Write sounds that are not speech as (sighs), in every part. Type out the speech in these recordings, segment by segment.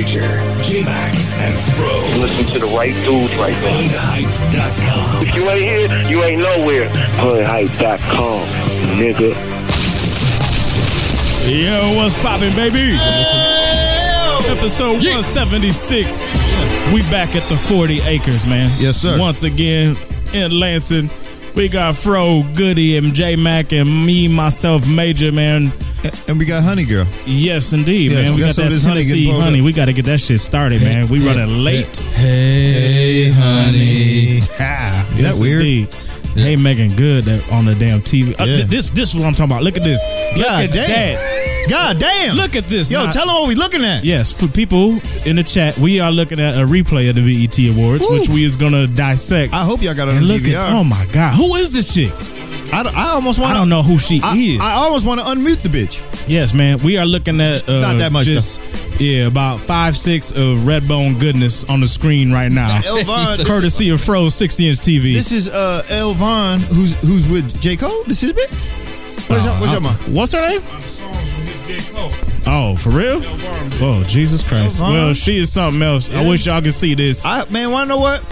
Major, J Mac, and Fro. Listen to the right dudes right there. Hoodhype.com. If you ain't here, you ain't nowhere. Hoodhype.com, nigga. Yo, what's poppin', baby? Episode 176. We back at the 40 acres, man. Yes, sir. Once again in Lansing. We got Fro, Goody, and J Mac, and me, myself, Major, man. And we got Honey Girl. Yes, indeed, Yes, man. we got got that honey Tennessee getting honey. We got to get that shit started, man. We yeah. running late. Hey, honey. Ah, (laughs) Is that yes, weird? Indeed. Hey, Megan, good on the damn TV. Uh, Yeah. th- this, this is what I'm talking about. Look at this. Look God at damn. that. God damn. Look at this. Yo, Now- tell them what we're looking at. Yes, for people in the chat, we are looking at a replay of the BET Awards, Woo. which we is gonna dissect. I hope y'all got it on and look DVR. at, oh my god, who is this chick? I, I almost want I don't know who she I, is. I almost want to unmute the bitch. yes, man, we are looking at uh, Not that much, Just, yeah, about five six of Redbone goodness on the screen right now, (laughs) Elvon, (laughs) courtesy of Fro's sixty inch TV. this is uh Elvon, who's who's with J Cole. This is bitch. What's your, what's your Uh, mom? What's her name? Oh, for real? Oh, Jesus Christ. Elvon. Well, she is something else. I wish y'all could see this. I man, wanna know what?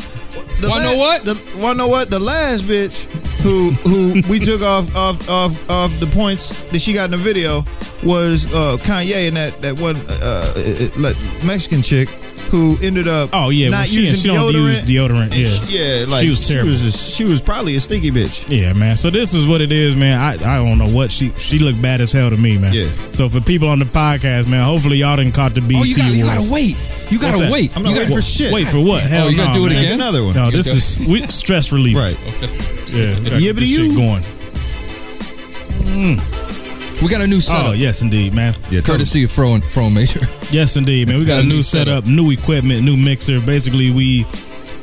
The Wanna know what? The, wanna know what? The last bitch who who we took off off off off the points that she got in the video was uh Kanye and that that one uh, uh, like Mexican chick who ended up Oh, yeah, well, not she- using she don't deodorant. use deodorant, yeah. she- yeah, like She was terrible. She was, a- she was probably a stinky bitch. Yeah, man. So this is what it is, man. I, I don't know what she she looked bad as hell to me, man. Yeah. So for people on the podcast, man, hopefully y'all didn't caught the BET Oh, you gotta, you gotta wait. You gotta wait. I'm not you waiting gotta, for shit. Wait for what? Hell you gotta no, do it man. Again? another one. No, You this is we, stress relief. Right. Yeah. gotta get Yibbity this you. shit going. Mm. We got a new setup. Oh yes, indeed, man. Yeah, Courtesy of Fro and Fro Major. Yes, indeed, man. We got, Got a a new new setup, new equipment, new mixer. Basically, we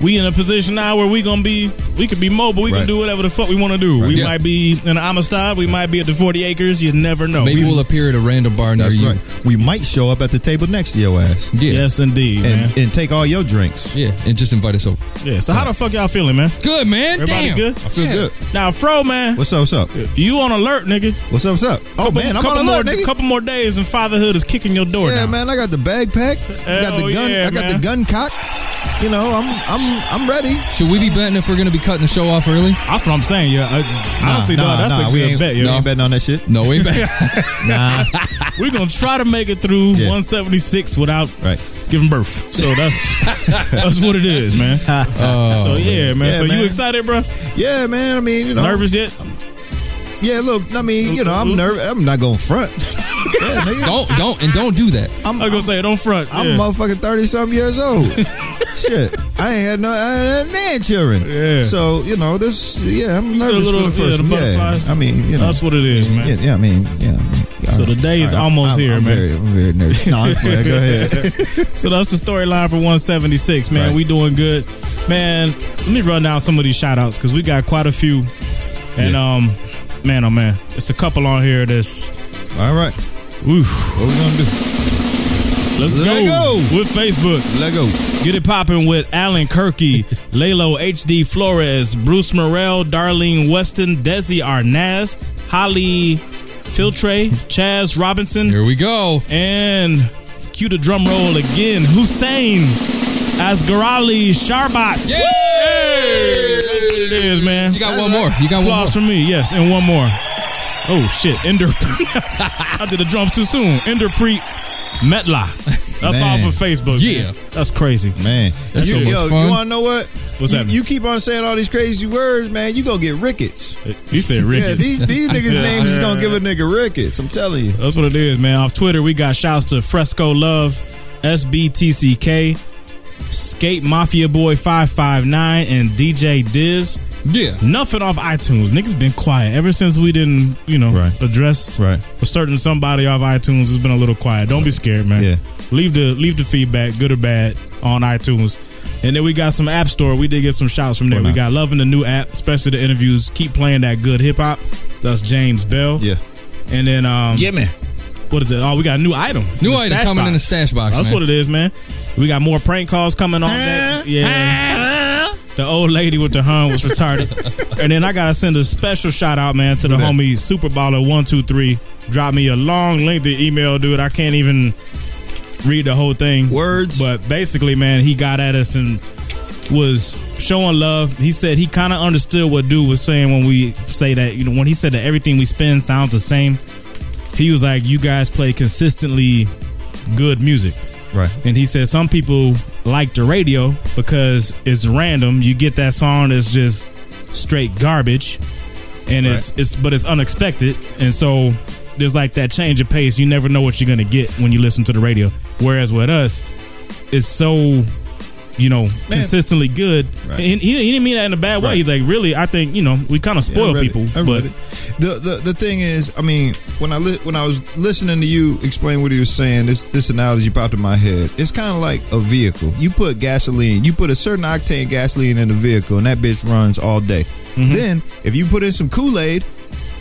we in a position now where we gonna be we could be mobile. We Right. can do whatever the fuck we want to do. We Yeah. might be in Amistad. We might be at the Forty Acres. You never know. Maybe we'll appear at a random bar near you. right. We might show up at the table next to your ass Yeah. Yes, indeed, man. and, and take all your drinks. Yeah, and just invite us over. Yeah. So how the fuck y'all feeling, man? Good man. Everybody Damn. good? I feel Yeah. good. Now, Fro, man, What's up? What's up? you on alert, nigga. What's up? What's up? Oh Couple- man, I'm couple on more, alert, nigga. couple more days and fatherhood is kicking your door Yeah, down. man, I got the bag packed. I got the gun. yeah, I got man. the gun cocked. You know, I'm I'm I'm ready. Should we be betting if we're gonna be cutting the show off early? That's what I'm saying. Yeah, uh, I, honestly, nah, dog, that's nah, a we good ain't, bet. we Yo. ain't betting on that shit. No, we ain't betting. (laughs) Nah, We're gonna try to make it through Yeah. 176 without right. giving birth. So that's (laughs) that's what it is, man. (laughs) Oh, So yeah, man. Yeah, so man. you excited, bro? Yeah, man. I mean, you know, Nervous yet? Yeah, look. I mean, you know, I'm nervous. I'm not going front. Yeah, nigga. don't don't and don't do that. I'm, I was gonna say don't front. I'm yeah. motherfucking thirty something years old. (laughs) Shit, I ain't had no I ain't had nan children. Yeah. So you know this. Yeah, I'm a nervous little- for the yeah, first the. Yeah. I mean, you know, That's what it is, man. Yeah, yeah I mean, yeah. I mean, yeah. So the day is All almost I'm- here, I'm man. Very, I'm very nervous. No, I'm playing. Go ahead. (laughs) (laughs) So that's the storyline for 176, man. Right. We doing good, man. Let me run down some of these shout outs because we got quite a few, and Yeah. um, man, oh man, it's a couple on here that's. All right, Oof. what we gonna do? Let's Let go. go. with Facebook. Let go. Get it popping with Alan Kirky, (laughs) Lalo HD Flores, Bruce Morel, Darlene Weston, Desi Arnaz, Holly Filtre, Chaz Robinson, Here we go. and cue the drum roll again, Hussein Asgarali Sharbats. Yay! Hey! That's it is, man. You got one more. You got one more. Applause from me, yes, and one more. Oh shit, Ender. (laughs) I did the drums too soon. Ender Preet Metla. That's Man. off of Facebook. Yeah. man. that's crazy. Man, That's you, so much yo, fun. you want to know what? What's you, happening? you keep on saying all these crazy words, man. You gonna get rickets. He said Ricky. Yeah, these these (laughs) niggas' Yeah. names is gonna give a nigga rickets. I'm telling you. That's what it is, man. Off Twitter, we got shouts to Fresco Love, SBTCK, Skate Mafia Boy 559, and DJ Diz. Yeah. Nothing off iTunes. Niggas been quiet ever since we didn't, you know, Right. address Right. a certain somebody off iTunes. It's been a little quiet. Don't be scared, man. Yeah. Leave the leave the feedback, good or bad, on iTunes. And then we got some App Store. We did get some shouts from there. We got loving the new app, especially the interviews. Keep playing that good hip hop. That's James Bell. Yeah. And then um Jimmy. What is it? Oh, we got a new item. New item stash coming in the stash box, That's man. what it is, man. We got more prank calls coming on. That. Yeah. The old lady with the hun was retarded. (laughs) and then I gotta send a special shout out, man, to the Who that? homie Superballer one two three. Drop me a long lengthy email, dude. I can't even read the whole thing. Words. But basically, man, he got at us and was showing love. He said he kind of understood what dude was saying when we say that, you know, when he said that everything we spin sounds the same. He was like, you guys play consistently good music. Right. And he said some people like the radio because it's random. You get that song that's just straight garbage, and it's it's but it's unexpected, and so there's like that change of pace. You never know what you're gonna get when you listen to the radio. Whereas with us, it's so you know consistently good. Right. And he, he didn't mean that in a bad way. Right. He's like, really, I think you know we kind of spoil it. people, but the the the thing is, I mean, when I li- when I was listening to you explain what he was saying, this this analogy popped in my head. It's kind of like a vehicle. You put gasoline, you put a certain octane gasoline in the vehicle, and that bitch runs all day. Mm-hmm. Then, if you put in some Kool Aid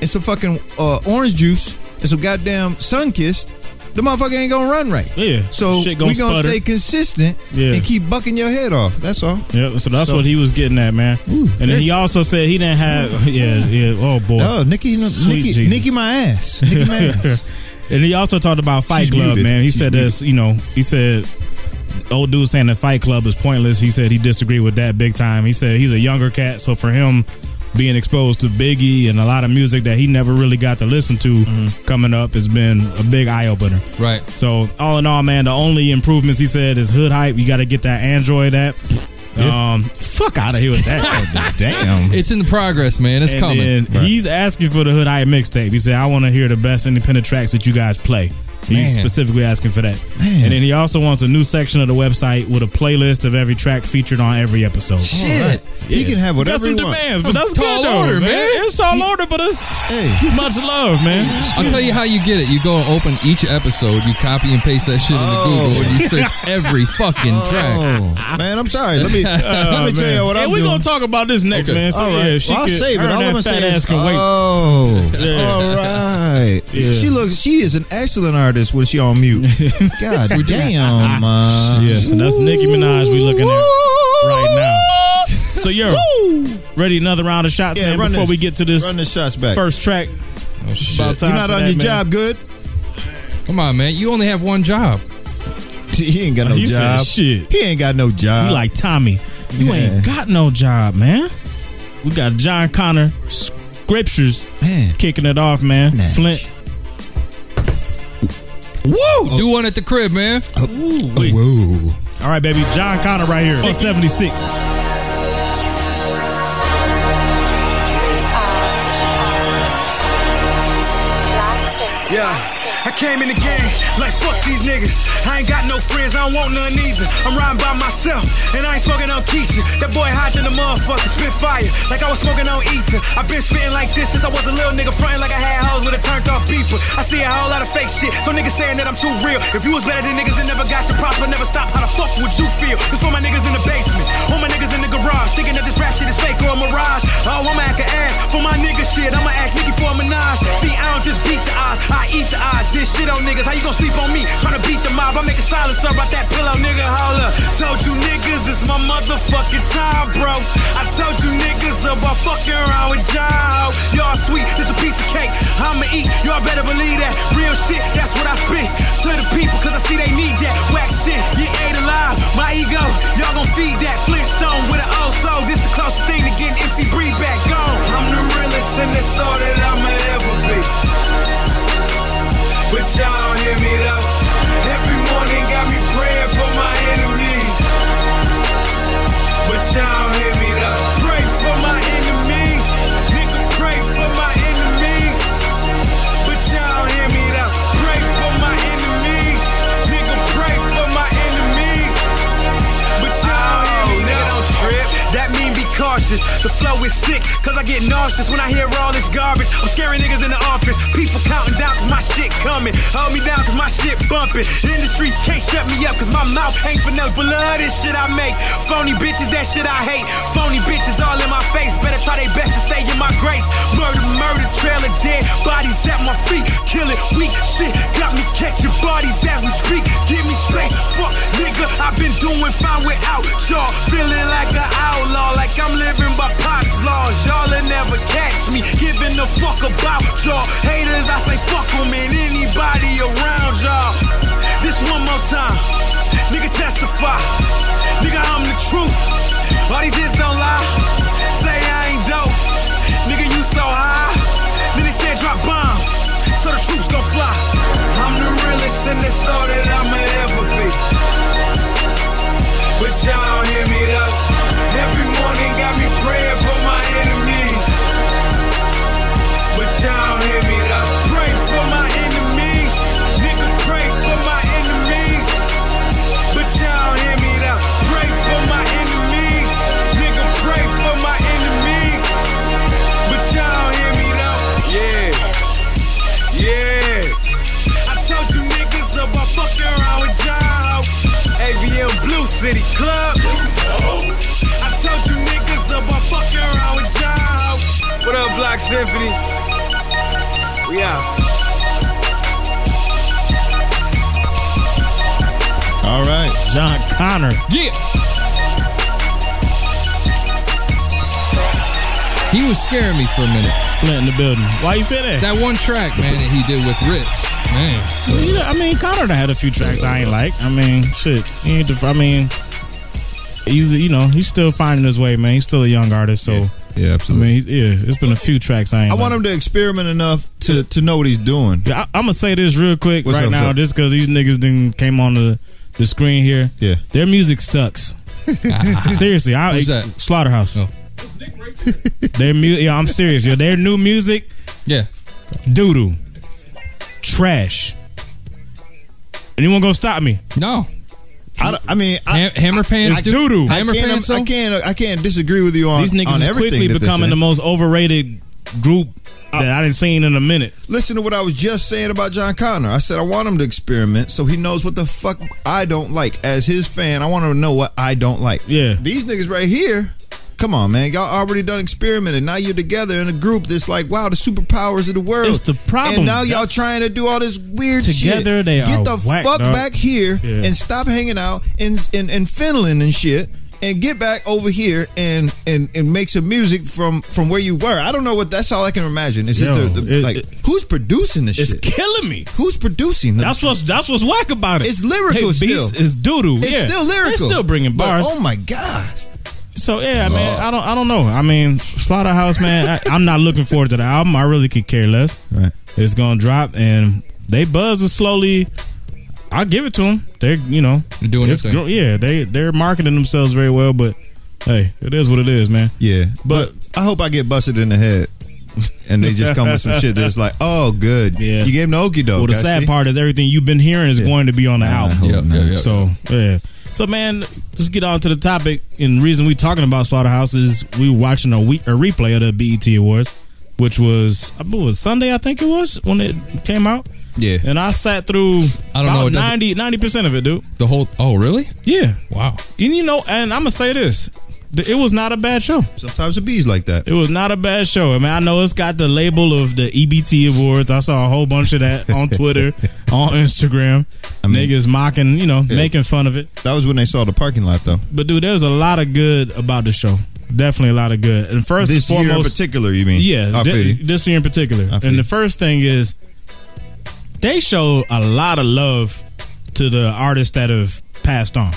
and some fucking uh, orange juice and some goddamn sun kissed. The motherfucker ain't gonna run right. Yeah, So shit gonna we gonna sputter. stay consistent Yeah. and keep bucking your head off. That's all. yeah. So that's So- what he was getting at, man. And then he also said he didn't have, (laughs) yeah, yeah. Oh boy, Oh, Nikki, Sweet Nikki, Jesus. Nikki, my ass, Nikki, my (laughs) ass. And he also talked about Fight She's Club, muted. man. He She's said that's you know, he said old dude saying that Fight Club is pointless. He said he disagreed with that big time. He said he's a younger cat, so for him being exposed to Biggie and a lot of music that he never really got to listen to Mm-hmm. coming up has been a big eye opener. Right. So all in all, man, the only improvements he said is hood hype. You got to get that Android app. Um, fuck out of here with that. (laughs) Damn. It's in the progress, man. It's and coming. he's asking for the Hood Hype mixtape. He said, "I want to hear the best independent tracks that you guys play." He's Man. specifically asking for that. Man. And then he also wants a new section of the website with a playlist of every track featured on every episode. Shit. He can have Got whatever some he wants. demands, but that's Tall good though, order, man. man. It's tall order, but it's Hey. (laughs) much love, man. I'll tell you how you get it. You go and open each episode, you copy and paste that shit into Oh. Google, and you oh. search (laughs) every fucking oh, track. Oh, man, I'm sorry. Let me (laughs) uh, oh, let me Oh, tell you what Hey, I'm we're doing. gonna talk about this next, Okay. man. So All right. yeah, she well, I'll could save it. All I'm gonna fat say ass is, can wait. oh, Yeah. all right. Yeah. She looks. She is an excellent artist when she on mute. (laughs) God (laughs) damn, man. Yes, and that's Nicki Minaj we looking at right now. So you're ready another round of shots, Yeah, man. run Before this. we get to this Run the shots back. first track, Oh, shit. about time You're not for on that, your man. job good. Come on, man. You only have one job. (laughs) He ain't got no He said job. shit. He ain't got no job. He like Tommy. You Yeah. ain't got no job, man. We got Jon Connor scriptures man. kicking it off, man. Nash. Flint. Woo! Do one at the crib, man. Wait. Oh, whoa. All right, baby. Jon Connor right here. 176. Yeah, I came in the game like fuck these niggas. I ain't got no friends, I don't want none either. I'm riding by myself, and I ain't smoking on Keisha. That boy hot than the motherfucker, spit fire like I was smoking on ether. i been spitting like this since I was a little nigga, fronting like I had hoes with a turned off beeper. I see a whole lot of fake shit, so niggas saying that I'm too real. If you was better than niggas that never got your props but never stop, how the fuck would you feel? This for my niggas in the basement, all my niggas in the garage, thinking that this rap shit is fake or a mirage. Oh, I'ma act ass for my nigga shit. I'ma ask Nicki for a menage. See, I don't just beat the odds, I eat the odds. This shit on niggas, how you gon' sleep on me? Tryna beat the mob, I make a silence about that pillow, nigga. Hold up. Told you niggas it's my motherfucking time, bro. I told you niggas about fucking around with y'all. Y'all sweet, this a piece of cake. I'ma eat, y'all better believe that. Real shit, that's what I spit to the people, cause I see they need that. Whack shit, get ate alive. My ego, y'all gon' feed that. Flintstone with an old soul. This the closest thing to getting MC Breed back gone. I'm the realest and that's all that I'ma ever be. But y'all hear me though. Every morning got me praying for my enemies. But y'all hear The flow is sick, cause I get nauseous when I hear all this garbage. I'm scaring niggas in the office. People counting down cause my shit coming. Hold me down cause my shit bumping. The industry can't shut me up cause my mouth ain't for no blood. This shit I make. Phony bitches, that shit I hate. Phony bitches all in my face. Better try their best to stay in my grace. Murder, murder, trail trailer dead. Bodies at my feet. Kill it, weak shit. Got me catching bodies as we speak. Give me space. Fuck, nigga. I've been doing fine without y'all. Feeling like an outlaw. Like I'm living by Pac's laws. Y'all will never catch me. Giving a fuck about y'all. Haters, I say fuck them and anybody around y'all. This one more time. Nigga testify. Nigga, I'm the truth. All these hits don't lie. Say I ain't dope. Nigga, you so high. Then they said drop bomb. So the troops gon' fly. I'm the realest and that's all that I'ma ever be. But y'all don't hear me though. City Club. I told you niggas about fucking around with y'all. What up, Black Symphony? We out. All right. Jon Connor. Yeah. He was scaring me for a minute. Flint in the building. Why you say that? That one track, man, that he did with Ritz. Man. Well, I mean, Connor done had a few tracks I ain't like. I mean, shit. He ain't the, I mean, he's you know he's still finding his way, man. He's still a young artist, so Yeah, I absolutely. mean, he's, yeah, it's been a few tracks I ain't. I want him to experiment enough to, to know what he's doing. Yeah, I, I'm gonna say this real quick What's right up, now, what's up? just because these niggas didn't came on the the screen here. Yeah. Their music sucks. (laughs) Seriously, I Who's that? Slaughterhouse. Oh. Their mu- yeah, I'm serious. Yo, their new music, Yeah. doo doo, trash. Anyone gonna stop me? No. I, don't- I mean, I, Ham- hammer pants. It's dude? doo-doo. I Hammer can't, pants. I though? can't, I can't disagree with you on These niggas on is everything quickly that they're becoming the saying. most overrated group that I didn't seen in a minute. Listen to what I was just saying about Jon Connor. I said I want him to experiment so he knows what the fuck I don't like. As his fan, I want him to know what I don't like. Yeah. These niggas right here, come on, man. Y'all already done experimenting. Now you're together in a group that's like, wow, the superpowers of the world. It's the problem. And now y'all That's- trying to do all this weird shit. Together they Get are the whack, fuck dog. back here Yeah. and stop hanging out in, in, in Finland and shit. And get back over here and, and, and make some music from, from where you were. I don't know what. That's all I can imagine. Is Yo, it the, the it- like it- who's producing this shit? It's shit? killing me. Who's producing That's what's that's what's whack about it. It's lyrical hey, beats still. is doo doo. It's yeah. still lyrical. It's still bringing But, bars. oh my gosh. So yeah, man, I don't, I don't know. I mean, Slaughterhouse, man, I, I'm not looking forward to the album. I really could care less. Right. It's gonna drop, and they buzz is slowly. I'll give it to them. They're, you know, They're doing it's their thing. gro- yeah, they they're marketing themselves very well, but hey, it is what it is, man. Yeah. But- But, I hope I get busted in the head. And they just come with some shit that's like, oh, good. Yeah. You gave him the okie doke. Well, the I sad see. part is everything you've been hearing is Yeah. going to be on the album. hope Yeah, not. yeah, yeah. So yeah. So man, let's get on to the topic. And the reason we talking about Slaughterhouse is we watching a week a replay of the BET Awards, which was I believe it was Sunday, I think it was when it came out. Yeah. And I sat through I don't know, it doesn't- 90 percent of it, dude. The whole. Oh, really? Yeah. Wow. And you know, and I'm gonna say this. Th- It was not a bad show. Sometimes it bees like that. It was not a bad show. I mean, I know it's got the label of the EBT Awards. I saw a whole bunch of that on (laughs) Twitter, on Instagram. I mean- Niggas mocking, you know, making fun of it. That was when they saw the parking lot, though. But dude, there's a lot of good about the show. Definitely a lot of good. And first This and year in particular, you mean? yeah, I feel thi- you. this year in particular. And the first thing is they show a lot of love to the artists that have passed on.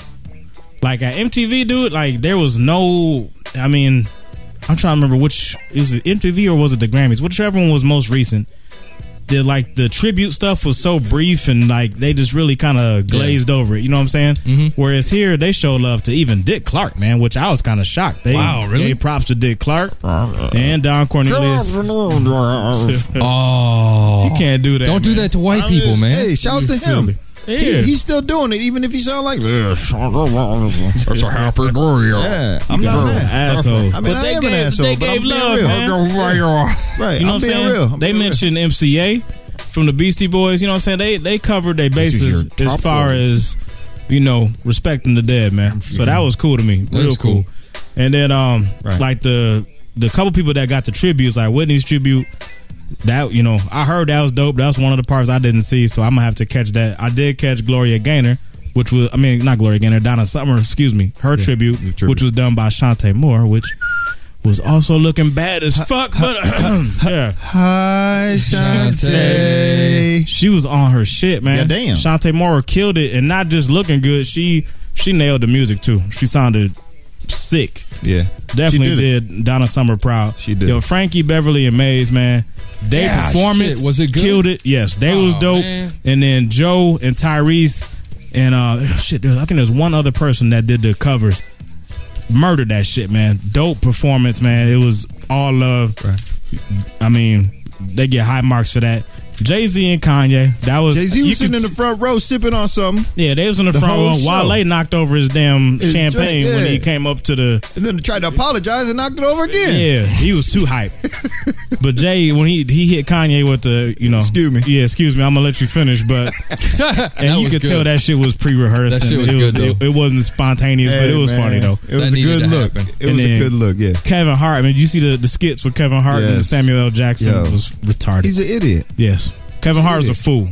Like at MTV, dude, like there was no. I mean, I'm trying to remember which is it MTV or was it the Grammys? Whichever one was most recent. The like the tribute stuff was so brief and like they just really kind of glazed over it. You know what I'm saying? Mm-hmm. Whereas here they show love to even Dick Clark, man, which I was kind of shocked. They Wow, really? gave props to Dick Clark and Don Cornelius. (laughs) Oh. You can't do that. Don't do man. that to white I'm people, just- man. Hey, shout out to him. silly. He- he's still doing it, even if he sound like this. That's a happy (laughs) day. Yeah, I'm not mad. asshole. I mean, I they am an gave, asshole, They but I'm being love, real. man. (laughs) Right, You know I'm what I'm being saying? real. I'm they being real. mentioned MCA from the Beastie Boys. You know what I'm saying? They they covered their bases as far floor. as you know respecting the dead, man. So that was cool to me. That Real cool. cool. And then um Right. like the the couple people that got the tributes, like Whitney's tribute. That you know, I heard that was dope. That was one of the parts I didn't see, so I'm gonna have to catch that. I did catch Gloria Gaynor, which was I mean not Gloria Gaynor, Donna Summer, excuse me, her tribute, tribute. which was done by Chanté Moore, which was also looking bad as fuck. But (clears throat) yeah, Hi, Chanté. She was on her shit, man. Damn, Chanté Moore killed it, and not just looking good. She she nailed the music too. She sounded sick. Yeah, Definitely She did. Donna Summer proud. She did. Yo, Frankie Beverly and Maze, man. They Yeah, performance shit. Was it good? killed it. Yes, they was Oh, dope. man. And then Joe and Tyrese and uh (laughs) shit. there- I think there's one other person that did the covers. Murdered that shit, man. Dope performance, man. It was all love. Right. I mean, they get high marks for that. Jay Z and Kanye. That was Jay Z was sitting could- in the front row sipping on something, yeah, they was in the, the front row. show. Wale knocked over his damn His champagne drink, when he came up to the and then tried to apologize and knocked it over again. yeah, he was too hype. (laughs) but Jay, when he he hit Kanye with the, you know, Excuse me. yeah, excuse me, I'm gonna let you finish, but (laughs) and you could good. tell that shit was pre-rehearsed. That shit was it was good, it, though. it wasn't spontaneous, but it was man. funny though. It was That a good look. happen. It And was a good look. Yeah, Kevin Hart, I mean, you see the, the skits with Kevin Hart and Samuel L. Jackson Yo. was retarded. he's an idiot. yes, Kevin Hart is a fool.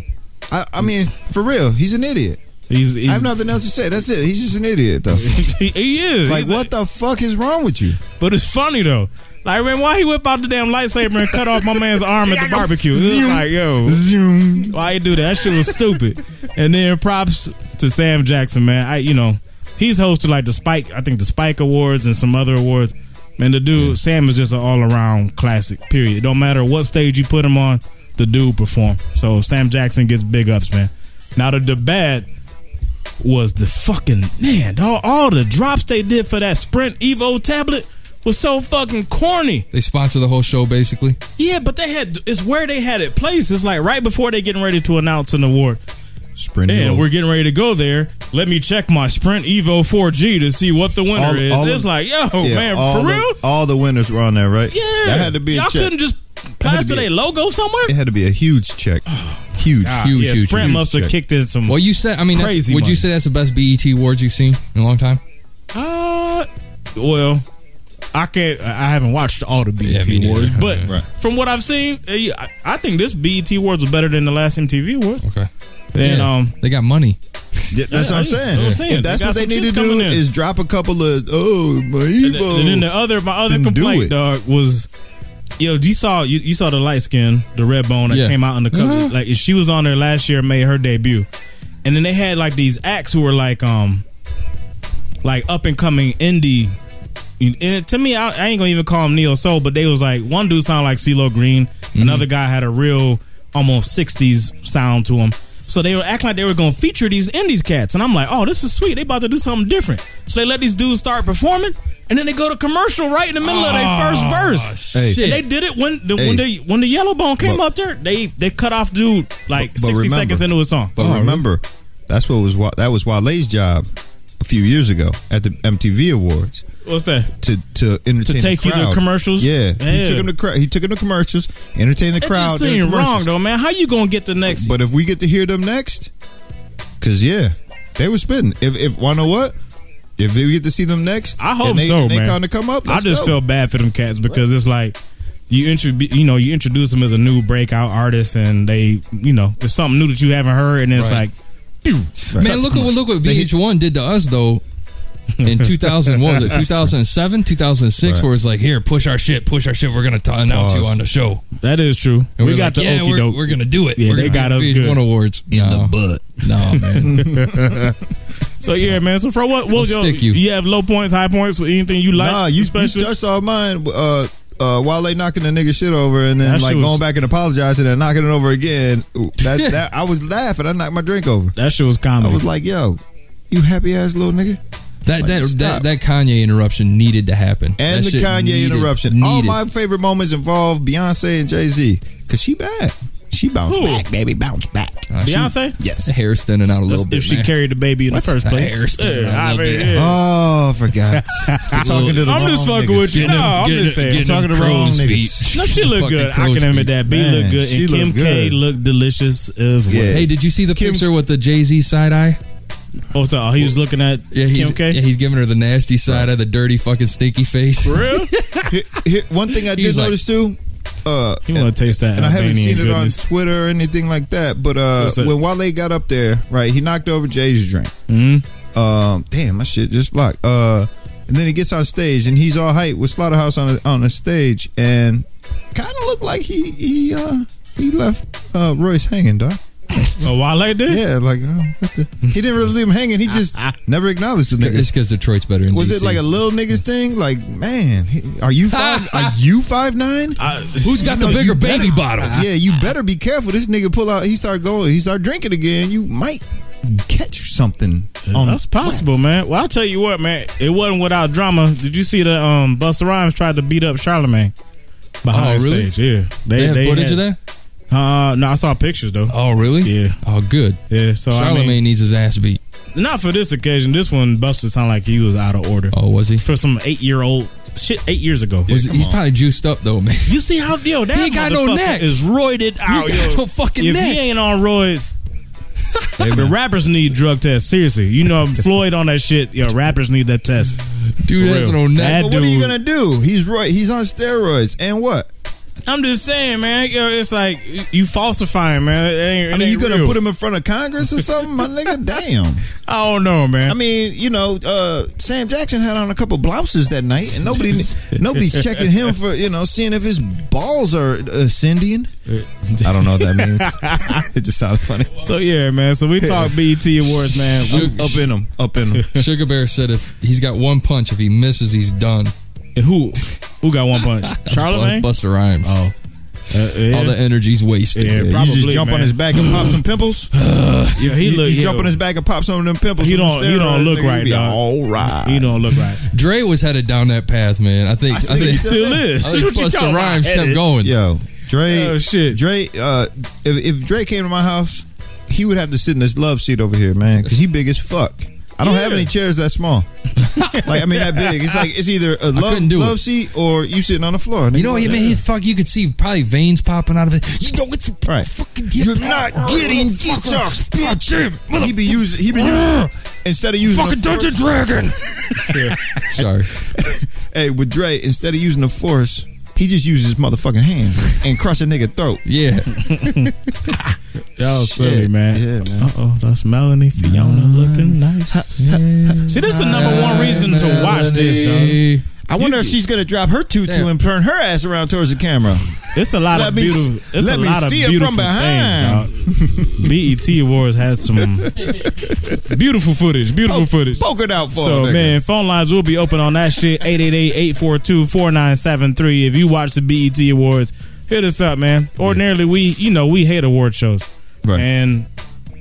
I, I mean, for real, he's an idiot. He's, he's I have nothing else to say. That's it. He's just an idiot, though. (laughs) he, he is like, He's a- what the fuck is wrong with you? But it's funny though. Like, man, why he whip out the damn lightsaber and cut off my man's arm at the barbecue? It was like, yo, Zoom. Why you do that? That shit was stupid. and then props to Sam Jackson, man. I you know he's hosted like the Spike, I think the Spike Awards and some other awards. Man, the dude Sam is just an all around classic. Period. Don't matter what stage you put him on, the dude perform. So Sam Jackson gets big ups, man. Now the, the bad was the fucking man. All, all the drops they did for that Sprint Evo tablet was so fucking corny. They sponsor the whole show basically. Yeah, but they had it's where they had it placed. It's like right before they getting ready to announce an award. Sprint. And Evo. we're getting ready to go there. Let me check my Sprint Evo 4G to see what the winner All- is. all it's of- like, yo, Yeah, man, for the, real? All the winners were on there, right? Yeah, that had to be a Y'all couldn't just plaster had to their a- logo somewhere. It had to be a huge check. (sighs) Huge, Ah, huge, yeah, huge, Sprint huge must have check. kicked in some. Well, you said I mean, Crazy would money. you say that's the best BET awards you've seen in a long time? Uh, well, I can't. I haven't watched all the Yeah, BET me neither. awards, but (laughs) Right. from what I've seen, uh, I, I think this BET awards was better than the last MTV awards. Okay. And Yeah, um, they got money. Yeah, that's Yeah, what I'm that's saying. what I'm saying. If that's They what they need to do in. is drop a couple of oh my And, Evo. then- and then the other my other Then do complaint, it. dog, was yo. You saw you, you saw the light skin, the red bone that Yeah. came out in the cover. Mhm. Like she was on there last year, made her debut, and then they had like these acts who were like um like up and coming indie. And to me, I, I ain't gonna even call them neo soul, but they was like one dude sounded like CeeLo Green, Mm-hmm. another guy had a real almost '60s sound to him. So they were acting like they were gonna feature these indies cats, and I'm like, oh, this is sweet. They about to do something different. So they let these dudes start performing, and then they go to commercial right in the middle of their ah, first verse. Hey. Shit. And they did it when the Hey. when the when the yellow bone came But- up there. They they cut off dude like But- but 60 remember- seconds into a song. But oh, remember, that's what was Wa- that was Wale's job a few years ago at the MTV Awards What's that? to to entertain To take the you to crowd. commercials? Yeah, he took him to cra- he took him to commercials, entertain the That crowd. just during seemed wrong though, man. How you gonna get the next? But if we get to hear them next, because yeah, they were spitting. If if wanna know what, if we get to see them next, I hope and they, so, and they man. kind of come up. I let's just go. feel bad for them cats because it's like you intro, you know, you introduce them as a new breakout artist, and they, you know, it's something new that you haven't heard, and it's Right. like, Right. Man, look at what look what VH1 did to us though. In 2000, what was it (laughs) 2007, 2006, Right. where it's like, here, push our shit, push our shit. We're gonna t- announce you on the show. that is true. And we got like, the yeah, okey we're, doke. we're gonna do it. Yeah, We're they got us VH1 good. awards no. The butt. (laughs) No, man. (laughs) So yeah, man. So for what? We'll What your, stick you. you have low points, high points with anything you like? Nah, you, you especially? touched all mine. Uh, uh, while they knocking the nigga shit over and then That like was- going back and apologizing and knocking it over again. That, that I was laughing. I knocked my drink over. that shit was common. I was like, yo, you happy ass little nigga. That Like, that, that that Kanye interruption needed to happen. And That the shit Kanye needed- interruption. All my favorite moments involve Beyonce and Jay Z because she bad. She bounced Who? back, baby, bounce back. Uh, she- Beyonce. Yes. the hair standing out a little If bit. If she man. carried the baby in What? the first place, hair standing out a I little mean, yeah. Oh, I forgot. (laughs) talking to the I'm just fucking niggas. with you. No, I'm just saying. get I'm talking to the wrong crow's niggas. feet. No, she look good. I can admit that. B Man, look good, she and look Kim K good. looked delicious as well. Yeah. Hey, did you see the Kim- picture with the Jay Z side eye? Oh, so he was looking at Yeah, he's Kim K. yeah, he's giving her the nasty side of the dirty fucking stinky face. For real? (laughs) Here- here- one thing I did He's like- notice too. Uh, He want to taste that and I haven't Albanian seen it on. Twitter or anything like that. But uh, What's that? when Wale got up there, right, he knocked over Jay's drink. Mhm. Um, damn, my shit just locked. Uh, and then he gets on stage and he's all hype with Slaughterhouse on a, on the stage, and kind of looked like he he uh he left uh Royce hanging, dog. Oh, Wale did? Yeah, like oh, what the? he didn't really leave him hanging. He just (laughs) never acknowledged the nigga. It's because Detroit's better in Was DC. it like a little niggas thing? Like, man, he- are you five? (laughs) are you five nine? Who's got the No, bigger you better- baby bottle? Yeah, you better be careful. This nigga pull out. He start going. He start drinking again. You might catch something. On That's possible, man. Well, I'll tell you what, man. It wasn't without drama. Did you see the um Busta Rhymes tried to beat up Charlemagne behind Oh, really? stage? Yeah, They, have footage of that? Uh, no, I saw pictures though. Oh, really? Yeah, Oh, good. yeah. So Charlemagne I mean, needs his ass beat. not for this occasion. This one, Busta sounded like he was out of order Oh, was he? for some eight year old shit. Eight years ago. Was he he's probably juiced up though, man. You see how yo that ain't got no motherfucker neck. is roided out. got yo. no fucking if neck. he ain't on roids, (laughs) the rappers need drug tests. Seriously, you know (laughs) Floyd on that shit. Yo, rappers need that test. Dude For has real. no neck. That But what are you gonna do? He's right. He's on steroids. And what? I'm just saying, man. Yo, it's like you falsifying, man. It ain't, it I mean, you gonna real. put him in front of Congress or something, my nigga? (laughs) Damn. I don't know, man. I mean, you know, uh, Sam Jackson had on a couple blouses that night, and nobody, (laughs) nobody's checking him for you know seeing if his balls are ascending. I don't know what that means. (laughs) it just sounded funny. so yeah, man. So we talk BET Awards, man. Sugar- Up in him, up in him. Sugar Bear said if he's got one punch, if he misses, he's done. Who who got one punch? (laughs) Charlemagne. Busta Rhymes. Oh, uh, yeah. All the energy's wasted. Yeah, you probably, just jump man. on his back and pop some (sighs) pimples. (sighs) yeah, he You, look. you yo, jump on his back and pop some of them pimples. He don't- he don't look nigga, right, you be dog. All right. He don't look right. Dre was headed down that path, man. I think. I, think think he Still is. I think What Busta Rhymes kept going. Yo, Dre. Oh, shit. Dre. Uh, if, if Dre came to my house, he would have to sit in this love seat over here, man, because he big as fuck. I don't have any chairs that small. (laughs) like I mean that big. It's like it's either a love, love seat or you sitting on the floor. You know what? Man, he's fuck. You could see probably veins popping out of it. You know it's Right. fucking. You're not getting detox, bitch. He be using. He be using instead of using fucking Dungeon Dragon. (laughs) Sorry. Hey, with Dre, instead of using the force, he just uses his motherfucking hands and crush a nigga throat. Yeah. (laughs) Y'all silly, man. Yeah, man. Uh oh, that's Melanie Fiona looking nice. See, this is the number one reason to watch this, dog. I wonder if she's gonna drop her tutu Damn. and turn her ass around towards the camera. It's a lot Let of me- beautiful. It's let a me lot of see it beautiful from behind. things. (laughs) BET Awards has some (laughs) beautiful footage. Beautiful footage. Poke it out for So man, phone lines will be open on that shit. 888-842-4973. If you watch the BET Awards, hit us up, man. Ordinarily we, you know, we hate award shows. Right. And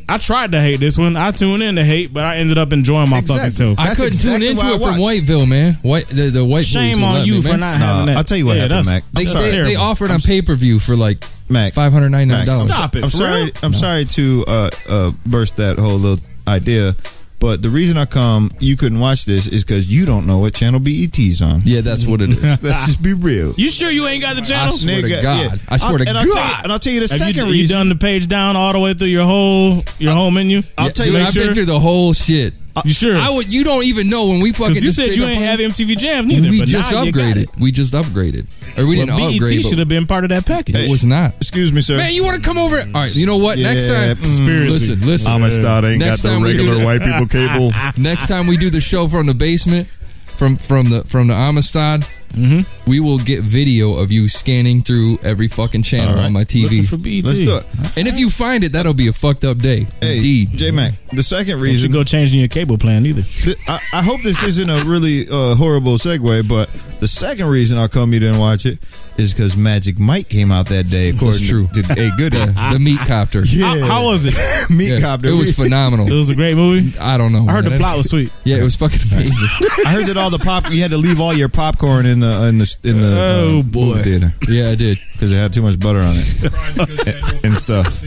I tried to hate this one. I tuned in to hate, but I ended up enjoying my Exactly. fucking self. I That's couldn't exactly tune into I it from watched. Whiteville, man. White the, the white Shame on you me, for man. not having Nah, that. I'll tell you what Yeah, happened, that's- Mac. They, I'm that's sorry. they, they terrible. offered on pay per view for like Mac. five hundred ninety nine Mac, dollars. Stop it. I'm for sorry. real? I'm sorry to uh, uh, burst that whole little idea, but the reason I come, you couldn't watch this, is because you don't know what channel BET's on. Yeah, that's what it is. (laughs) Let's just be real. You sure you ain't got the channel? I channel? swear to Nigga, God. I swear I'll- to and I'll you- God. and I'll tell you the Have second you, you done the page down all the way through your whole your whole menu? I'll Yeah, tell dude, you. I've sure? been through the whole shit. You sure? I would. You don't even know when we fucking. You said you our ain't have MTV Jams neither. We but just now you got upgraded. it. We just upgraded, or we Well, didn't BET upgrade. should have been part of that package. It was not. Excuse me, sir. Man, you want to come over? All right. You know what? Next time, conspiracy. Mm, listen, listen. Amistad ain't Next got the time we do regular that- white people cable. (laughs) Next time we do the show from the basement, from from the from the Amistad, Mm-hmm. we will get video of you scanning through every fucking channel on my TV. for BET. Let's do it. And if you find it, that'll be a fucked up day. Hey, Indeed. J Mac. The second reason You should reason. go changing your cable plan either. Th- I, I hope this isn't a really uh, horrible segue, but the second reason I'll come you didn't watch it is because Magic Mike came out that day, according That's true. to, to A Goody. the, the meat copter. (laughs) How, how was it? (laughs) Meat Yeah, Copter. it was (laughs) phenomenal. It was a great movie. I don't know. I heard the plot was sweet. Yeah, it was fucking amazing. I heard that all the pop you had to leave all your popcorn in the in the in the Oh, uh, boy. movie theater yeah, I did. because it had too much butter on it and stuff.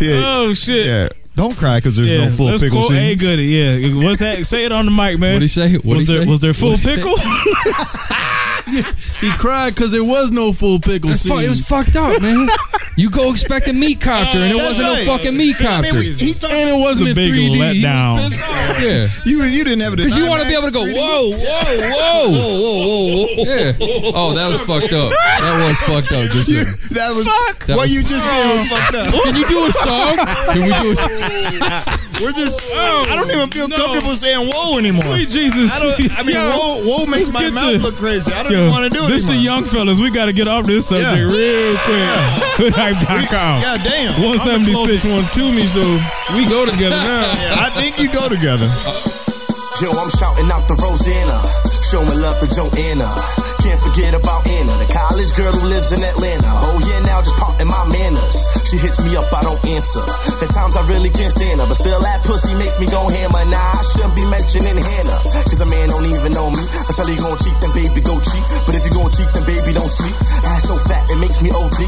Yeah, Oh shit. yeah. Don't cry because there's Yeah, no full let's pickle quote A. Goody. Yeah, what's that? Say it on the mic, man. What'd he say? What'd was he there say? was there full pickle? (laughs) (laughs) He cried because there was no full pickle It's fu- scene. it was fucked up, man. You go expect a meat copter, and it That's wasn't right. no fucking meat I copter. mean, we, he talked, and it was a in big 3D. He was letdown. pissed off. (laughs) yeah. you you didn't have it Because you want to be able to go, whoa, whoa, whoa. whoa, whoa, whoa, whoa. Yeah. Oh, that was fucked up. That was fucked up. Just You, saying. that was That what was- you just did was fucked up. Can you do a song? Can we do a song? (laughs) We're just. Oh, I don't even feel no. comfortable saying whoa anymore. Sweet Jesus. I don't. I mean, whoa, whoa makes let's my get mouth to- look crazy. I don't Yo, even want to do it. this the anymore. young fellas. We got to get off this subject Yeah. real quick. Hoodhype.com. God damn. 176. one to me, so we go together now. (laughs) I think you go together. Yo, I'm shouting out the Rosanna, showing love to Joanna. Can't forget about Anna, the college girl who lives in Atlanta. Oh yeah, now just parting my manners. She hits me up, I don't answer. At times I really can't stand her, but still that pussy makes me go hammer. Nah, I shouldn't be mentioning Hannah, cause a man don't even know me. i Until he gon' cheat, then baby go cheat. But if you gon' cheat, then baby don't sleep. Ass so fat, it makes me OD.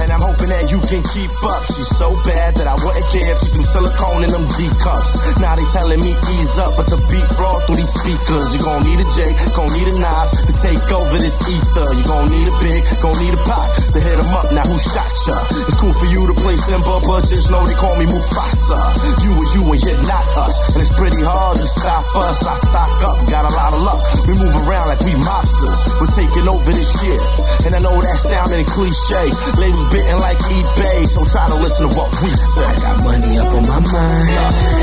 And I'm hoping that you can keep up. She's so bad that I wouldn't care if she threw silicone in them D cups. Now they telling me ease up, but the beat raw through these speakers. You gon' need a J, gon' need a knob to take over this ether. You gon' need a big, gon' need a pop to hit 'em up. Now who shot ya? It's cool for you to play Simba, but just know they call me Mufasa. You and you and you're not us, and it's pretty hard to stop us. I stock up, got a lot of luck. We move around like we mobsters. We're taking over this shit, and I know that sounding cliche. Labels bitten like eBay, so try to listen to what we say. I got money up on my mind.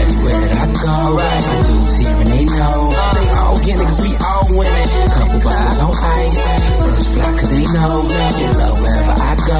Everywhere that I go. My dudes here and they know. They we all winning. Couple bottles on ice. First fly cause they know. Get love wherever I go.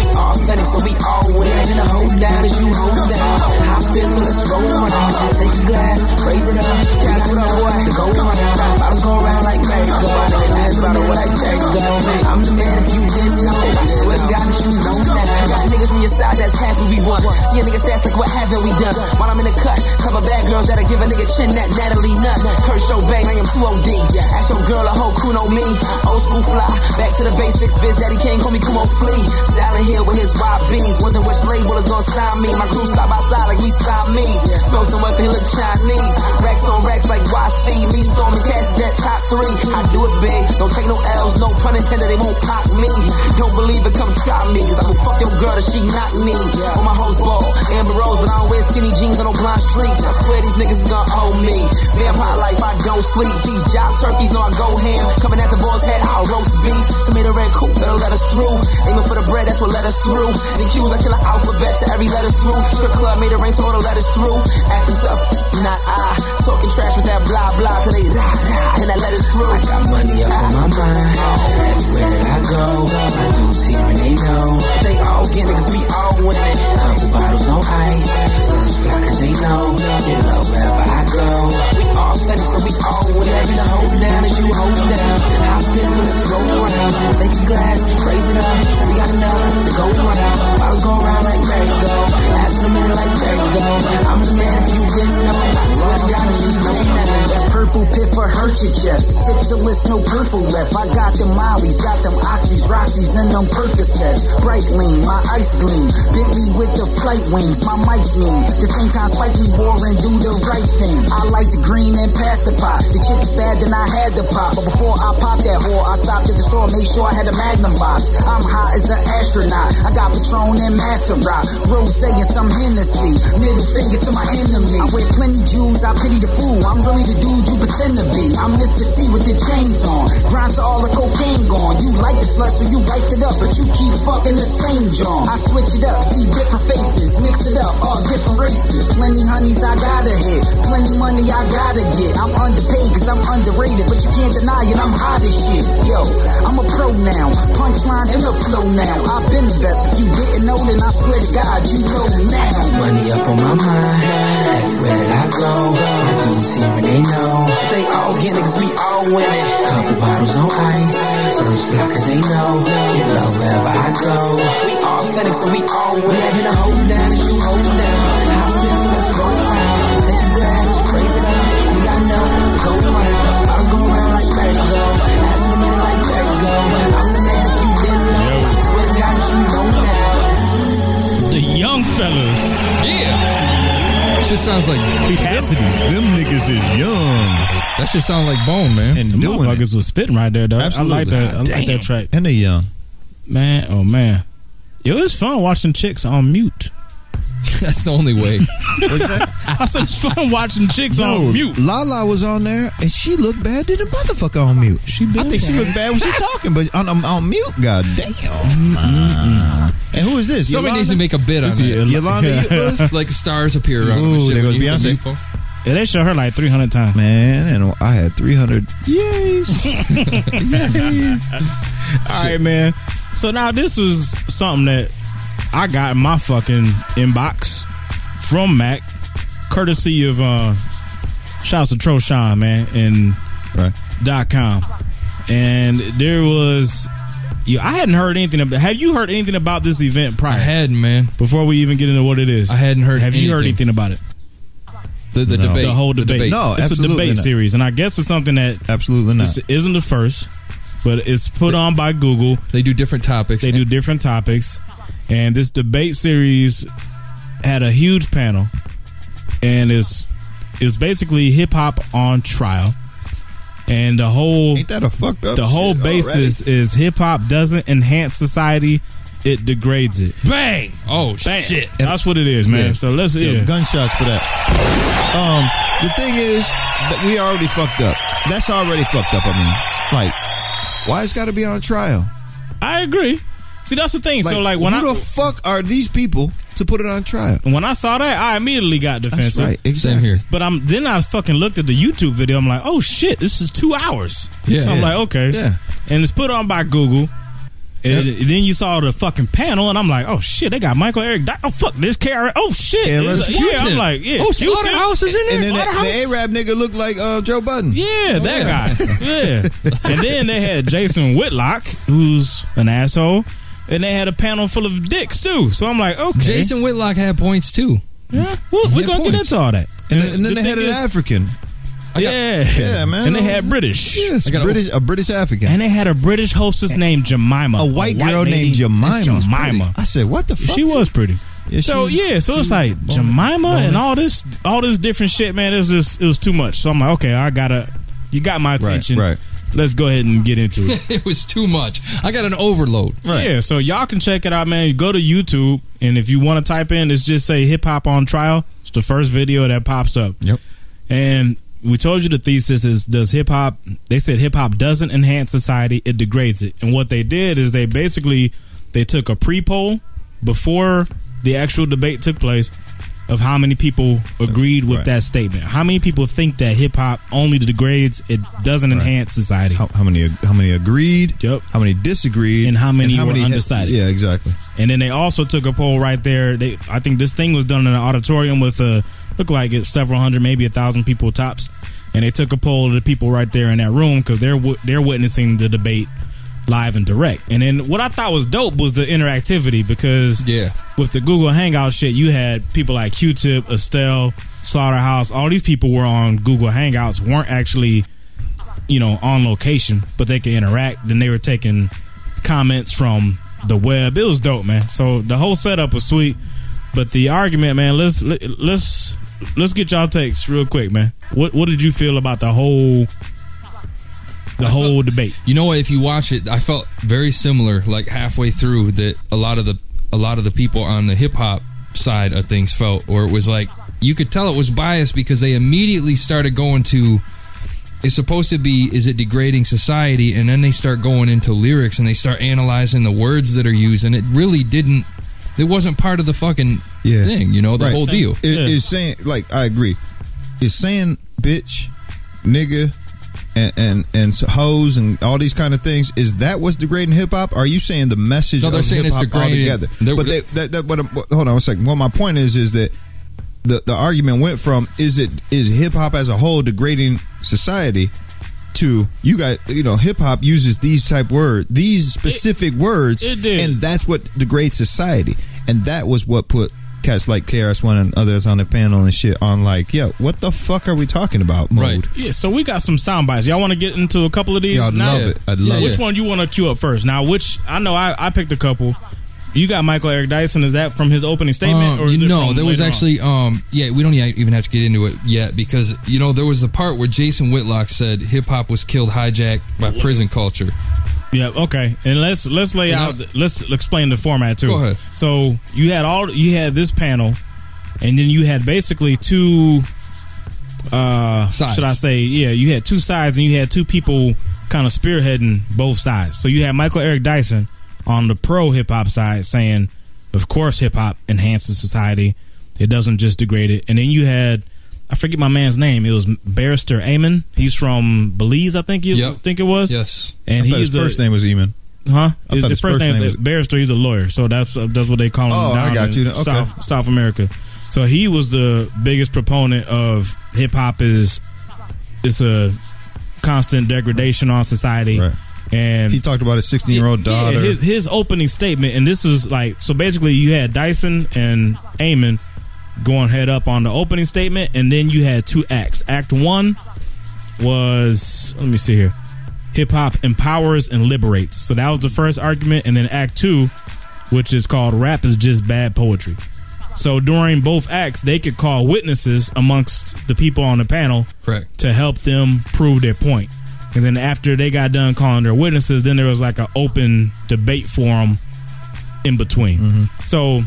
We all Phoenix, so we all win. And the hold down as you hold down. Hop in, so let's roll on. Take a glass, raise it up. We got enough to go around. Bottles go around like merry-go. Last bottle like there go. I'm the man if you didn't know. I swear to God that you know now. Got niggas on your side that's happy we won. See a nigga stats like what haven't we done? While I'm in the cut, couple bad girls that'll give a nigga chin that Natalie Nunn. Kershaw Bang, I am too OD. Ask your girl, a whole crew know me. Old school fly, back to the basics. Biz Daddy King, call me Kumo Flea. Silent Hill with his YBs. Wondering which label is gonna sign me. My crew stop by side like we Siamese. Smoke so much they look Chinese. Racks on racks like YC. Me storming cash that top three. I do it big, don't take no L's, no pun intended, they won't pop me. Don't believe it, come try me. Cause I will fuck your girl if she not me. On my host ball, Amber Rose, but I don't wear skinny jeans on no blind streets. I swear these niggas is gonna owe me. Vampire life, I don't sleep. These job turkeys know I go ham. Coming at the boy's head, I'll roast beef. Tomato red coupe, that'll let us through. Aiming for the bread, that's what let us through. The Q's, I kill an alphabet to every letter through. Strip club made it rain, told let us through. Acting tough, not I. Talking trash with that blah blah, till they rah rah, and that let us through. I got money up on my mind. Everywhere that I go, my dudes here and they know. They all get niggas, we all winning. Couple bottles on ice. Cause they know. Get love wherever I go. We so we all. Every the hold down as you hold down. Hop in, so let's roll around. Take a glass, raise it up. We got enough to go around. Bottles go around like merry-go. Last a minute like go. I'm the man if you didn't know. I swear to God, you know. That purple pit for hurt your chest. Sip the list, no purple left. I got them mollies, got them oxys, roxys, and them Percocets. Bright lean, my ice gleam. Bentley with the flight wings, my mic mean. The same time Spike Lee and do the right thing. I like the green and pass the pot. The chick is bad, then I had to pop. But before I popped that whore, I stopped at the store, made sure I had a magnum box. I'm hot as an astronaut. I got Patron and Master Rock. Rose and some Hennessy. Middle finger to my enemy. I wear plenty jewels, I pity the fool. I'm really the dude you pretend to be. I'm Mr. T with the chains on. Grind to all the cocaine gone. You like the slut, so you wiped it up, but you keep fucking the same John. I switch it up, see different faces, mix it up, all different races. Plenty honeys I gotta hit, plenty money I gotta get. I'm underpaid cause I'm underrated, but you can't deny it, I'm hot as shit. Yo, I'm a pro now, punchline in the flow now. I've been the best, if you didn't know, then I swear to God, you know now. Money up on my mind. Everywhere that I go, my dudes here and they know. They all get niggas, we all winning. Couple bottles on ice. First fly cause they know. Get love wherever I go. We all Phoenix, so we all win. We Having a hold down as you hold down. Fellas. Yeah. Shit sounds like Cassidy. Them niggas is young that shit sounds like bone, man. and The doing it. was spitting right there, though. Absolutely. I like that. I like Damn. that track. And they young. Man, oh man. It was fun watching chicks on mute. (laughs) That's the only way. (laughs) I said it's fun watching chicks Yo, on mute. Lala was on there and she looked bad than a motherfucker on mute. She I think she looked bad when she talking, but on, on, on mute, god damn. And who is this? Somebody Yolanda? needs to make a bid on This it. Yolanda. Yolanda, (laughs) Like stars appear around. Ooh, the shit there when goes you put the Beyonce. Yeah, they show her like 300 times. man, and I had 300 yays. All right, man. So now this was something that I got my fucking inbox from Mac, courtesy of uh shouts to Troshan, man, and Right. dot com. And there was you I hadn't heard anything about have you heard anything about this event I prior? hadn't, man. before we even get into what it is. I hadn't heard Have you heard anything. anything about it? The, the No. debate. The whole debate. No, it's a debate not. series, and I guess it's something that Absolutely not. isn't the first, but it's put on by Google. They do different topics. They do different topics, and this debate series had a huge panel, and it's it's basically hip hop on trial, and the whole Ain't that a fucked up the whole shit basis is hip hop doesn't enhance society, it degrades it. Bang, Oh bang. shit! That's what it is, man. Yeah. So let's already? yeah. Yeah, gunshots for that. Um, the thing is that we already fucked up. That's already fucked up. I mean, like, why it's got to be on trial? I agree. See, that's the thing. so like when who I the fuck are these people to put it on trial? when I saw that, I immediately got That's defensive. right. Same here. But I'm then I fucking looked at the YouTube video. I'm like, oh shit, this is two hours. Yeah. so I'm Yeah. like, okay, Yeah. and it's put on by Google. And then you saw the fucking panel, and I'm like, oh shit, they got Michael Eric. Di- Oh fuck, this KRS. Oh shit, KRS It's- yeah. I'm like, yeah, Oh, Q-Tip. Slaughterhouse is in there. And then that, the Arab nigga looked like uh, Joe Budden. Yeah, that Yeah. guy. (laughs) Yeah. and then they had Jason Whitlock, who's an asshole, and they had a panel full of dicks too. So I'm like, okay, Jason Whitlock had points too. yeah, well, we're gonna get points. into all that. And, then- and then the they had thing an is- African. Yeah, Yeah, man. And they had British. Yes, I got a- British, a British African. And they had a British hostess named Jemima. a white girl lady named Jemima. was pretty. Jemima. I said, what the fuck? She was pretty. Yeah, so she- yeah, so it's she- like Jemima and all this, all this different shit, man. It was just, it was too much. So I'm like, okay, I gotta, you got my attention. right. Let's go ahead and get into it. (laughs) It was too much. I got an overload. Right. Yeah, so y'all can check it out, man. Go to YouTube, and if you want to type in, it's just say hip hop on trial. It's the first video that pops up. Yep. And we told you the thesis is does hip hop they said hip hop doesn't enhance society, it degrades it. And what they did is they basically they took a pre poll before the actual debate took place of how many people agreed with Right. that statement. How many people think that hip hop only degrades, it doesn't enhance society. How, how many? How many agreed? Yep. How many disagreed? And how many were had- undecided. yeah, exactly. And then they also took a poll right there. They, I think this thing was done in an auditorium with a looked like it several hundred, maybe a thousand people tops. And they took a poll of the people right there in that room because they're they're witnessing the debate live and direct. And then what I thought was dope was the interactivity because Yeah. with the Google Hangout shit, you had people like Q-Tip, Estelle, Slaughterhouse. All these people were on Google Hangouts, weren't actually, you know, on location, but they could interact. Then they were taking comments from the web. It was dope, man. So the whole setup was sweet. But the argument, man, let's let- let's let's get y'all takes real quick, man. What what did you feel about the whole (laughs) the whole debate? You know what? If you watch it, I felt very similar. Like halfway through, that a lot of the a lot of the people on the hip hop side of things felt, or it was like you could tell it was biased because they immediately started going to. It's supposed to be is it degrading society, and then they start going into lyrics and they start analyzing the words that are used, and it really didn't. It wasn't part of the fucking Yeah. thing, you know, the Right. whole deal. It, Yeah. It's saying like I agree. It's saying bitch, nigga, and and and hoes and all these kind of things. Is that what's degrading hip hop? Are you saying the message No, they're of saying hip hop altogether? But they, that, that, but, hold on a second. What my point is is that the the argument went from is it is hip hop as a whole degrading society to you got you know hip hop uses these type words these specific words it did. and that's what degrades society and that was what put cats like KRS-One and others on the panel and shit on like yo what the fuck are we talking about mode Right. Yeah, so we got some sound bites. Y'all want to get into a couple of these? Yeah, I'd now? love it. I'd love Which it. one you want to queue up first? Now, which I know I, I picked a couple. You got Michael Eric Dyson. Is that from his opening statement? Um, or is you it there was actually, um, yeah, we don't even have to get into it yet because you know there was a part where Jason Whitlock said hip hop was killed, hijacked by prison culture. Yeah, okay. And let's let's lay out. the- let's explain the format too. Go ahead. So you had all you had this panel and then you had basically two. Uh, Sides. should I say? Yeah, you had two sides, and you had two people kind of spearheading both sides. So you had Michael Eric Dyson on the pro hip hop side saying, "Of course, hip hop enhances society. It doesn't just degrade it." And then you had. I forget my man's name. It was Barrister Amon. He's from Belize, I think you Yep. think it was. Yes. And I he's his first a, name was Eamon. Huh? I His, his his first first name name is was- Barrister. He's a lawyer, so that's uh, that's what they call him. Oh, I got in you. Okay. South South America. So he was the biggest proponent of hip hop is it's a constant degradation on society, Right. and He talked about his 16 year old yeah, daughter. his his opening statement, and this was like so. Basically, you had Dyson and Eamon going head up on the opening statement, and then you had two acts. Act one was let me see here. Hip hop empowers and liberates. So that was the first argument, and then Act two, which is called "Rap is just bad poetry." So during both acts, they could call witnesses amongst the people on the panel Correct. to help them prove their point. And then after they got done calling their witnesses, then there was like an open debate forum in between. Mm-hmm. So,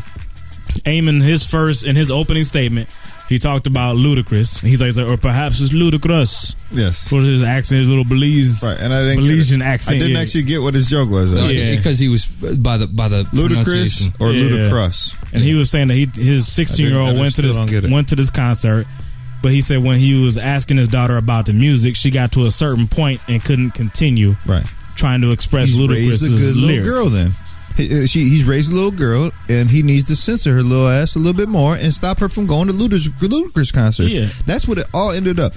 Eamon, his first in his opening statement, he talked about Ludacris. He's like, or perhaps it's ludicrous yes. for his accent, his little Belize, Right, and I didn't Belizean accent. I didn't yeah. actually get what his joke was. No, Yeah. Because he was by the by the Ludicrous or Yeah. ludicrous? And he was saying that he his 16 year old went to this don't get it. went to this concert, but he said when he was asking his daughter about the music, she got to a certain point and couldn't continue Right. trying to express He's raised a lyrics. little girl. Then He- uh, she he's raised a little girl, and he needs to censor her little ass a little bit more and stop her from going to Ludic- Ludacris concerts. Yeah. That's what it all ended up.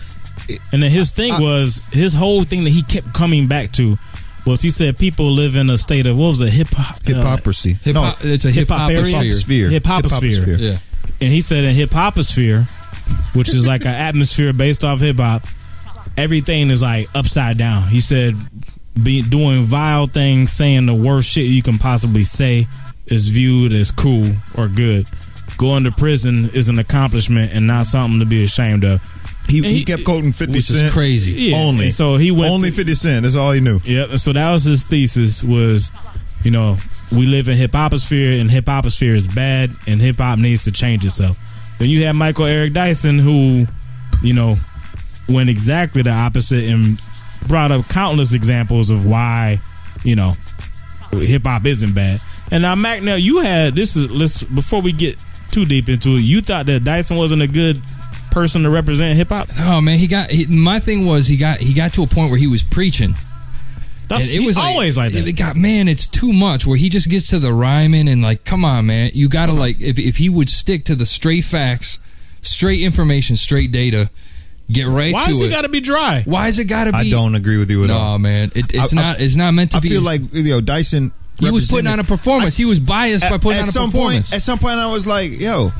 And then his thing I- was his whole thing that he kept coming back to was he said people live in a state of what was it hip hop Hypocrisy. Hip No, it's a hip hip-hop hop area? sphere. sphere. Hip hoposphere. Yeah. and he said in hip hoposphere, which is like an atmosphere based off hip hop, everything is like upside down. He said be doing vile things, saying the worst shit you can possibly say is viewed as cool or good. Going to prison is an accomplishment and not something to be ashamed of. He, he, he- kept quoting 50 Which Cent. is crazy. Yeah, Only. and so he went Only to- 50 Cent. That's all he knew. Yep. And so that was his thesis was, you know, we live in hip hoposphere and hip hoposphere is bad and hip hop needs to change itself. Then you have Michael Eric Dyson who, you know, went exactly the opposite and brought up countless examples of why, you know, hip hop isn't bad. And now Mac now you had this is let's before we get too deep into it, you thought that Dyson wasn't a good person to represent hip hop? Oh man, he got. He, my thing was he got he got to a point where he was preaching. That's it was always like that. It got man, it's too much. Where he just gets to the rhyming and like, come on, man, you gotta like if if he would stick to the straight facts, straight information, straight data, get right Why to does it. it got to be dry? Why is it gotta be? I don't agree with you at all. No, man, it, it's I- I- not. it's not meant to I be. feel like you know Dyson. he was putting on a performance. he was biased by putting at on a some performance. Point, at some point, I was like, "Yo,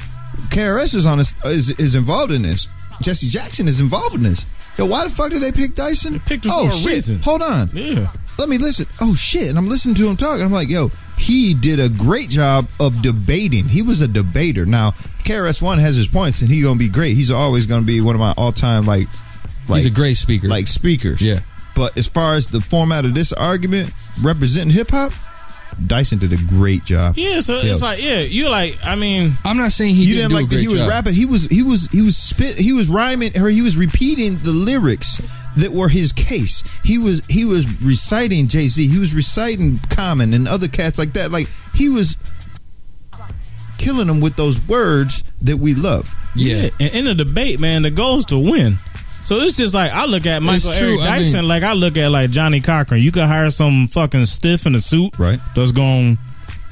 KRS is on this, is, is involved in this. Jesse Jackson is involved in this. Yo, why the fuck did they pick Dyson? picked him oh for a shit! reason. Hold on, Yeah. let me listen. Oh shit! And I'm listening to him talk. I'm like, yo, he did a great job of debating. He was a debater. Now, KRS One has his points, and he's gonna be great. He's always gonna be one of my all time like, like He's a great speaker. like speakers. Yeah. But as far as the format of this argument representing hip hop, Dyson did a great job. Yeah, so Yo. it's like, yeah, you're like, I mean, I'm not saying he you didn't, didn't do like a that great he was job. rapping. He was he was he was spit. He was rhyming or he was repeating the lyrics that were his case. He was he was reciting Jay Z. He was reciting Common and other cats like that. Like he was killing them with those words that we love. Yeah. And in the debate, man, the goal is to win. So it's just like I look at Michael It's true, Eric I Dyson, mean- like I look at like Johnnie Cochran. You could hire some fucking stiff in a suit, Right. That's going,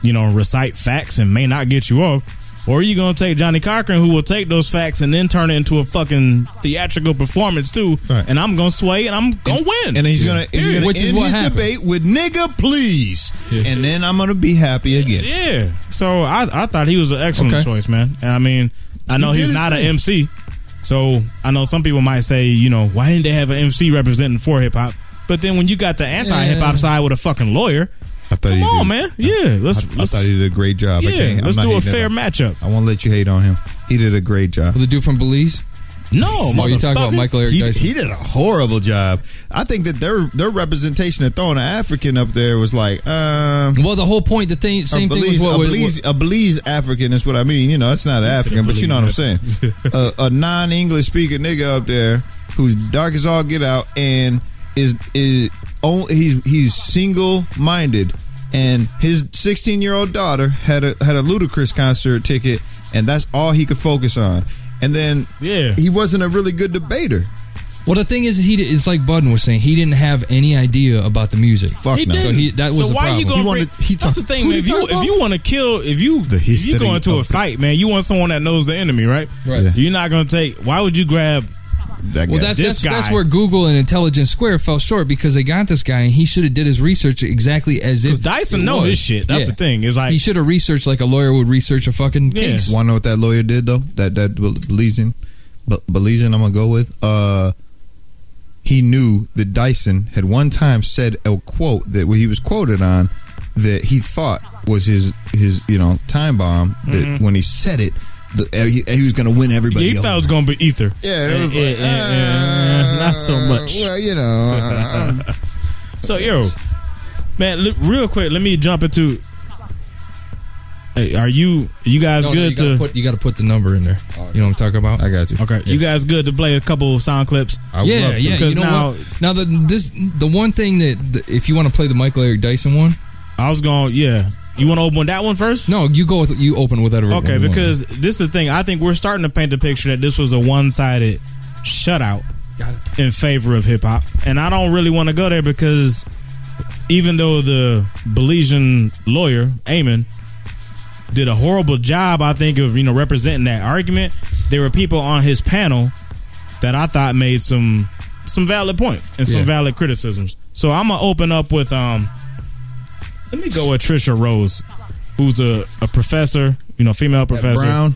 you know, recite facts and may not get you off. Or are you gonna take Johnnie Cochran, who will take those facts and then turn it into a fucking theatrical performance too? Right. And I'm gonna sway and I'm gonna win. And he's gonna, and he's gonna Which is end what his happened. debate with "nigga, please," and then I'm gonna be happy again. Yeah. So I I thought he was an excellent Okay. choice, man. And I mean, I know He he's not an. MC. So I know some people might say, you know, why didn't they have an MC representing for hip hop? But then when you got the anti hip hop Yeah. side with a fucking lawyer, I thought come he on, did. man. Yeah, let's I, I let's thought he did a great job. I yeah, can't- I'm let's not do a fair on- matchup. I won't let you hate on him. He did a great job. The dude from Belize. No, Oh, you talking about. Michael Eric He, Dyson? he did a horrible job. I think that their their representation of throwing an African up there was like, uh, well, the whole point, the thing, same a thing Belize, was what, a, what- Belize, a Belize African is what I mean. You know, it's not an African, but you know what I'm saying. (laughs) a, a non English speaking nigga up there who's dark as all get out and is is only he's he's single minded, and his 16 year old daughter had a had a Ludacris concert ticket, and that's all he could focus on. And then Yeah. he wasn't a really good debater. Well, the thing is, is he it's like Budden was saying. He didn't have any idea about the music. Fuck He no. didn't. So he that was so the why problem. you going He wanted- he That's talk- the thing, who man. If he you talk about? if you want to kill, if you The if you history go into a of- fight, man, you want someone that knows the enemy, right? Right. Yeah. You're not gonna take. Why would you grab? That Well, that, This that's, that's where Google and Intelligence Squared fell short because they got this guy and he should have did his research exactly as if Because Dyson it know his shit. That's Yeah. the thing. It's like he should have researched like a lawyer would research a fucking Yeah. case. Want to know what that lawyer did though? That that Belizean, Be- Belizean, I'm gonna go with. Uh, he knew that Dyson had one time said a quote that he was quoted on that he thought was his his you know time bomb. That when he said it, the, eh, he, eh, he was gonna win everybody. he thought it was gonna be ether. Yeah, it eh, was Yeah, like yeah, yeah, yeah, not so much. Well, you know, uh, So yo, man, li- real quick, let me jump into. Hey, are you you guys No, no, good you gotta put you got to put the number in there. Oh, you know what I'm talking about? I got you. okay, you guys good to play a couple of sound clips? I would yeah, love to. yeah. because you know now- what? Now the this the one thing that the, if you want to play the Michael Eric Dyson one, I was going, yeah. You want to open that one first? no, you go with you open with whatever. Okay, one because this is the thing. I think we're starting to paint the picture that this was a one-sided shutout in favor of hip hop, and I don't really want to go there because even though the Belizean lawyer Eamon did a horrible job, I think of you know representing that argument, there were people on his panel that I thought made some some valid points and some Yeah. valid criticisms. So I'm gonna open up with um. Let me go with Tricia Rose, who's a, a professor, you know, female That professor. Brown.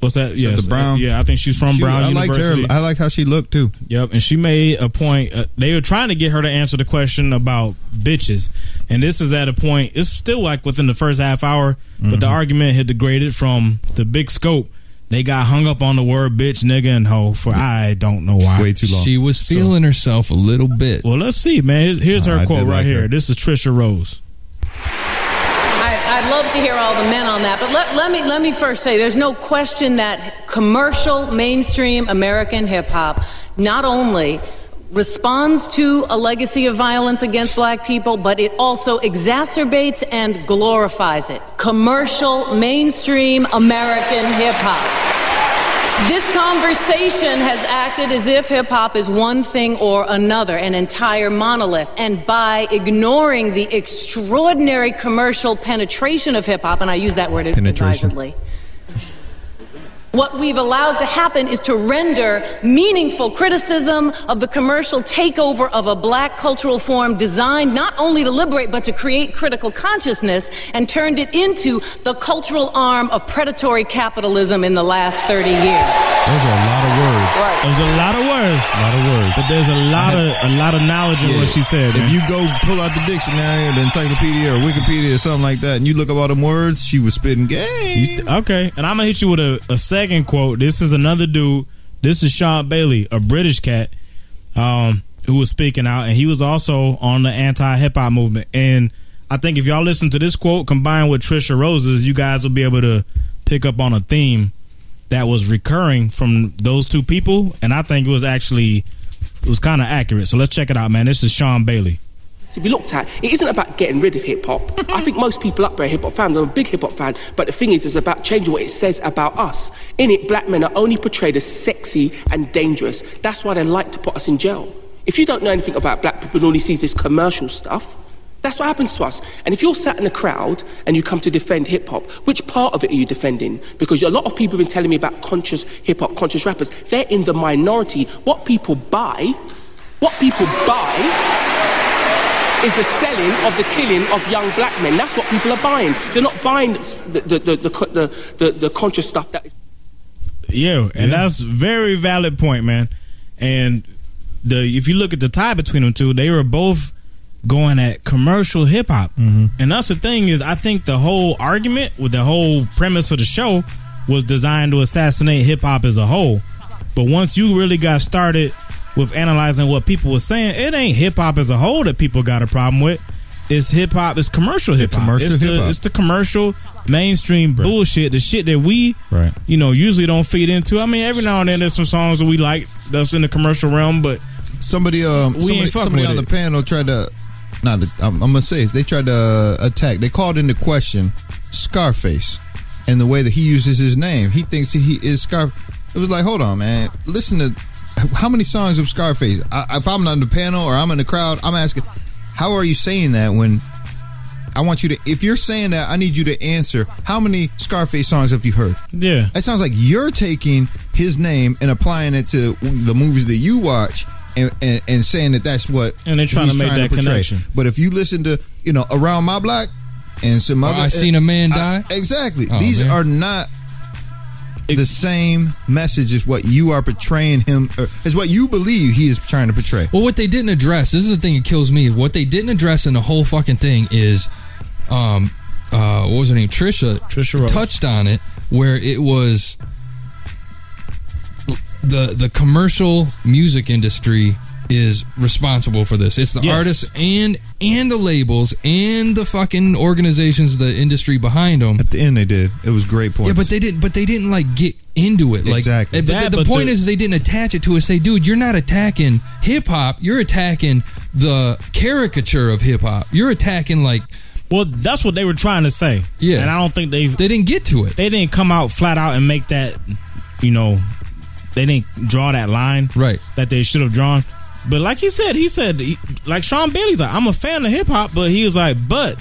What's that? that Yes, the Brown? Yeah, I think she's from She- Brown I liked her. University. I like how she looked too. Yep, and she made a point. Uh, they were trying to get her to answer the question about bitches, and this is at a point. It's still like within the first half hour, but Mm-hmm. the argument had degraded from the big scope. They got hung up on the word bitch, nigga, and hoe for I don't know why. Way too long. she was feeling herself a little bit. Well, let's see, man. Here's, here's her I quote right like here. her. This is Tricia Rose. I, I'd love to hear all the men on that, but let, let me let me first say there's no question that commercial mainstream American hip hop not only responds to a legacy of violence against black people, but it also exacerbates and glorifies it. Commercial mainstream American hip hop. This conversation has acted as if hip hop is one thing or another, an entire monolith. And by ignoring the extraordinary commercial penetration of hip hop, and I use that word Penetration. advisedly, what we've allowed to happen is to render meaningful criticism of the commercial takeover of a black cultural form designed not only to liberate but to create critical consciousness and turned it into the cultural arm of predatory capitalism in the last 30 years. Those are a lot of words. Right. There's a lot of words, A lot of words. but there's a lot of a lot of knowledge in Yeah. what she said. man. If you go pull out the dictionary or the encyclopedia or Wikipedia or something like that, and you look up all them words, she was spitting game. Okay, and I'm gonna hit you with a, a second quote. This is another dude. This is Shaun Bailey, a British cat, um, who was speaking out, and he was also on the anti hip hop movement. And I think if y'all listen to this quote combined with Tricia Rose's, you guys will be able to pick up on a theme that was recurring from those two people. And I think it was actually it was kind of accurate. So let's check it out, man. This is Shaun Bailey. To be looked at. It isn't about getting rid of hip hop. I think most people up there are hip hop fans. I'm a big hip hop fan, but the thing is, it's about changing what it says about us. In it, black men are only portrayed as sexy and dangerous. That's why they like to put us in jail. If you don't know anything about black people and only you see this commercial stuff, that's what happens to us. And if you're sat in a crowd and you come to defend hip hop, which part of it are you defending? Because a lot of people have been telling me about conscious hip hop, conscious rappers. They're in the minority. What people buy, what people buy is the selling of the killing of young black men. That's what people are buying. They're not buying the, the, the, the, the, the, the conscious stuff that is. Yeah, and that's very valid point, man. And the if you look at the tie between them two, they were both going at commercial hip hop. Mm-hmm. And that's the thing is, I think the whole argument with the whole premise of the show was designed to assassinate hip hop as a whole. But once you really got started with analyzing what people were saying, it ain't hip hop as a whole that people got a problem with. It's hip hop. It's commercial hip hop. commercial It's the it's the commercial mainstream bullshit. The shit that we Right. you know usually don't feed into. I mean, every now and then there's some songs that we like that's in the commercial realm, but Somebody, um, somebody, somebody on it. the panel tried to. Not, to- I'm, I'm gonna say they tried to uh, attack. They called into question Scarface and the way that he uses his name. He thinks he is Scar. It was like, hold on, man. Listen to how many songs of Scarface. I, if I'm not on the panel or I'm in the crowd, I'm asking, how are you saying that when? I want you to. If you're saying that, I need you to answer. How many Scarface songs have you heard? yeah, It sounds like you're taking his name and applying it to the movies that you watch, and, and, and saying that that's what And they're trying to he's make that portray. connection. But if you listen to you know around my block and some Or other, I Seen a Man I- Die? exactly. Oh, These man. are not the same message as what you are portraying him, or is what you believe he is trying to portray. Well, what they didn't address, this is the thing that kills me. What they didn't address in the whole fucking thing is, um, uh, what was her name? Tricia. Tricia Rose. touched on it, where it was the the commercial music industry is responsible for this. It's the Yes. artists and and the labels and the fucking organizations, the industry behind them. At the end, they did. It was great point. Yeah, but they didn't. But they didn't like get into it. Like Exactly. But That, the, the but point the- is, they didn't attach it to it. Say, dude, you're not attacking hip hop. You're attacking the caricature of hip hop. You're attacking like well, that's what they were trying to say. Yeah. and I don't think they they didn't get to it. they didn't come out flat out and make that. You know, they didn't draw that line Right. that they should have drawn. But like he said, he said like Shaun Bailey's like I'm a fan of hip hop, but he was like, but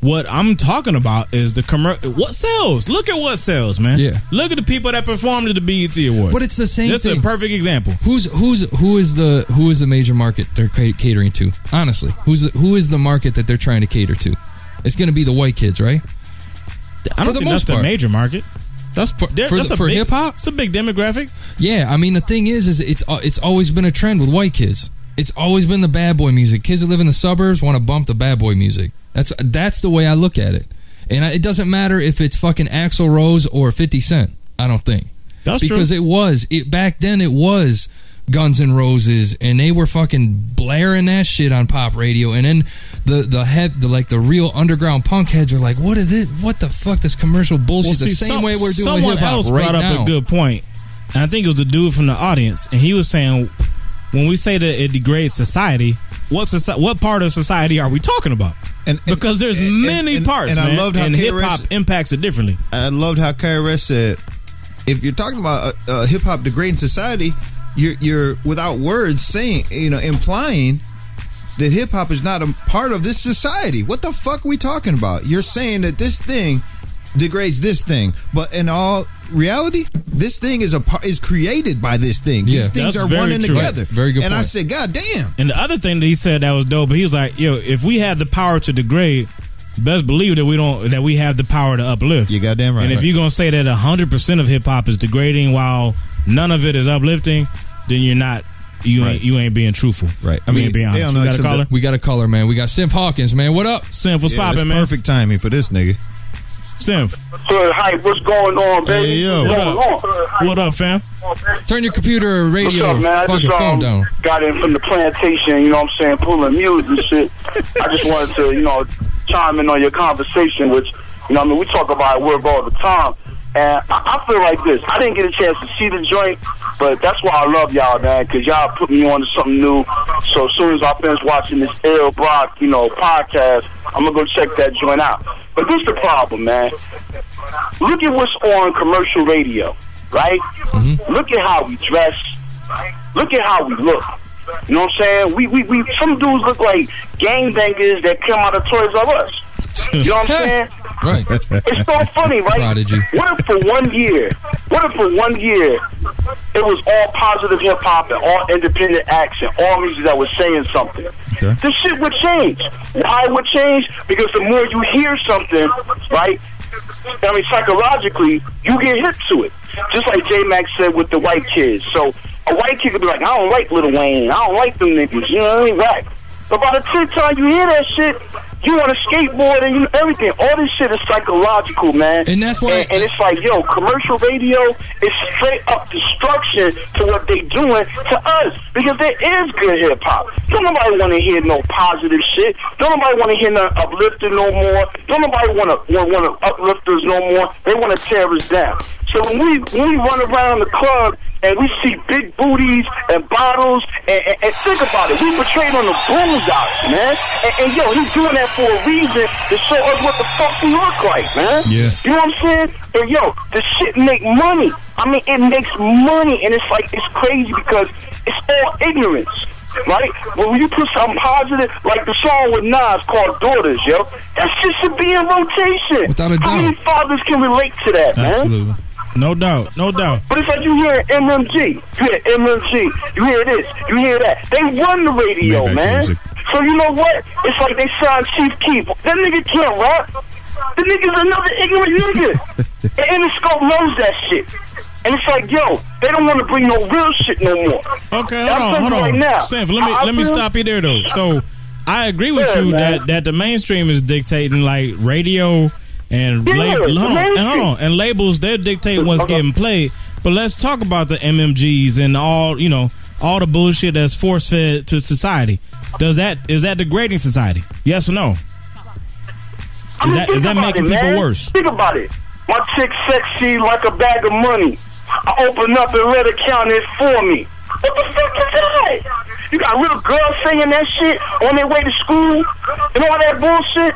what I'm talking about is the commercial. What sells? Look at what sells, man. Yeah. Look at the people that performed at the BET Awards. But it's the same This thing. a perfect example. Who's who's who is the who is the major market they're ca- catering to? Honestly, who's the, who is the market that they're trying to cater to? It's going to be the white kids, right? I don't For the think most that's the major market. That's for, there- for that's the- for hip-hop? It's a big demographic. Yeah, I mean the thing is, is it's uh, it's always been a trend with white kids. It's always been the bad boy music. Kids that live in the suburbs want to bump the bad boy music. That's that's the way I look at it. And I, it doesn't matter if it's fucking Axl Rose or Fifty Cent. I don't think That's because true. it was it back then. It was Guns N' Roses, and they were fucking blaring that shit on pop radio. And then the the head the like the real underground punk heads are like, what is this? What the fuck? This commercial bullshit. Well, the same some- way we're doing someone hip hop else right brought up now. a good point, and I think it was the dude from the audience, and he was saying when we say that it degrades society, what soci- what part of society are we talking about? And- and- because there's and- many and- parts, and I man, loved how and hip hop impacts it differently. I loved how KRS said, if you're talking about uh, uh, hip hop degrading society, you're you're without words saying, you know, implying that hip hop is not a part of this society. What the fuck are we talking about? You're saying that this thing degrades this thing, but in all reality, this thing is a is created by this thing. Yeah, These things are running true. together. Right, very good And I said, God damn. And the other thing that he said that was dope, but he was like, "Yo, if we have the power to degrade, best believe that we don't that we have the power to uplift." You goddamn right. And if you're gonna say that hundred percent of hip hop is degrading while none of it is uplifting, then you're not you Right. ain't you ain't being truthful. Right. I I mean, mean, being honest. don't know You got a except caller? We got a caller, man. We got Simp Hawkins, man. What up? Simp, what's Yeah, popping, man? perfect timing for this nigga. Simp, Hood hype, what's going on, baby? Hey, yo. What's what going up? on? What up, fam? Turn your computer or radio What's up, man? or I fucking just phone um, down. got in from the plantation, you know what I'm saying, pulling mules and shit. I just wanted to, you know, chime in on your conversation, which, you know, I mean, we talk about work all the time. And I, I feel like this. I didn't get a chance to see the joint, but that's why I love y'all, man, because y'all put me on to something new. So as soon as I finish watching this L Brock, you know, podcast, I'm going to go check that joint out. But this the problem, man. Look at what's on commercial radio, right? Mm-hmm. Look at how we dress. Look at how we look. You know what I'm saying? We we, we some dudes look like gangbangers that come out of Toys R Us. You know what I'm saying? (laughs) Right. It's so funny, right? Prodigy. What if for one year, what if for one year it was all positive hip hop and all independent action, all music that was saying something? Okay. The shit would change. Why it would change? Because the more you hear something, right? I mean, psychologically, you get hit to it. Just like J Max said with the white kids. So a white kid could be like, I don't like Lil Wayne. I don't like them niggas. You know, they ain't whack. But by the tenth time you hear that shit, You want to skateboard and you know, everything. All this shit is psychological, man. And that's why- And, and it's like, yo, commercial radio is straight up destruction to what they doing to us because there is good hip hop. Don't nobody want to hear no positive shit. Don't nobody want to hear no uplifting no more. Don't nobody want to want, want to uplift us no more. They want to tear us down. So when we when we run around the club and we see big booties and bottles and, and, and think about it, we portrayed on the boondocks, man. And, and yo, he's doing that for a reason to show us what the fuck we look like, man. Yeah. You know what I'm saying? And yo, the shit make money. I mean, it makes money, and it's like it's crazy because it's all ignorance. Right? But when you put something positive, like the song with Nas called Daughters, yo, that shit should be in rotation. Without a How many fathers can relate to that, man? Absolutely. No doubt. No doubt. But it's like you hear MMG, you hear MMG, you hear this, you hear that. They run the radio, Maybach man. music. So you know what? It's like they signed Chief Keef. That nigga can't rap. The nigga's another ignorant nigga. (laughs) and Interscope knows that shit. And it's like, yo, they don't want to bring no real shit no more. Okay, hold I'm on, hold on. Right now, Sanford, let me I- I let me stop you there though. So I agree with Yeah, you man. that that the mainstream is dictating like radio and label, hold on, and hold on, and labels they're dictating what's Okay. getting played. But let's talk about the MMGs and all you know all the bullshit that's force fed to society. Does that is that degrading society? Yes or no? I mean, that- is that making it, people man. worse? Think about it. My chick sexy like a bag of money. I open up and let her count it for me. What the fuck is that? You got little girls saying that shit on their way to school and all that bullshit.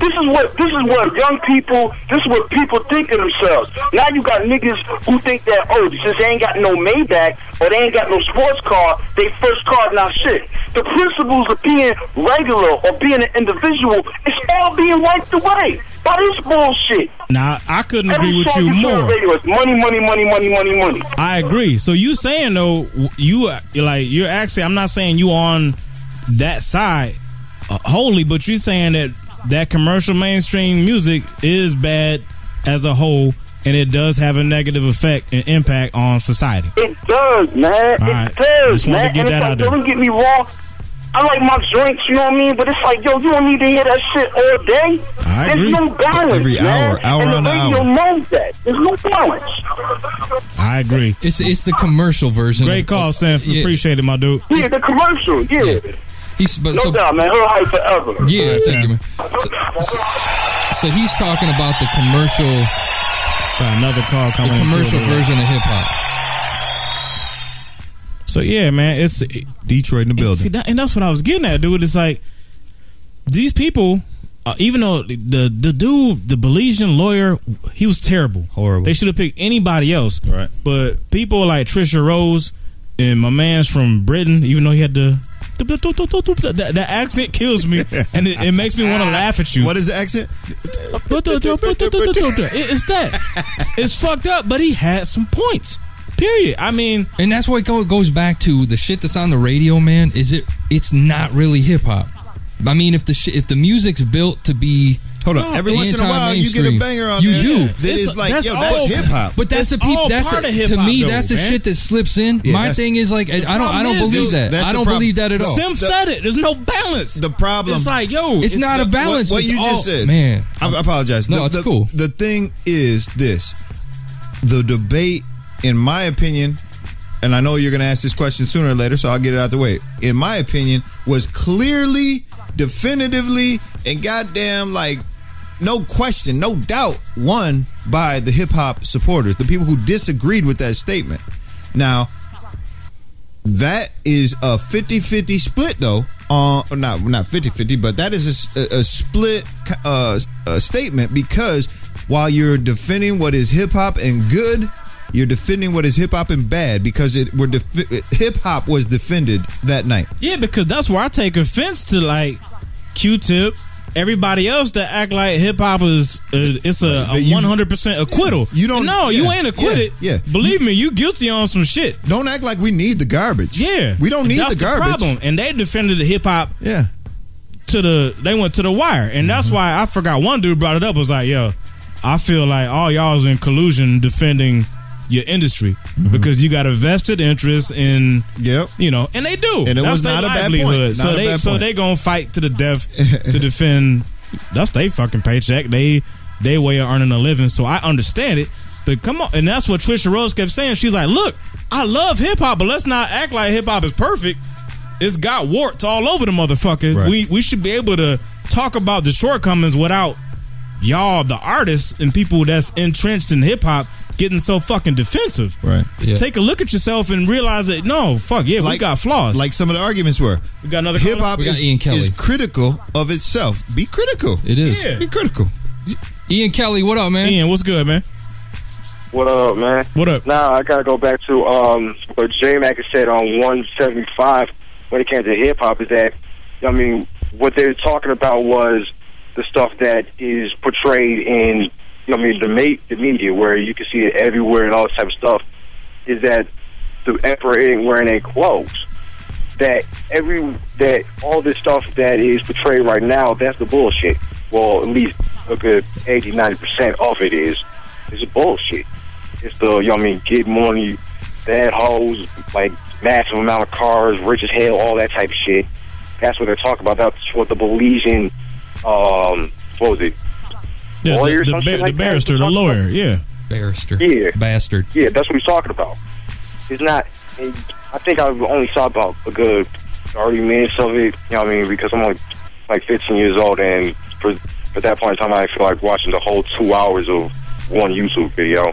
This is what this is what young people. This is what people think of themselves. Now you got niggas who think that oh, since they ain't got no Maybach or they ain't got no sports car, they first car not shit. The principles of being regular or being an individual, it's all being wiped away by this bullshit. Now I couldn't Every agree with you on more. radio is money, money, money, money, money, money. I agree. So you saying though you you're like you're actually I'm not saying you on that side uh, wholly, but you're saying that that commercial mainstream music is bad as a whole, and it does have a negative effect and impact on society. It does, man. All it right. does, Just wanted to man. get and that it's out like, there. don't get me wrong. I like my drinks, you know what I mean? But it's like, yo, you don't need to hear that shit all day. I There's agree. no balance, Every man. hour, hour and on the the radio hour. knows that. There's no balance. I agree. It's it's the commercial version. Great call, Sam. Yeah. Appreciate it, my dude. Yeah, the commercial, yeah. He's but No so, doubt, man. Her high forever. Yeah, Right, thank Sam. you, man. So, so, so he's talking about the commercial, Got another call the coming. into commercial version of hip hop. So yeah, man, it's Detroit in the And, building. see, that, and that's what I was getting at, dude. It's like these people, uh, even though the the dude, the Belizean lawyer, he was terrible, Horrible. They should have picked anybody else, Right. But people like Tricia Rose and my man's from Britain, even though he had the. That, that accent kills me, (laughs) and it, it makes me want to laugh at you. What is the accent? It's that. It's fucked up, but he had some points. Period. I mean, And that's what it goes back to the shit that's on the radio, man. Is it? It's not really hip hop. I mean, if the sh- if the music's built to be Hold on. Every once in a while, you get a banger on You there. do. That It's- is like, that's yo, that's hip hop. But that's It's the people. That's a, to me. though, that's the shit that slips in. Yeah, My thing is like I, don't. I don't believe dude, that. I don't believe that at all. Sim said it. There's no balance. The problem. It's like, yo, It's not the- a balance. What, what you all- just said, man. I, I apologize. No, the, it's the- cool. The thing is this: the debate, in my opinion, and I know you're going to ask this question sooner or later, so I'll get it out the way. In my opinion, was clearly, definitively, and goddamn like. No question, no doubt, won by the hip hop supporters, the people who disagreed with that statement. Now, that is a 50-50 split though uh not not 50-50 but that is a split uh a statement because while you're defending what is hip-hop and good you're defending what is hip-hop and bad because it were defi- hip-hop was defended that night yeah, because that's where I take offense to like Q-Tip. Everybody else that act like hip hop is uh, it's a one hundred percent acquittal. You don't- No, you ain't acquitted. yeah, yeah. Believe me, you guilty on some shit. don't act like we need the garbage Yeah, we don't need that's the garbage problem. And they defended the hip hop yeah to the. They went to the wire, and that's Mm-hmm. why I forgot. One dude brought it up. Was like, yo, I feel like all y'all is in collusion defending your industry Mm-hmm. because you got a vested interest in Yep. you know, and they do. And it that's was not a bad point. livelihood. So they so point. they gonna fight to the death (laughs) to defend. That's their fucking paycheck. They they way of earning a living. So I understand it. But come on, and that's what Tricia Rose kept saying. She's like, "Look, I love hip hop, but let's not act like hip hop is perfect. It's got warts all over the motherfucker. Right. We we should be able to talk about the shortcomings without y'all, the artists and people that's entrenched in hip hop, getting so fucking defensive. Right. Yeah. Take a look at yourself and realize that no, fuck yeah, we got flaws. Like some of the arguments were. we got another hip hop We is, is critical of itself. Be critical. It is. Yeah. Be critical. Ian Kelly, what up, man? Ian, what's good, man? What up, man? What up? Now I gotta go back to um what J Mac said on 175 when it came to hip hop is that I mean what they were talking about was the stuff that is portrayed in I mean the ma- the media where you can see it everywhere and all this type of stuff is that the emperor ain't wearing any clothes. That every that all this stuff that is portrayed right now that's the bullshit. Well, at least a good 80 90 percent of it is is bullshit. It's the, you know what I mean, get money, bad hoes, like massive amount of cars, rich as hell, all that type of shit. That's what they're talking about. That's what the Belizean, um, what was it? Yeah, Lawyer the, or the, ba- shit the barrister, the lawyer, yeah. Barrister. Yeah. Bastard. Yeah, that's what he's talking about. It's not, I think I only saw about a good 30 minutes of it, you know what I mean, because I'm only like 15 years old, and for, at that point in time, I feel like watching the whole two hours of one YouTube video.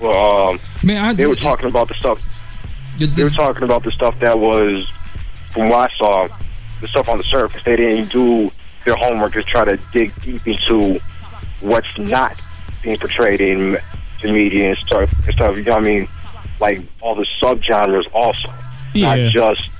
Well, um, Man, I they were talking about the stuff. They were talking about the stuff that was, from what I saw, the stuff on the surface. They didn't do their homework to try to dig deep into what's not being portrayed in the media and stuff. And stuff. You know what I mean? Like all the subgenres also, Yeah. not just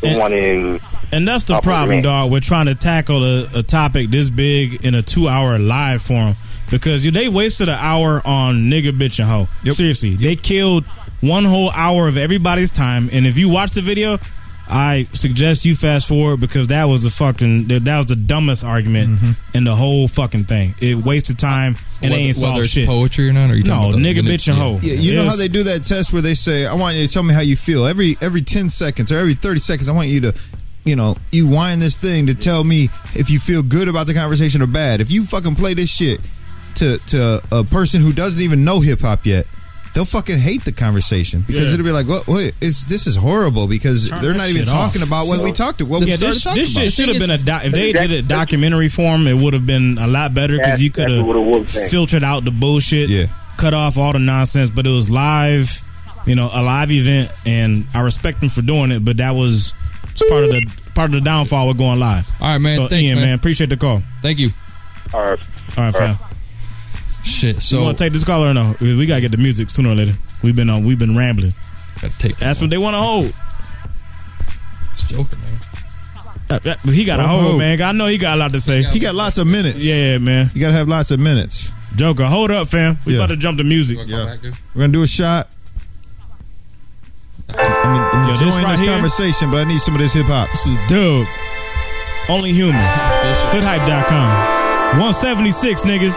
the one in. And that's the problem, Green. dog. We're trying to tackle a, a topic this big in a two hour live forum because they wasted an hour on nigga, bitch, and hoe. Seriously, they killed one whole hour of everybody's time. And if you watch the video, I suggest you fast forward because that was the fucking that that was the dumbest argument mm-hmm. in the whole fucking thing. It wasted time and whether, they ain't whether solved it's shit. poetry or not? Or you No, talking about the- nigga, the- bitch, and yeah. hoe. Yeah, you know Yes. how they do that test where they say, "I want you to tell me how you feel." Every every ten seconds or every thirty seconds, I want you to, you know, you wind this thing to tell me if you feel good about the conversation or bad. If you fucking play this shit to to a person who doesn't even know hip hop yet, they'll fucking hate the conversation because Yeah. it'll be like, "What? Wait, it's this is horrible," because Turn they're that not even shit talking off. about what So- we talked to. What we yeah, started this, talking this about. shit should have been a doc. If they That- did it documentary form, it would have been a lot better because That's you could exactly what it have would've filtered out the bullshit, Yeah. cut off all the nonsense. But it was live, you know, a live event, and I respect them for doing it. But that was it's part of the part of the downfall with going live. All right, man. So Thanks, Ian, man. man, appreciate the call. Thank you. All right. All right, fam. Shit. you So want to take this caller or no? We we gotta get the music sooner or later. We've been on. We've been rambling. gotta take. That's what they want to hold. It's joking, man. Uh, uh, But he got a hold, hold. man. I know he got a lot to say. He got lots of minutes. Yeah, man. You gotta have lots of minutes. Joker, hold up, fam. We Yeah. about to jump to music. Yeah. We're gonna do a shot. I'm, I'm Yo, this enjoying right this here- conversation, but I need some of this hip hop. This is dope. Only human. Hoodhype.com. 176, niggas.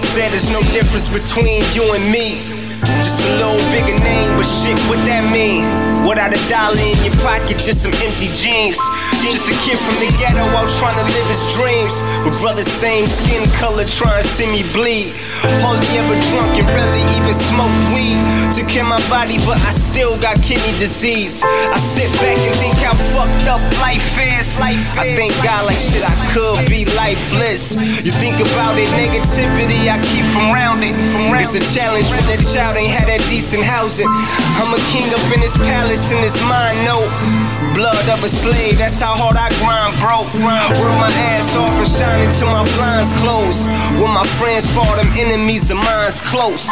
Said, there's no difference between you and me. Just a little bigger name, but shit, what that mean? Without a dollar in your pocket, just some empty jeans. Just a kid from the ghetto out trying to live his dreams. With brothers, same skin color, trying to see me bleed. Hardly ever drunk and rarely even smoked weed. Took care my body, but I still got kidney disease. I sit back and think how fucked up life is. Life I thank God like shit, I could be lifeless. You think about it, negativity, I keep from round it. It's a challenge when that child ain't had that decent housing. I'm a king up in his palace, in his mind, no. Blood of a slave, that's how hard I grind, bro. Work my ass off and shine until my blinds close. When my friends fall, them enemies of mine's close.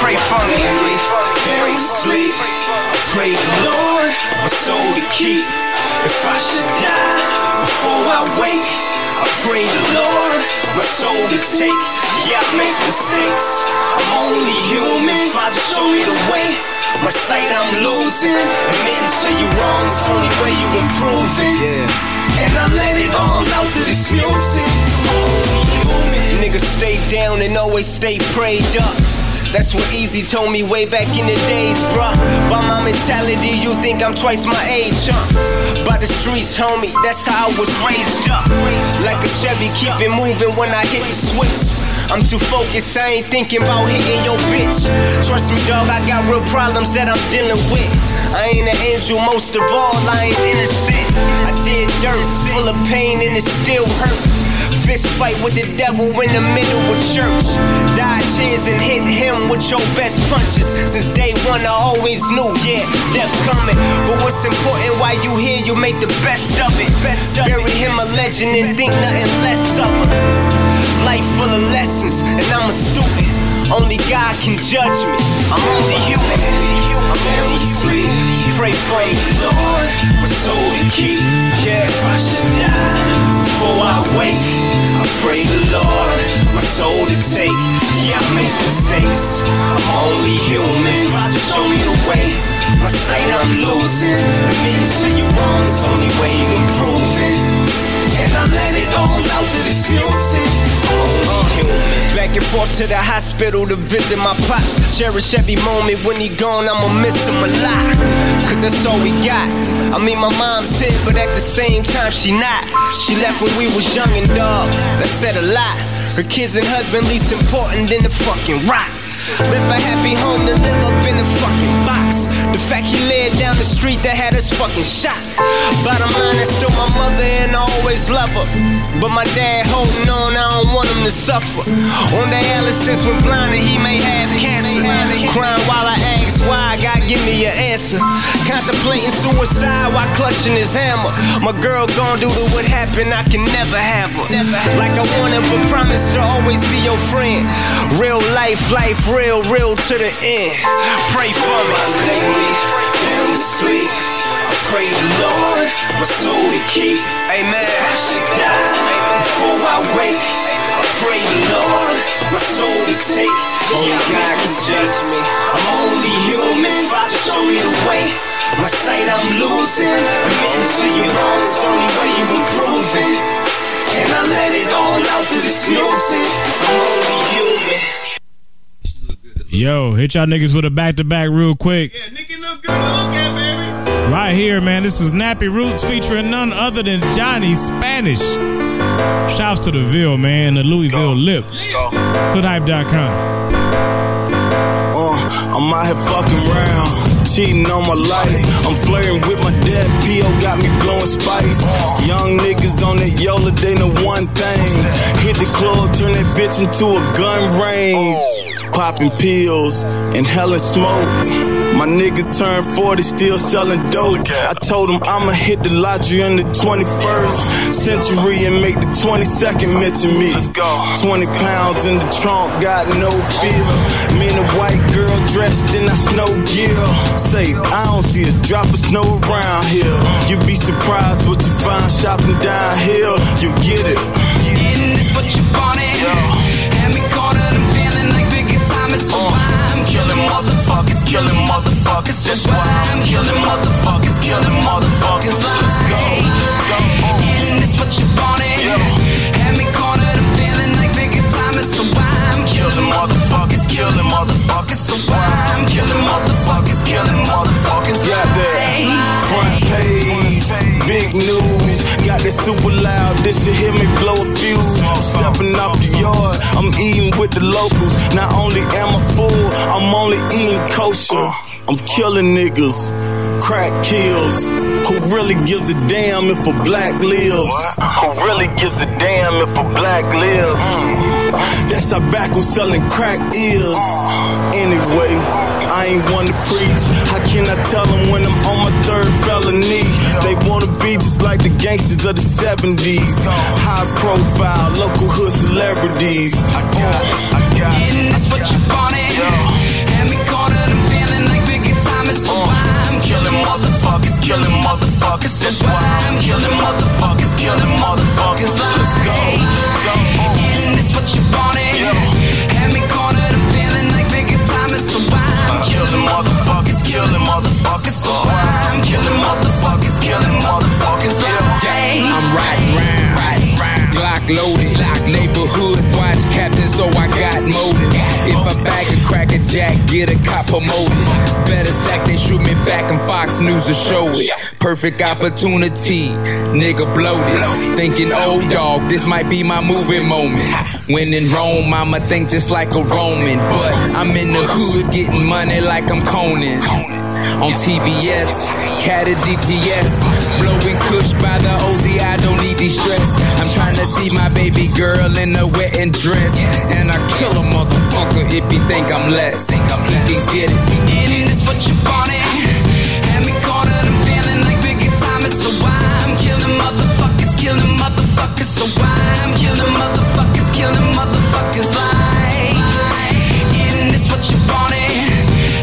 Pray for me, Buried to sleep. I pray the Lord my soul to keep. If I should die before I wake, I pray the Lord, my soul to take. Yeah, I make mistakes. I'm only human. Father, show me the way. My sight I'm losing. And men tell you wrong, it's the only way you improving. Yeah. And I let it all out through this music. I'm only human. Niggas stay down and always stay prayed up. That's what Easy told me way back in the days, bruh. By my mentality, you think I'm twice my age, huh? By the streets, homie, that's how I was raised up. Like a Chevy, keep it moving when I hit the switch. I'm too focused, I ain't thinking about hitting your bitch. Trust me, dog, I got real problems that I'm dealing with. I ain't an angel, most of all, I ain't innocent. I did dirt, full of pain, and it still hurt. Fist fight with the devil in the middle of church. Dodge his and hit him with your best punches. Since day one, I always knew, yeah, death coming. But what's important while you here, you make the best of it. Best Bury him a legend and think nothing less of him. Only God can judge me. I'm only human. I'm only sweet. Pray, pray, Lord, my soul to keep. Yeah, if I should die before I wake, I pray the Lord, my soul to take. Yeah, I make mistakes. I'm only human. Father, show me the way. My sight I'm losing. Tell you wrong, it's only way you improving. And I let it all out through this music. Human. Back and forth to the hospital to visit my pops. Cherish every moment when he gone, I'ma miss him a lot. Cause that's all we got. I mean, my mom's here, but at the same time, she not. She left when we was young and dog. That said a lot. Her kids and husband least important than the fucking rock. Left a happy home to live up in a fucking box. The fact he lived down the street that had us fucking shot. Bottom line, that's still my mother and I always love her. But my dad holding on, I don't want him to suffer. On dialysis when blinded, he may have cancer. Crying while I ask why, God give me an answer. Contemplating suicide while clutching his hammer. My girl gon' do to what happened, I can never have her. Like I wanted, but promise to always be your friend. Real life, life real, real to the end. Pray for me. Me down to sleep. I pray the Lord, my soul to keep. Amen. If I should die before I wake, I pray the Lord, my soul to take. Yeah, God can judge me. I'm only human. Father, show me the way. My sight I'm losing. I'm into you wrong. Only way you improving. And I let it all out through this music. I'm only human. Yo, hit y'all niggas with a back to back real quick. Yeah, Nicky look good to look at, baby. Right here, man. This is Nappy Roots featuring none other than Johnny Spanish. Shouts to the Ville, man. The Louisville Lip. Hoodhype.com. I'm out here fucking round, cheating on my life. I'm flirting with my dad. P.O. got me blowing spice. Young niggas on that Yola, they know one thing. Hit the club, turn that bitch into a gun range. Popping pills, and inhaling smoke. My nigga turned 40, still selling dope. I told him I'ma hit the lottery in the 21st century and make the 22nd mention me. Let's go. 20 pounds in the trunk, got no fear. Me and a white girl dressed in a snow gear. Say, I don't see a drop of snow around here. You'd be surprised what you find shopping downhill. You get it. And this what you wanted. Had me cornered, I'm feeling like bigger time is so uh. why I'm killing motherfuckers, killing motherfuckers. That's why I'm killing motherfuckers, killing motherfuckers. Let's go. And this what you wanted. Had me cornered, I'm feeling like bigger time so I'm killing motherfuckers, killing motherfuckers. So I'm killing motherfuckers, killing motherfuckers. Got that that super loud, this shit hear me blow a fuse. Stepping off the yard, I'm eating with the locals. Not only am I full, I'm only eating kosher. I'm killing niggas, crack kills. Who really gives a damn if a black lives? Who really gives a damn if a black lives? Mm. That's how backwards selling crack is. Anyway, I ain't one to preach. How can I tell them when I'm on my third felony? They wanna be just like the gangsters of the 70s. High profile, local hood celebrities. I got it, I got it. And that's what you wanted. Had me cornered, I'm feeling like bigger time is uh. so killing motherfuckers, killing motherfuckers. That's why I'm killing motherfuckers, killing motherfuckers. Let's go. go. And it's what you wanted. Yeah. Had me cornered, I'm feeling like bigger time. So why I'm killing motherfuckers, killing motherfuckers. So why I'm killing motherfuckers, killing motherfuckers. Yeah. I'm riding round loaded. Neighborhood watch captain, so I got motive. If I bag a crack a jack, get a cop promoted. Better stack than shoot me back and Fox News will show it. Perfect opportunity, nigga bloated. Thinking, oh dog, this might be my moving moment. When in Rome, I'ma think just like a Roman. But I'm in the hood getting money like I'm Conan. On TBS, cat a DTS. Blowing kush by the OZ, I don't need de stress. I'm trying to see my baby girl in a wedding dress. And I kill a motherfucker if he think I'm less. He can get it. In this what you wanted. Had me cornered, I'm feeling like bigger time so why I'm killing motherfuckers, killing motherfuckers, so why I'm killing motherfuckers, killing motherfuckers like. In this what you wanted.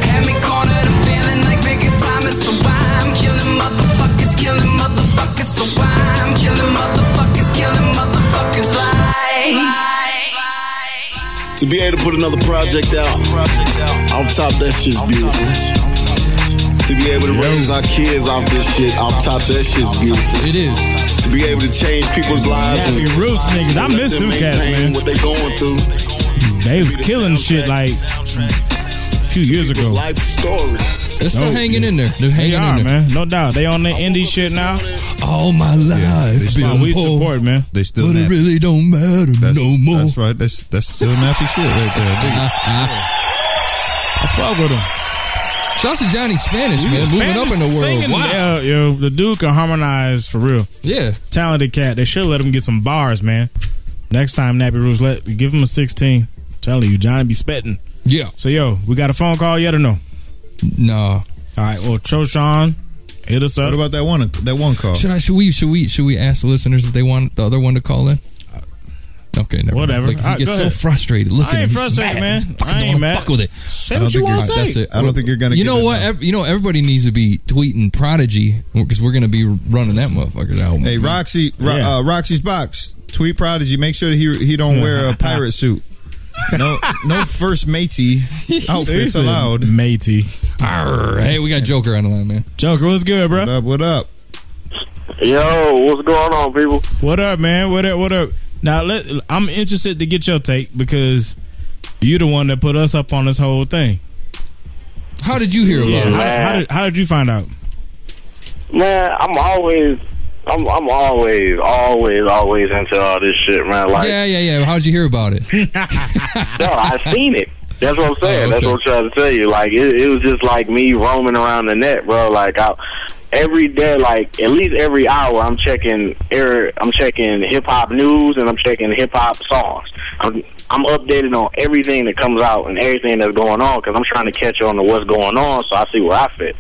Had me cornered, I'm feeling like bigger time so why motherfuckers, so I'm killing motherfuckers, killing motherfuckers like. To be able to put another project out, off top, that shit's beautiful. To be able to raise our kids off this shit, off top, that shit's beautiful. It is. To be able to change people's lives and Nappy Roots niggas. I miss them man. What they going through. They was killing shit like a few years ago. Life story. They're still hanging in there. They're They hanging are, in there. man. No doubt. They on their indie shit now. All my life, That's why we support, man. They still But it really don't matter That's, no more. That's right. That's that's still nappy shit right there. Dig uh-huh. I fuck with them. Shouts to Johnny Spanish, man. Moving up in the world. Singing, Wow. yeah, yo, the dude can harmonize for real. Yeah. Talented cat. They should let him get some bars, man. Next time, Nappy Roots, let give him a 16. telling you, Johnny be spitting. Yeah. So, yo, we got a phone call yet or no? No. All right, well, Choshan, hit us up. What about that one? That one call. Should I? Should we? Should we? Should we ask the listeners if they want the other one to call in? Okay, never Whatever. Mind. Like, he right, gets so frustrated. Look I at ain't him. He's frustrated, mad. man. I ain't don't mad. Fuck with it. Say what you want to say. That's it. I don't think you're gonna. You get know it what? now. Ev- you know everybody needs to be tweeting Prodigy because we're gonna be running that motherfucker's album. Hey, Roxy, Ro- Yeah. uh, Roxy's box. Tweet Prodigy. Make sure that he he don't wear a pirate suit. No, no first matey (laughs) outfits He allowed. Matey. Arr. Hey, we got Joker on the line, man. Joker, what's good, bro? What up? What up? Yo, what's going on, people? What up, man? What up? What up? Now, let, I'm interested to get your take because you're the one that put us up on this whole thing. How did you hear about Yeah, it? how, how did how did you find out? Man, I'm always, I'm, I'm always, always, always into all this shit, man. Like, yeah, yeah, yeah. How'd you hear about it? (laughs) (laughs) no, I seen it. That's what I'm saying. Oh, That's what I'm trying to tell you. Like, it, it was just like me roaming around the net, bro. Like, I, every day, like at least every hour, I'm checking, air, I'm checking hip hop news and I'm checking hip hop songs. I'm, I'm updated on everything that comes out and everything that's going on because I'm trying to catch on to what's going on, so I see where I fit.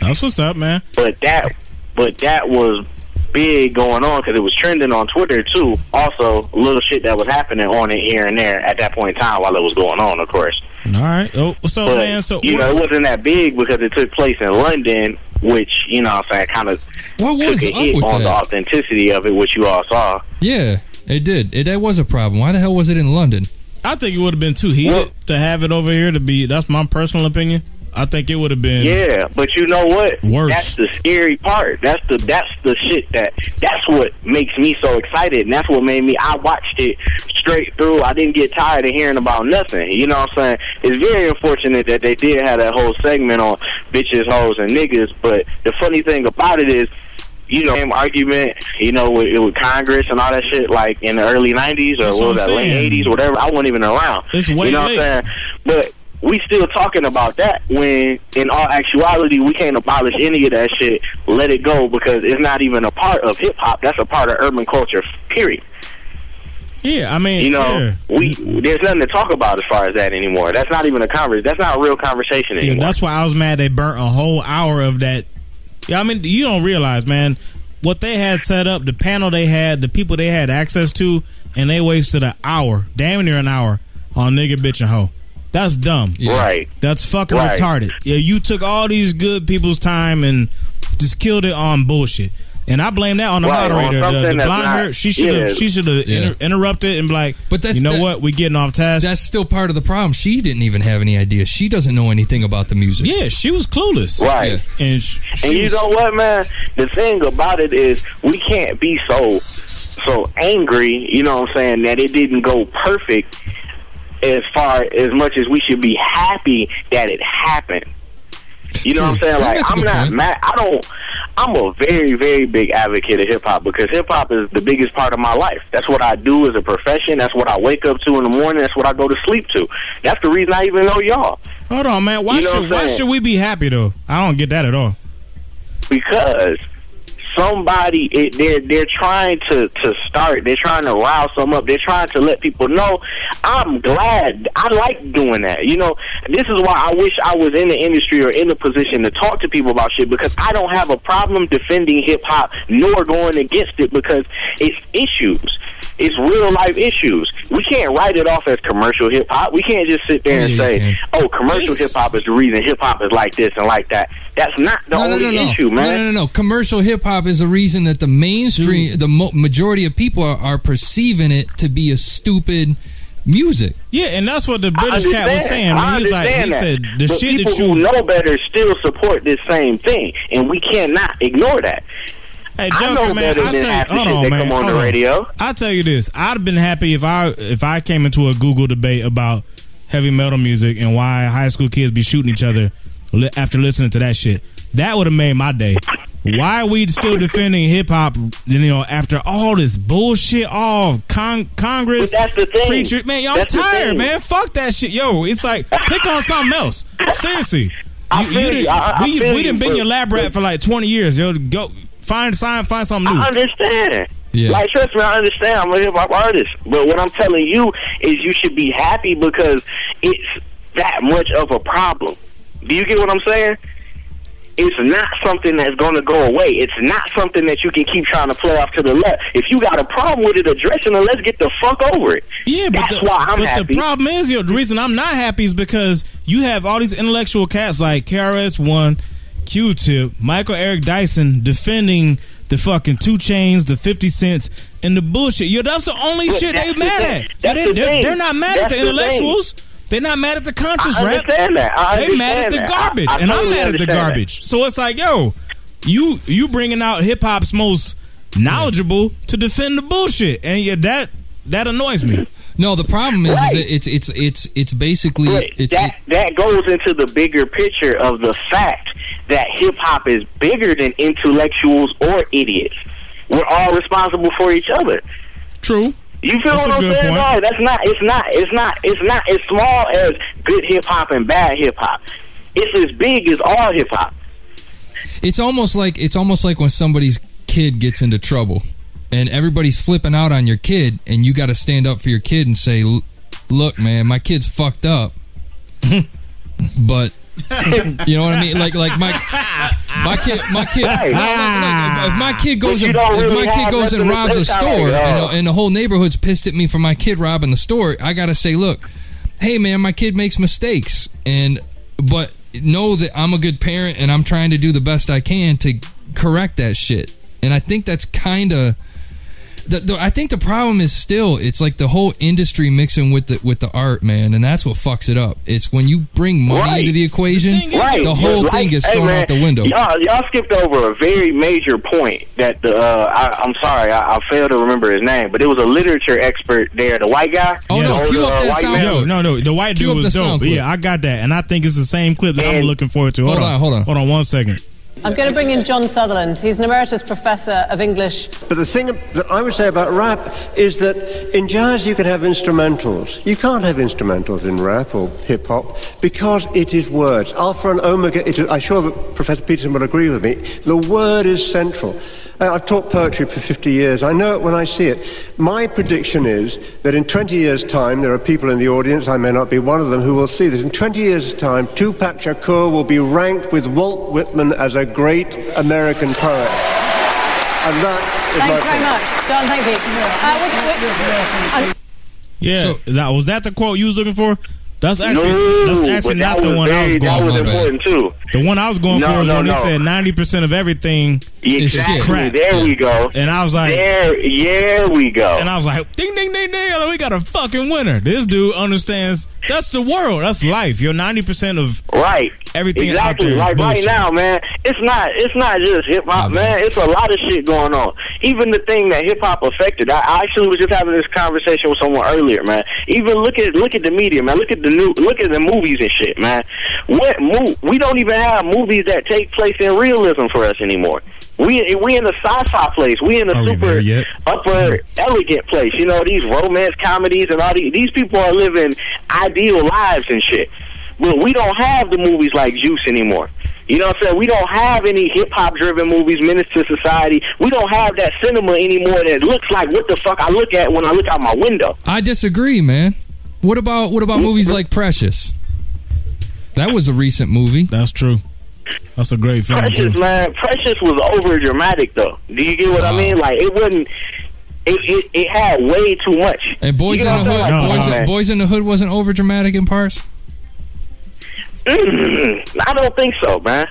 That's what's up, man. But that, but that was big going on because it was trending on Twitter too. Also, little shit that was happening on it here and there at that point in time while it was going on, of course. All right. Oh, so But, man, so you know, it wasn't that big because it took place in London, which you know, what I'm saying, kind of What took was a hit with on the authenticity of it, which you all saw. Yeah, it did. It that was a problem. Why the hell was it in London? I think it would have been too heated to have it over here to be. That's my personal opinion. I think it would have been. Yeah, but you know what? Worse. That's the scary part. That's the that's the shit that that's what makes me so excited, and that's what made me. I watched it straight through. I didn't get tired of hearing about nothing. You know what I'm saying? It's very unfortunate that they did have that whole segment on bitches, hoes, and niggas. But the funny thing about it is. You know, same argument, you know, with, with Congress and all that shit, like in the early 90s or That's what was that, late 80s, whatever. I wasn't even around. It's way you know late. what I'm saying? But we still talking about that when in all actuality we can't abolish any of that shit let it go because it's not even a part of hip hop that's a part of urban culture period Yeah, I mean, you know yeah. we there's nothing to talk about as far as that anymore that's not even a conversation that's not a real conversation Yeah, anymore that's why I was mad they burnt a whole hour of that. Yeah, I mean, you don't realize, man, what they had set up, the panel they had, the people they had access to, and they wasted an hour, damn near an hour, on nigga, bitch, and hoe. That's dumb. right That's fucking Right. retarded. Yeah, you took all these good people's time and just killed it on bullshit. And I blame that on the Right, on moderator. The, the blind her, she should have yeah. she should have Yeah. inter- interrupted and be like, But that's you know that- what, we getting off task. That's still part of the problem. She didn't even have any idea. She doesn't know anything about the music. Yeah, she was clueless. Right. And sh- And you know what, man? The thing about it is we can't be so so angry, you know what I'm saying, that it didn't go perfect as far as much as we should be happy that it happened. You know what I'm saying? Like I'm not point. mad I don't I'm a very, very big advocate of hip hop because hip hop is the biggest part of my life. That's what I do as a profession. That's what I wake up to in the morning. That's what I go to sleep to. That's the reason I even know y'all. hold on, man. Why You know should why should we be happy though? I don't get that at all. because somebody it, they're they're trying to to start. They're trying to rile some up. They're trying to let people know i'm glad i like doing that. You know this is why i wish i was in the industry or in the position to talk to people about shit because i don't have a problem defending hip-hop nor going against it because it's issues it's real life issues. We can't write it off as commercial hip hop. We can't just sit there and yeah, say, can. "Oh, commercial hip hop is the reason hip hop is like this and like that." That's not the no, no, only no, no. issue, man. No, no, no, no. Commercial hip hop is the reason that the mainstream, the mo- majority of people are, are perceiving it to be a stupid music. Yeah, and that's what the British cat was saying. I When he's like, he understand said the but shit people that you who know better still support this same thing, and we cannot ignore that. Hey, I Joker, man, than tell you, hold on, man. come on hold the radio. I'll tell you this: I'd have been happy if I if I came into a Google debate about heavy metal music and why high school kids be shooting each other li- after listening to that shit. That would have made my day. Why are we still defending hip hop? You know, after all this bullshit, all con- Congress, But that's the thing. preacher, man, y'all That's tired, man. Fuck that shit, yo. It's like pick on something else. Seriously, you, you you. I- I we we done been your lab rat for like twenty years. Yo, go find sign find something new. I understand. Yeah. Like, trust me, I understand. I'm a hip hop artist. But what I'm telling you is you should be happy because it's that much of a problem. Do you get what I'm saying? It's not something that's going to go away. It's not something that you can keep trying to play off to the left. If you got a problem with it, addressing it. and Let's get the fuck over it. Yeah, but, that's the, why I'm but happy. the problem is, yo, the reason I'm not happy is because you have all these intellectual cats like KRS One, Q-Tip, Michael Eric Dyson defending the fucking 2 Chainz, the fifty cents, and the bullshit. Yo, that's the only But shit they the mad thing. at. Yo, That's they, the they're, they're not mad That's at the the thing. intellectuals. They're not mad at the conscious I rap. understand that. I they mad at the that. I- garbage, I and I'm mad at the understand that. garbage. So it's like, yo, you you bringing out hip hop's most knowledgeable to defend the bullshit, and yeah, that that annoys me. No, the problem is, Right. is it's it's it's it's basically But it's that that goes into the bigger picture of the fact that hip hop is bigger than intellectuals or idiots. We're all responsible for each other. True. You feel That's what I'm saying? point. No, that's not. It's not. It's not. It's not as small as good hip hop and bad hip hop. It's as big as all hip hop. it's almost like it's almost like when somebody's kid gets into trouble and everybody's flipping out on your kid and you got to stand up for your kid and say look man my kid's fucked up. (laughs) But you know what I mean? Like like my my kid my kid Right. like, like, like, if my kid goes and, if my kid goes and robs a store and, and the whole neighborhood's pissed at me for my kid robbing the store I got to say look hey man my kid makes mistakes and but know that I'm a good parent and I'm trying to do the best I can to correct that shit. And I think that's kind of the, the, I think the problem is still it's like the whole industry mixing with the with the art man and that's what fucks it up it's when you bring money Right. into the equation Right. the whole Like, thing gets hey, thrown man, out the window Y'all, y'all skipped over a very major point that the uh, I, I'm sorry, I, I failed to remember his name, but it was a literature expert there, the white guy. Oh, The no, older, cue up uh, that white sound man. Yo, no, no, the white Cue dude was dope. sound. Yeah, I got that, and I think it's the same clip that I'm looking forward to. Hold, Hold on, hold on. hold on, one second. I'm going to bring in John Sutherland. He's an emeritus professor of English But the thing that I would say about rap is that in jazz you can have instrumentals. You can't have instrumentals in rap or hip hop because it is words. Alpha and omega, I'm sure that Professor Peterson will agree with me, the word is central. I- I've taught poetry for 50 years. I know it when I see it. My prediction is that in 20 years' time, there are people in the audience, I may not be one of them, who will see this. In 20 years' time, Tupac Shakur will be ranked with Walt Whitman as a great American poet. And that is my Thanks very point. much, John. Thank you. Uh, we- we- Yeah, So- that was that the quote you was looking for. That's actually No, that's actually but not that the was one I was very- going that was for. important, too. The one I was going No, for was no, when he no. said ninety percent of everything is Exactly. crap. There we go. And I was like, there, yeah, we go. And I was like, ding, ding, ding, ding. We got a fucking winner. This dude understands that's the world. That's life. You're 90% of right. everything exactly. out there. is Like right now, man, it's not it's not just hip hop, man. It's a lot of shit going on. Even the thing that hip hop affected. I, I actually was just having this conversation with someone earlier, man. Even look at look at the media, man. Look at the new look at the movies and shit, man. What mo- we don't even have movies that take place in realism for us anymore. We we in the sci-fi place. We in the super there yet? upper elegant place. You know these romance comedies and all these these people are living ideal lives and shit. But we don't have the movies like Juice anymore. You know what I'm saying? We don't have any hip hop driven movies, Menace to Society. We don't have that cinema anymore that looks like what the fuck I look at when I look out my window. I disagree, man. What about what about movies like Precious? That was a recent movie. That's true. That's a great film. Precious, too. man. Precious was over dramatic though. Do you get what I mean? Like it wasn't. It, it, it had way too much. And Boys You know in the Hood, I'm saying? Like, Boys, come on, man. Boys in the Hood wasn't over dramatic in parts. Mm, I don't think so, man.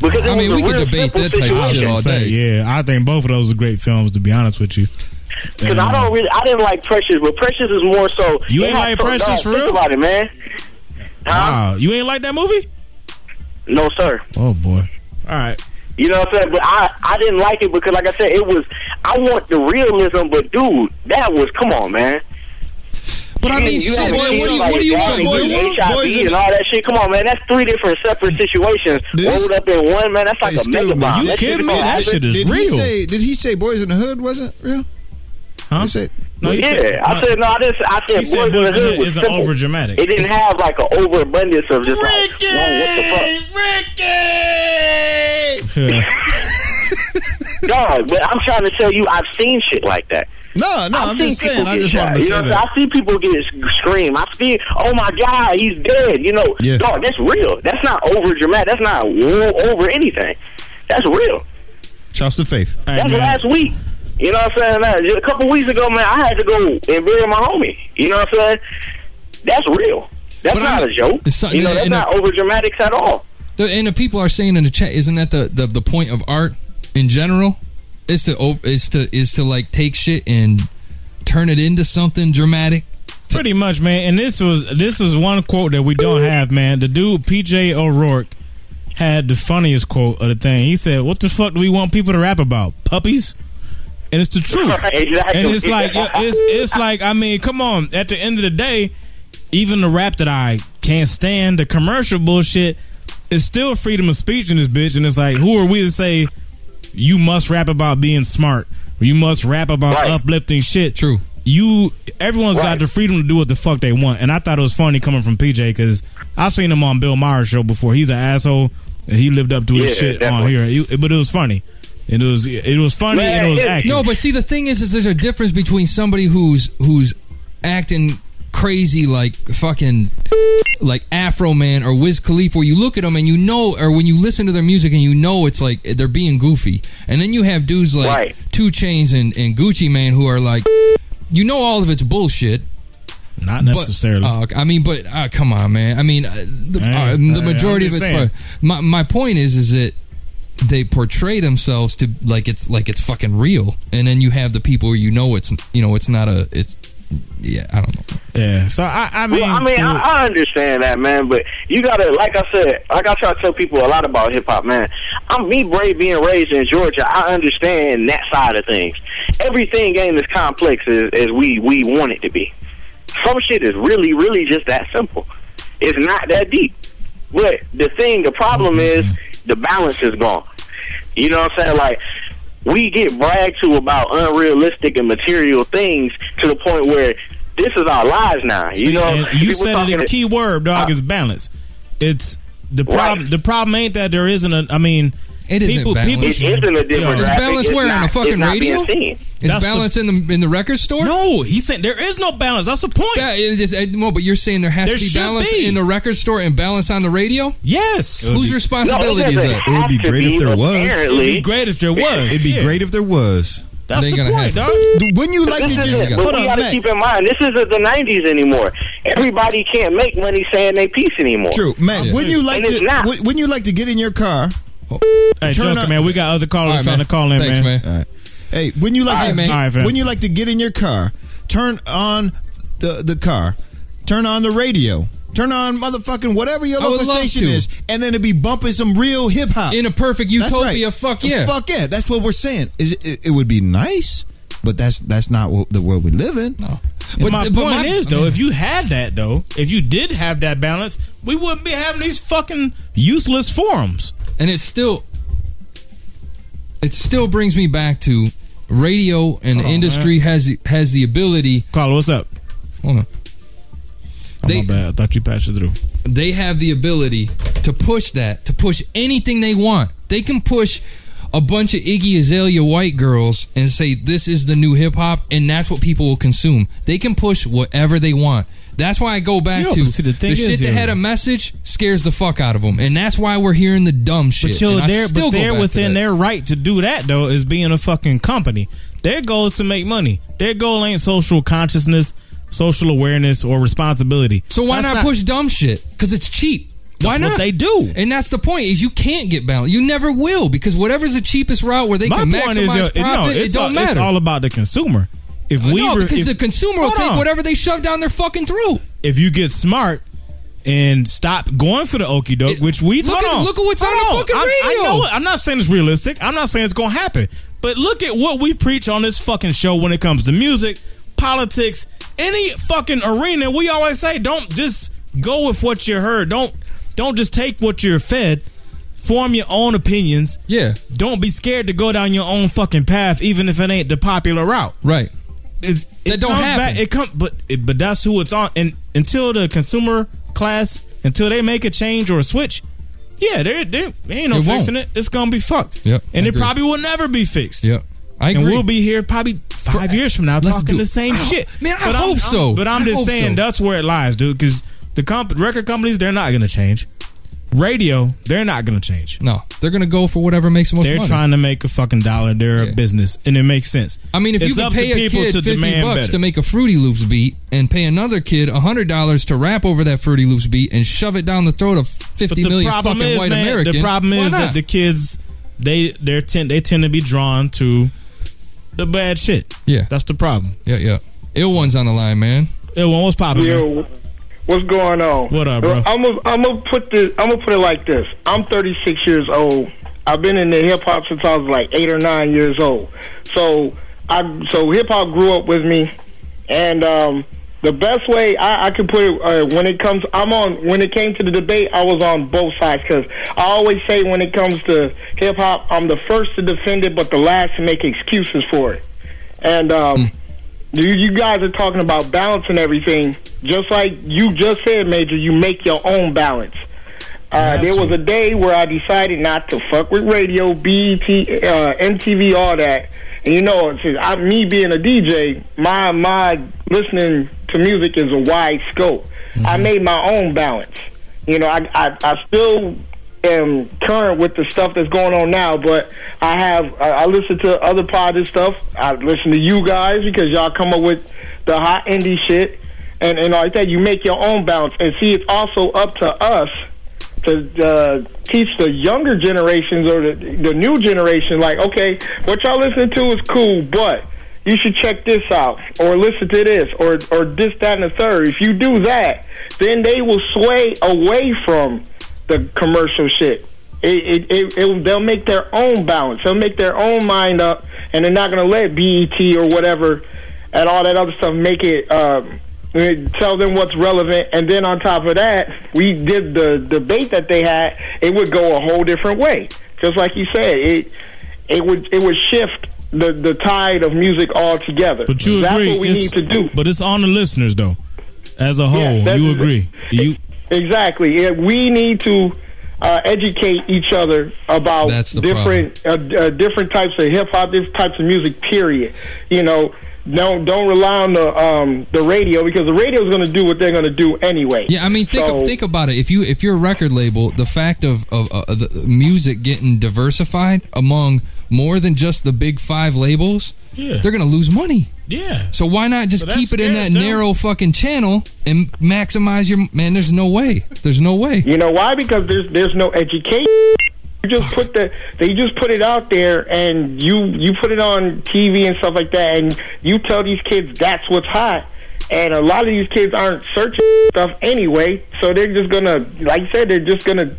Because I mean, we could debate that type of shit situation. all Say, day. yeah, I think both of those are great films. To be honest with you, Because I don't uh, really, I didn't like Precious, but Precious is more so. You ain't like Precious dog, for think real? about it, man. Wow, you ain't like that movie? No, sir. Oh boy. All right. You know what I'm saying? But I, I didn't like it because, like I said, it was. I want the realism, but dude, that was. Come on, man. But I mean, you shit, had boy, what do you- like what do you that want, and boys? HIV Boys and all that shit. Come on, man. That's three different separate situations rolled up in one. Man, that's like a mega bomb. That shit gonna happen. did He say, did he say Boys in the Hood wasn't real? Huh? He said, No, he yeah, said- I said no. I didn't. I said, He said Boys in Boys the in the Hood Hood was isn't simple. overdramatic. It didn't have like an overabundance of just like, whoa, what the fuck? Dog, (laughs) but I'm trying to tell you, I've seen shit like that. No, no, I've I'm seen just people saying. I get just shot. wanted to you say know, that. I see people get scream. I see, oh my god, he's dead. You know, Yeah. dog, that's real. That's not over dramatic. That's not over anything. That's real. Shouts to Faith. That's last week. You know what I'm saying? Now, just a couple weeks ago, man, I had to go and bury my homie. You know what I'm saying? That's real. That's But not I'm- a joke. It's so- you know, that's not over dramatics at all. The- And the people are saying in the chat, isn't that the, the, the point of art in general? Is to over, is to is to like take shit and turn it into something dramatic. Pretty much, man. And this was this is one quote that we don't have, man. The dude PJ O'Rourke had the funniest quote of the thing. He said, "What the fuck do we want people to rap about? Puppies?" And it's the truth. (laughs) Exactly. And it's like it's it's like I mean, come on. At the end of the day, even the rap that I can't stand, the commercial bullshit, is still freedom of speech in this bitch. And it's like, who are we to say you must rap about being smart? Or you must rap about uplifting shit. True. You, everyone's got the freedom to do what the fuck they want. And I thought it was funny coming from PJ because I've seen him on Bill Maher's show before. He's an asshole and he lived up to his Yeah, shit on here. But it was funny. It was it was funny and it was acting. No, but see, the thing is, is there's a difference between somebody who's who's acting crazy like fucking like Afroman or Wiz Khalifa, where you look at them and you know, or when you listen to their music and you know it's like they're being goofy, and then you have dudes like 2 Chainz and, and Gucci Mane who are like, you know, all of it's bullshit. Not But- necessarily. uh, I mean, but uh, come on, man. I mean, uh, the, uh, the majority of just it's. My my point is, is that they portray themselves to like it's like it's fucking real, and then you have the people where you know it's you know it's not a it's yeah I don't know. Yeah, so I I mean, well, I mean, I, I understand that, man, but you gotta, like I said, like I try to tell people a lot about hip hop, man. I'm me, brave, being raised in Georgia. I understand that side of things. Everything ain't as complex as, as we we want it to be. Some shit is really, really just that simple. It's not that deep. But the thing, the problem mm-hmm. is the balance is gone. You know what I'm saying? Like we get bragged to about unrealistic and material things to the point where this is our lives now. You See, know, you said it. The key word, dog, uh, is balance. It's the problem. The problem ain't that there isn't a. I mean, It isn't people, balanced. People, It isn't a demographic. Is balance It's where on not- a fucking radio? seen. Is That's the- balance in the in the record store? No, he said there is no balance. That's the point. Yeah, it is, no, but you're saying there has There to be balance be. in the record store and balance on the radio. Yes. Whose responsibility No, it is doesn't that? It would be have to great if there was. It'd be great if there was. It'd be great if there was. That's It ain't the gonna point, happen. dog. When you like this to is just it. hold But we on, gotta keep in mind, this isn't the '90s anymore. Everybody can't make money saying they peace anymore. True, man. When you like and it's to not. when, when you like to get in your car, Hey, Turn Joker, up- man, we got other callers All right, trying man. to call in, Thanks, man. man. All right. Hey, when you like All to right, man. get, All right, when you like to get in your car, turn on the the car, turn on the radio, turn on motherfucking whatever your I local station to. is, and then it'd be bumping some real hip hop. In a perfect utopia, right. fuck yeah. fuck yeah. That's what we're saying. Is it, it, it would be nice, but that's that's not what, the world we live in. No. But my but point my- is, I though, mean- if you had that, though, if you did have that balance, we wouldn't be having these fucking useless forums. And it still it still brings me back to radio and the on, industry has has the ability Carl, what's up? hold on Oh, They- bad. I thought you passed it through. they have the ability to push that to push anything they want they can push a bunch of Iggy Azalea white girls and say this is the new hip hop and that's what people will consume they can push whatever they want that's why I go back Yo, to see, the thing the is, shit that had a message scares the fuck out of them, and that's why we're hearing the dumb shit. But yo, they're still but they're within their right to do that though, is being a fucking company. Their goal is to make money. Their goal ain't social consciousness, social awareness, or responsibility. So why That's not, push dumb shit? Because it's cheap. Why not? what they do. And that's the point is you can't get balance. You never will because whatever's the cheapest route where they My can maximize is, yo, profit, no, it don't all, matter. It's all about the consumer. If we no, because if, the consumer will take on. whatever they shove down their fucking throat. if you get smart and stop going for the okie doke, which we look hold at- on, look at what's hold on the fucking I, I know it. I'm not saying it's realistic. I'm not saying it's gonna happen. But look at what we preach on this fucking show when it comes to music, politics, any fucking arena. We always say, don't just go with what you heard. Don't don't just take what you're fed. Form your own opinions. Yeah. Don't be scared to go down your own fucking path, even if it ain't the popular route. Right. It, That don't comes happen. Back, it come, but it, but that's who it's on. And until the consumer class, until they make a change or a switch, yeah, there there ain't no It won't. fixing it. It's gonna be fucked. Yep, and I it agree. probably will never be fixed. Yep. I and we'll be here probably five years from now talking the same shit. man, I But I'm- hope so. I'm- but I'm I just saying so. that's where it lies, dude. Because the comp- record companies, they're not gonna change. Radio, they're not gonna change. No, they're gonna go for whatever makes the most money. They're money. trying to make a fucking dollar. They're a business, and it makes sense. I mean, if It's you could up to pay a people kid to fifty demand bucks better. to make a Fruity Loops beat and pay another kid hundred dollars to rap over that Fruity Loops beat and shove it down the throat of But fifty the million problem fucking is, white man, Americans, the problem is that the kids they they tend they tend to be drawn to the bad shit. Yeah, that's the problem. Yeah, yeah. Ill one's on the line, man. Ill one, what's popping? What's going on? What up, bro? I'm gonna I'm gonna put this. I'm gonna put it like this. I'm 36 years old. I've been in the hip hop since I was like eight or nine years old. So I so hip hop grew up with me, and um, the best way I, I can put it uh, when it comes, I'm on. When it came to the debate, I was on both sides because I always say when it comes to hip hop, I'm the first to defend it, but the last to make excuses for it. And um, you, you guys are talking about balance and everything. Just like you just said, Major, you make your own balance. Uh, there was a day where I decided not to fuck with radio, BET, uh, MTV, all that. And you know, it's, I, me being a DJ, my my listening to music is a wide scope. I made my own balance. You know, I, I I still am current with the stuff that's going on now, but I have I, I listen to other positive stuff. I listen to you guys because y'all come up with the hot indie shit and and like that. You make your own bounce and see, it's also up to us to uh, teach the younger generations or the, the new generation, like, okay, what y'all listening to is cool, but you should check this out, or listen to this, or or this, that, and the third. If you do that, then they will sway away from the commercial shit. It, it, it, it, they'll make their own balance. They'll make their own mind up, and they're not going to let BET or whatever and all that other stuff make it. Um, tell them what's relevant, and then on top of that, we did the debate that they had. It would go a whole different way, just like you said. It it would it would shift the the tide of music altogether. But you That's agree? what we it's- need to do. But it's on the listeners though. As a whole, Yeah, you agree? You (laughs) Exactly. Yeah, we need to uh, educate each other about That's different uh, uh, different types of hip hop, different types of music. Period. You know, don't don't rely on the um, the radio because the radio is going to do what they're going to do anyway. Yeah, I mean, think So- think about it. If you if you're a record label, the fact of of uh, the music getting diversified among more than just the big five labels, Yeah. they're gonna lose money. Yeah. So why not just So keep it in that scares them. narrow fucking channel and maximize your man? There's no way. There's no way. You know why? Because there's there's no education. You just put the they just put it out there and you you put it on TV and stuff like that and you tell these kids that's what's hot. And a lot of these kids aren't searching stuff anyway, so they're just gonna, like I said, they're just gonna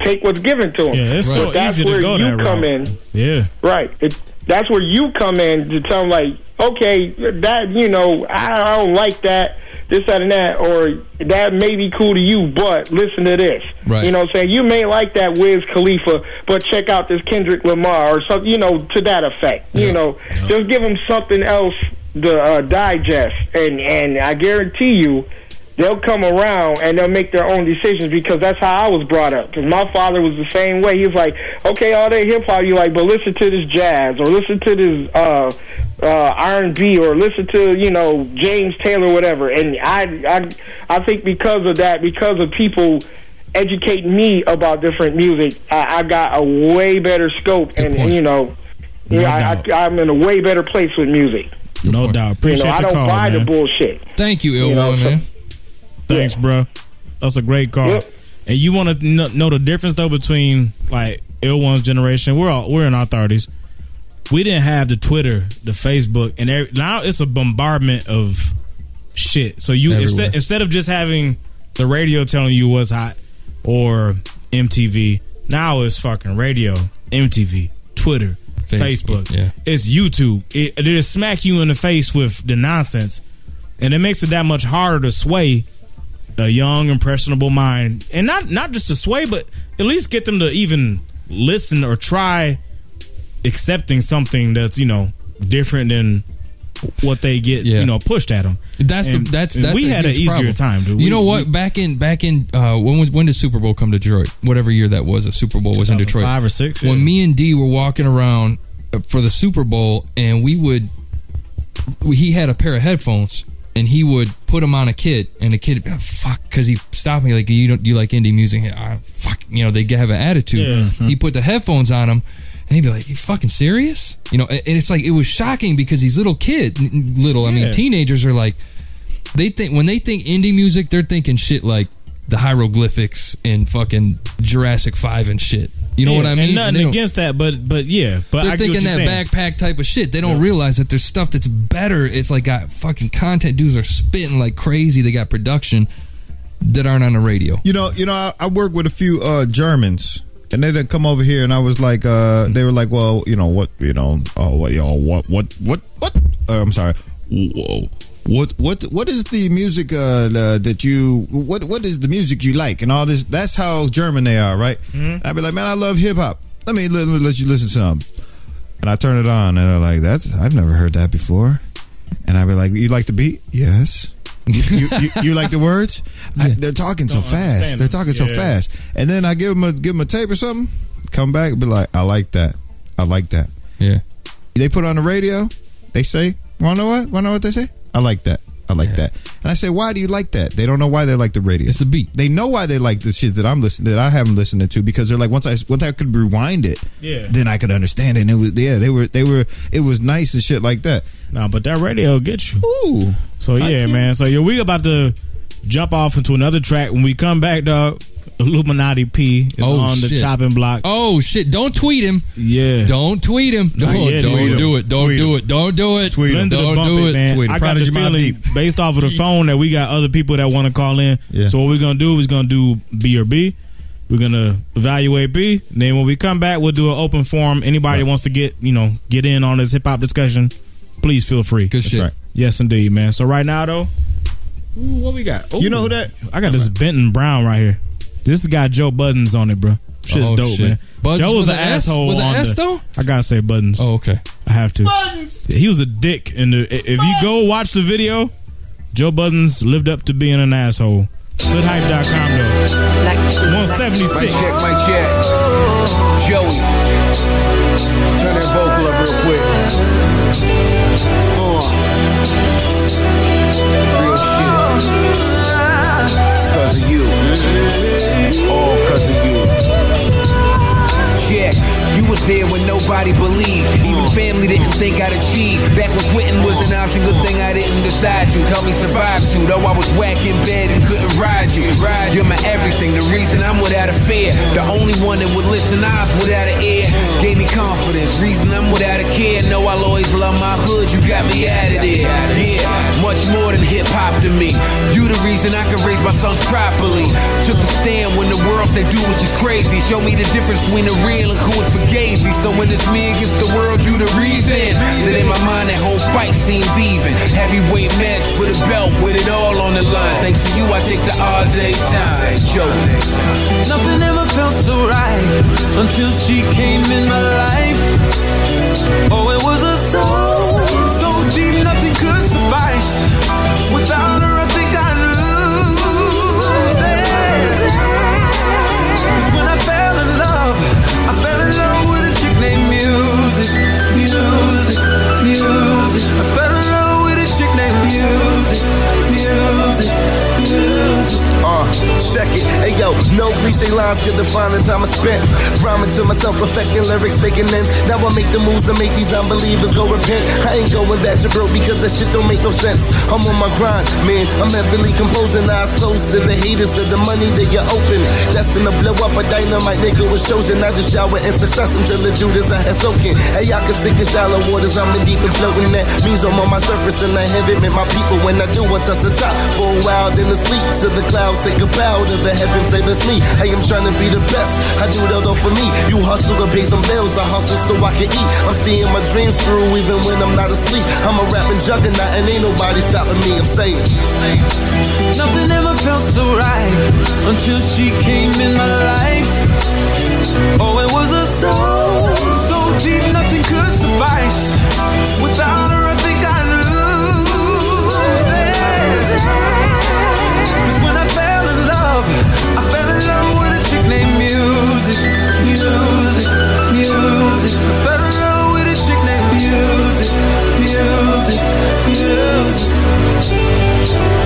take what's given to them. Yeah, it's so that's easy to where go you that come route. in. Yeah. Right. It, that's where you come in to tell them, like, okay, that, you know, I, I don't like that, this, that, and that, or that may be cool to you, but listen to this. Right. You know what I'm saying? You may like that Wiz Khalifa, but check out this Kendrick Lamar or something, you know, to that effect. You know, just give them something else to uh, digest. And, and I guarantee you, they'll come around and they'll make their own decisions because that's how I was brought up. Because my father was the same way. He was like, okay, all that hip hop, you like, but listen to this jazz or listen to this uh, uh, R and B or listen to you know James Taylor, whatever. And I, I, I think because of that, because of people educating me about different music, I, I got a way better scope, and, and, you know, No yeah, I, I, I'm in a way better place with music. No doubt. Appreciate you know, I don't call, buy man. the bullshit. Thank you, Ill You know, Will, so- Thanks, bro. That's a great call. Yep. And you want to kn- know the difference though between like ill one's generation? We're all we're in our thirties. We didn't have the Twitter, the Facebook, and every, now it's a bombardment of shit. So you Everywhere. instead instead of just having the radio telling you what's hot or MTV, now it's fucking radio, MTV, Twitter, Facebook, Facebook. yeah. It's YouTube. It, they just smack you in the face with the nonsense, and it makes it that much harder to sway a young, impressionable mind, and not not just to sway, but at least get them to even listen or try accepting something that's you know different than what they get Yeah. you know pushed at them. That's And- the, that's that's we a had an easier problem. time, dude. You We- know what? we- back in back in uh, when when did Super Bowl come to Detroit? Whatever year that was, the Super Bowl was in Detroit. Five or six. When yeah. me and D were walking around uh, for the Super Bowl, and we would, he had a pair of headphones, and he would put him on a kid, and the kid, would be like, fuck, because he stopped me like, you don't, you like indie music? I, fuck, you know, they have an attitude. Yeah. Mm-hmm. He put the headphones on him. And he'd be like, "You fucking serious?" You know, and and it's like it was shocking because these little kid, n- little, I mean, teenagers are like, they think when they think indie music, they're thinking shit like the hieroglyphics and fucking Jurassic Five and shit. You know Yeah, what I mean? And And nothing they don't- against that, but but yeah, but they're I get thinking that saying. backpack type of shit. They don't realize that there's stuff that's better. It's like got fucking content. Dudes are spitting like crazy. They got production that aren't on the radio. You know, you know, I, I work with a few uh, Germans, and they didn't come over here, and I was like, uh, they were like, well, you know what, you know, oh, what, y'all, what, what, what, what? Uh, I'm sorry. Whoa. What what what is the music uh, the, that you what what is the music you like and all this? That's how German they are, right? Mm-hmm. I'd be like, man, I love hip hop. Let me let, let you listen to some. And I turn it on, and they're like, that's I've never heard that before. And I'd be like, you like the beat? Yes. (laughs) you, you, you, like the words? I, they're talking so fast. understand They're them. talking so fast. And then I give them a give them a tape or something. Come back, be like, I like that. I like that. Yeah. They put it on the radio. They say, "Want to know what? Want to know what they say? I like that. I like that." And I say, "Why do you like that?" They don't know why they like the radio. It's a beat. They know why they like the shit that I'm listening that I haven't listened to because they're like, once I once I could rewind it, Yeah. then I could understand it. And it was yeah, they were they were it was nice and shit like that. No, but that radio will get you. Ooh. So yeah, man. So yeah, we about to jump off into another track. When we come back, dog, Illuminati P is Oh, on the shit. chopping block. Oh shit! Don't tweet him. Yeah. Don't tweet him. Don't, yet. don't Tweet him. do it. Don't Tweet do it. Don't do it. Tweet him. Blender to Don't do it, it. man. Tweet him. I got Prodigy the feeling based off of the phone that we got other people that want to call in. Yeah. So what we're gonna do is gonna do B or B. We're gonna evaluate B. Then when we come back, we'll do an open forum. Anybody wants to get you know get in on this hip hop discussion, please feel free. Good shit. right. Yes, indeed, man. So right now though, ooh, what we got? Ooh, You know who that- I got this Benton Brown right here. This got Joe Buttons on it, bro. Shit's Oh, dope, shit. man. Buttons Joe was an a S? asshole With a on S, the, though? I gotta say Buttons. Oh, okay. I have to. Yeah, He was a dick. And if you go watch the video, Joe Buttons lived up to being an asshole. Hoodhype.com though. 176. Mic check, my check. Joey. Turn that vocal up real quick. Uh. Real shit. It's cause of you. All cause of you. Check. You was there when nobody believed. Even family didn't think I'd achieve. Back when quitting was an option, good thing I didn't decide to. Help me survive too, though I was whack in bed and couldn't ride you. Ride, You're my everything, the reason I'm without a fear. The only one that would listen, eyes without an ear. Gave me confidence, reason I'm without a care. Know I'll always love my hood, you got me out of there. Yeah, much more than hip hop to me. You the reason I can raise my sons properly. Took a stand when the world said do what is crazy. Show me the difference between the real and who is fugazi. So when it's me against the world, you the reason. That in my mind, that whole fight seems even. Heavyweight match for the belt with it all on the line. Thanks to you, I take the odds every time. Joe. Nothing ever felt so right until she came in my life. Oh, it was a check it. Hey yo, no cliche lines could define the time I spent. Rhyming to myself, perfecting lyrics, making ends. Now I make the moves to make these unbelievers go repent. I ain't going back to broke because that shit don't make no sense. I'm on my grind, man. I'm heavily composing, eyes closed to the haters, of the money that you open. Destined to blow up a dynamite nigga was chosen. I just shower in success until the Judas I had soaking. Hey, y'all can sink in shallow waters. I'm in deep and floating. That means I'm on my surface and I heaven met my people. When I do, I touch the top for a while, then the sleep to the clouds. Take a to the heavens, say me. I am trying to be the best. I do that all for me. You hustle to pay some bills. I hustle so I can eat. I'm seeing my dreams through even when I'm not asleep. I'm a rapping juggernaut and ain't nobody stopping me. I'm saying. Nothing ever felt so right until she came in my life. Oh, it was a soul so deep, nothing could suffice. Without Music, Music. Fell in love with a chick named Music, Music, Music.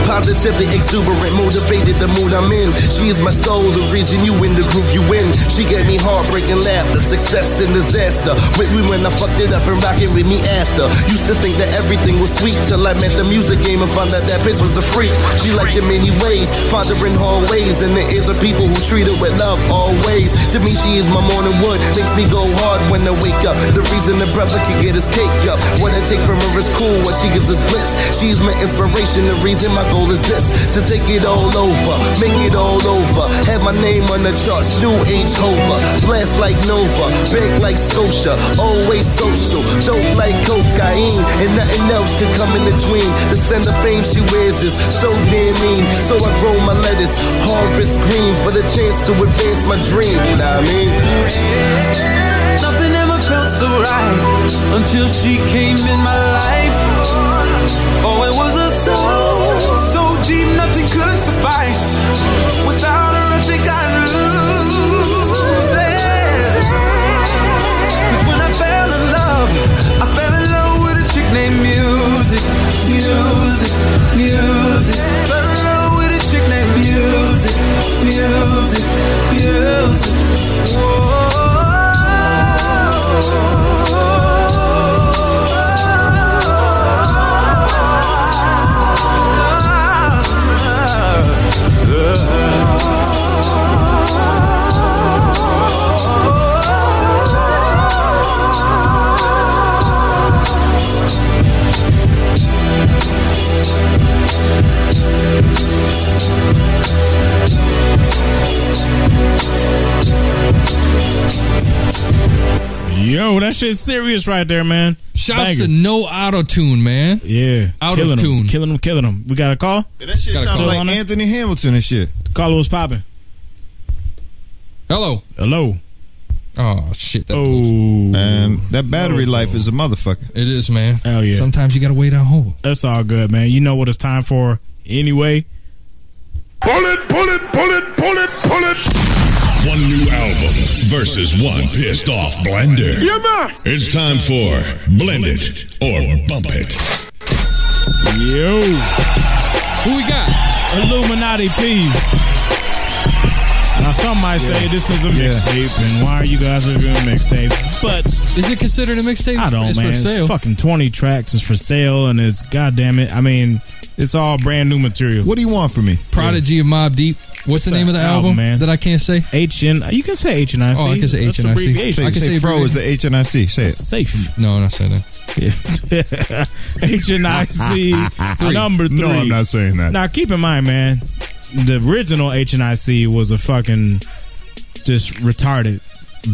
Positively exuberant, motivated the mood I'm in. She is my soul, the reason you in the group you win. She gave me heartbreaking laughter, success and disaster. With me when I fucked it up and rocking with me after. Used to think that everything was sweet till I met the music game and found out that bitch was a freak. She liked in many ways, pondering hallways and the ears of people who treat her with love always. To me, she is my morning wood, makes me go hard when I wake up. The reason the brother can get his cake up. What I take from her is cool, what she gives is bliss. She's my inspiration, the reason my goal is this to take it all over, make it all over. Have my name on the charts, new age hover. Blast like Nova, big like Scotia, always social. Dope like cocaine, and nothing else can come in between. The scent of fame she wears is so damn mean. So I grow my lettuce, harvest green for the chance to advance my dream. You know what I mean? Nothing ever felt so right until she came in my life. Oh, it was a soul deep, nothing could suffice. Without her, I think I'd lose it. 'Cause when I fell in love, I fell in love with a chick named Music, Music, Music. Fell in love with a chick named Music, Music, Music. Yo, that shit's serious right there, man. Shouts Banger. to no auto tune, man. Yeah, Out killing of them, tune. killing them, killing them. We got a call. that shit Got a like on it? Anthony Hamilton and shit. Caller was popping. Hello. Hello. Oh shit. That oh man, that battery oh. life is a motherfucker. It is, man. Hell yeah. Sometimes you gotta wait out hole. That's all good, man. You know what it's time for anyway. Pull it, pull it, pull it, pull it, pull it. One new album versus one pissed off blender. Yeah, man. It's time for Blend It or Bump It. Yo. Who we got? Illuminati P. Now some might say this is a Yeah. mixtape, and why are you guys reviewing mixtape? But Is it considered a mixtape? I don't, It's man. for sale. It's fucking twenty tracks. It's for sale, and it's goddamn it. I mean, it's all brand new material. What do you want from me? Prodigy of Mobb Deep. What's the name of the album, man? that I can't say? H N. You can say H N I C. Oh, I can say That's HNIC. abbreviation. I can say Fro is the HNIC. Say it. Safe. No, not saying that. H N I C number three. No, I'm (laughs) (laughs) not saying that. Now keep in mind, man, the original H N I C was a fucking just retarded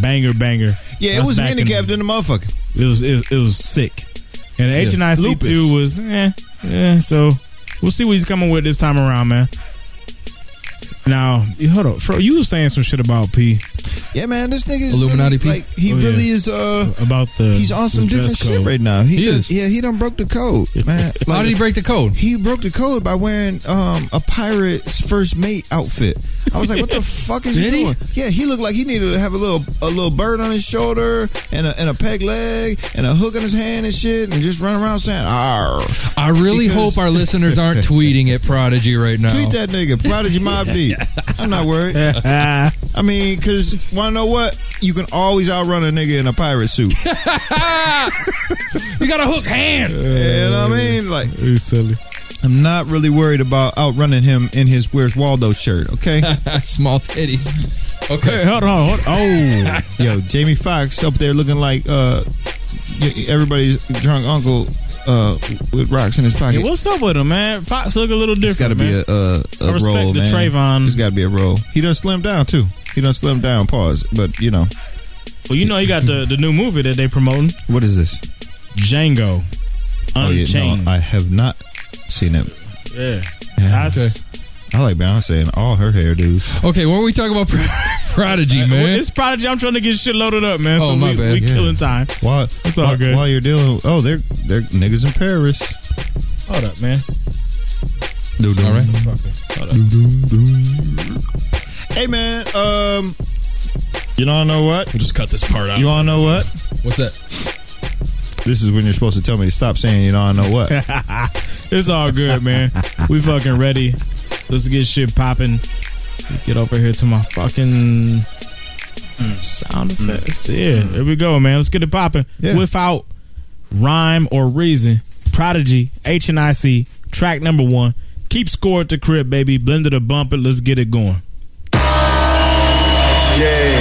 banger banger. Yeah, it was back in- handicapped in the motherfucker. It was it, it was sick, and Yeah. H N I C two was eh, yeah. So we'll see what he's coming with this time around, man. Now, you hold up, Fro. You was saying some shit about P Yeah, man, this nigga is Illuminati really, P? like he Oh, yeah. really is. uh about the He's on some the dress different shit right now. He, He done- is. Yeah, he done broke the code, man. How did he break the code? He broke the code by wearing um a pirate's first mate outfit. I was like, what the (laughs) fuck is Did he he? doing? Yeah, he looked like he needed to have a little a little bird on his shoulder and a, and a peg leg and a hook in his hand and shit and just run around saying, "Arr." I really Because- hope our listeners aren't (laughs) tweeting at Prodigy right now. Tweet that nigga, Prodigy Mobb Deep. (laughs) I'm not worried. (laughs) I mean, because wanna know what? You can always outrun a nigga in a pirate suit. (laughs) you got a hook hand. you know what I mean? Like, You silly. I'm not really worried about outrunning him in his Where's Waldo shirt. Okay. Small titties. Hey, Okay. hold on. Hold, on. oh, Yo, Jamie Foxx up there looking like uh everybody's drunk uncle uh with rocks in his pocket. yeah, what's up with him, man? Foxx look a little different. it's got to be man. a, a, a I respect roll, the man. Trayvon. It's got to be a roll. He done slimmed down too. He done slimmed down. Pause. But you know Well, you know, he got the the new movie that they promoting, what is this? Django Oh yeah, Unchained. no, I have not seen it. yeah, Yeah. That's, I like Beyonce and all her hairdos. Okay, what when we talk about (laughs) Prodigy, Well, man. it's Prodigy. I'm trying to get shit loaded up, man. Oh, so my we, bad. We Yeah. killing time. While It's all while, good. while you're dealing, oh, they're they're niggas in Paris. Hold up, man. All right. Hold up. Hey man, um, you don't know what? We'll just cut this part out. You want to know what? What's that? This is when you're supposed to tell me to stop saying you don't know what. (laughs) it's all good, man. We fucking ready. Let's get shit popping. Get over here to my fucking sound mm. effects. Yeah, mm. there we go, man. Let's get it popping. Yeah. Without rhyme or reason. Prodigy, H and I C, track number one. Keep score at the crib, baby. Blended or bump it. Let's get it going. Yeah,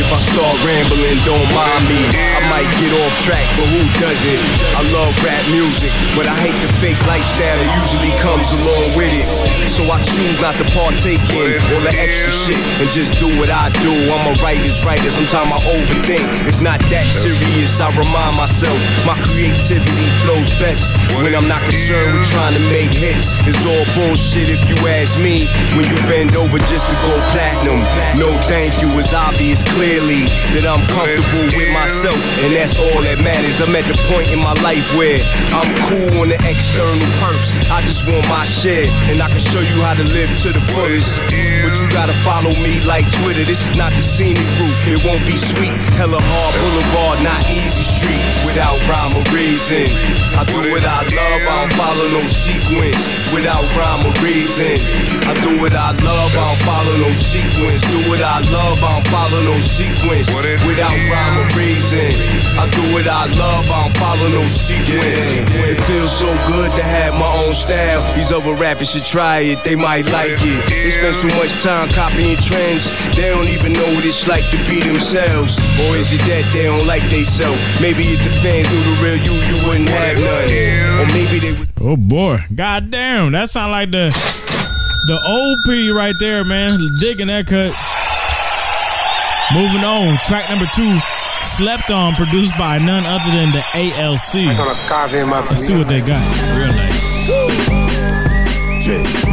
if I start rambling, don't mind me. Might get off track, but who doesn't? I love rap music, but I hate the fake lifestyle that usually comes along with it. So I choose not to partake in all the extra shit and just do what I do. I'm a writer's writer, sometimes I overthink. It's not that serious, I remind myself my creativity flows best when I'm not concerned with trying to make hits. It's all bullshit if you ask me. When you bend over just to go platinum, no thank you. It's obvious clearly that I'm comfortable with myself, and that's all that matters. I'm at the point in my life where I'm cool on the external perks. I just want my share, and I can show you how to live to the fullest. But you gotta follow me like Twitter. This is not the scenic route. It won't be sweet. Hella hard boulevard, not easy streets without rhyme or reason. I do what I love. I don't follow no sequence without rhyme or reason. I do what I love. I don't follow no sequence. Do what I love. I don't follow no sequence without rhyme or reason. I do what I love. I don't follow no sequence. It feels so good to have my own style. These other rappers should try it. They might like it. They spend so much time copying trends. They don't even know what it's like to be themselves. Or is it that they don't like they self? Maybe if the fans knew the real you, you wouldn't have none. Or maybe they would. Oh boy, god damn, that sound like the the OP right there, man. Digging that cut. Moving on, track number two, "Slept On," produced by none other than the ALC. Let's see what they got. Real nice. Yeah. Yeah.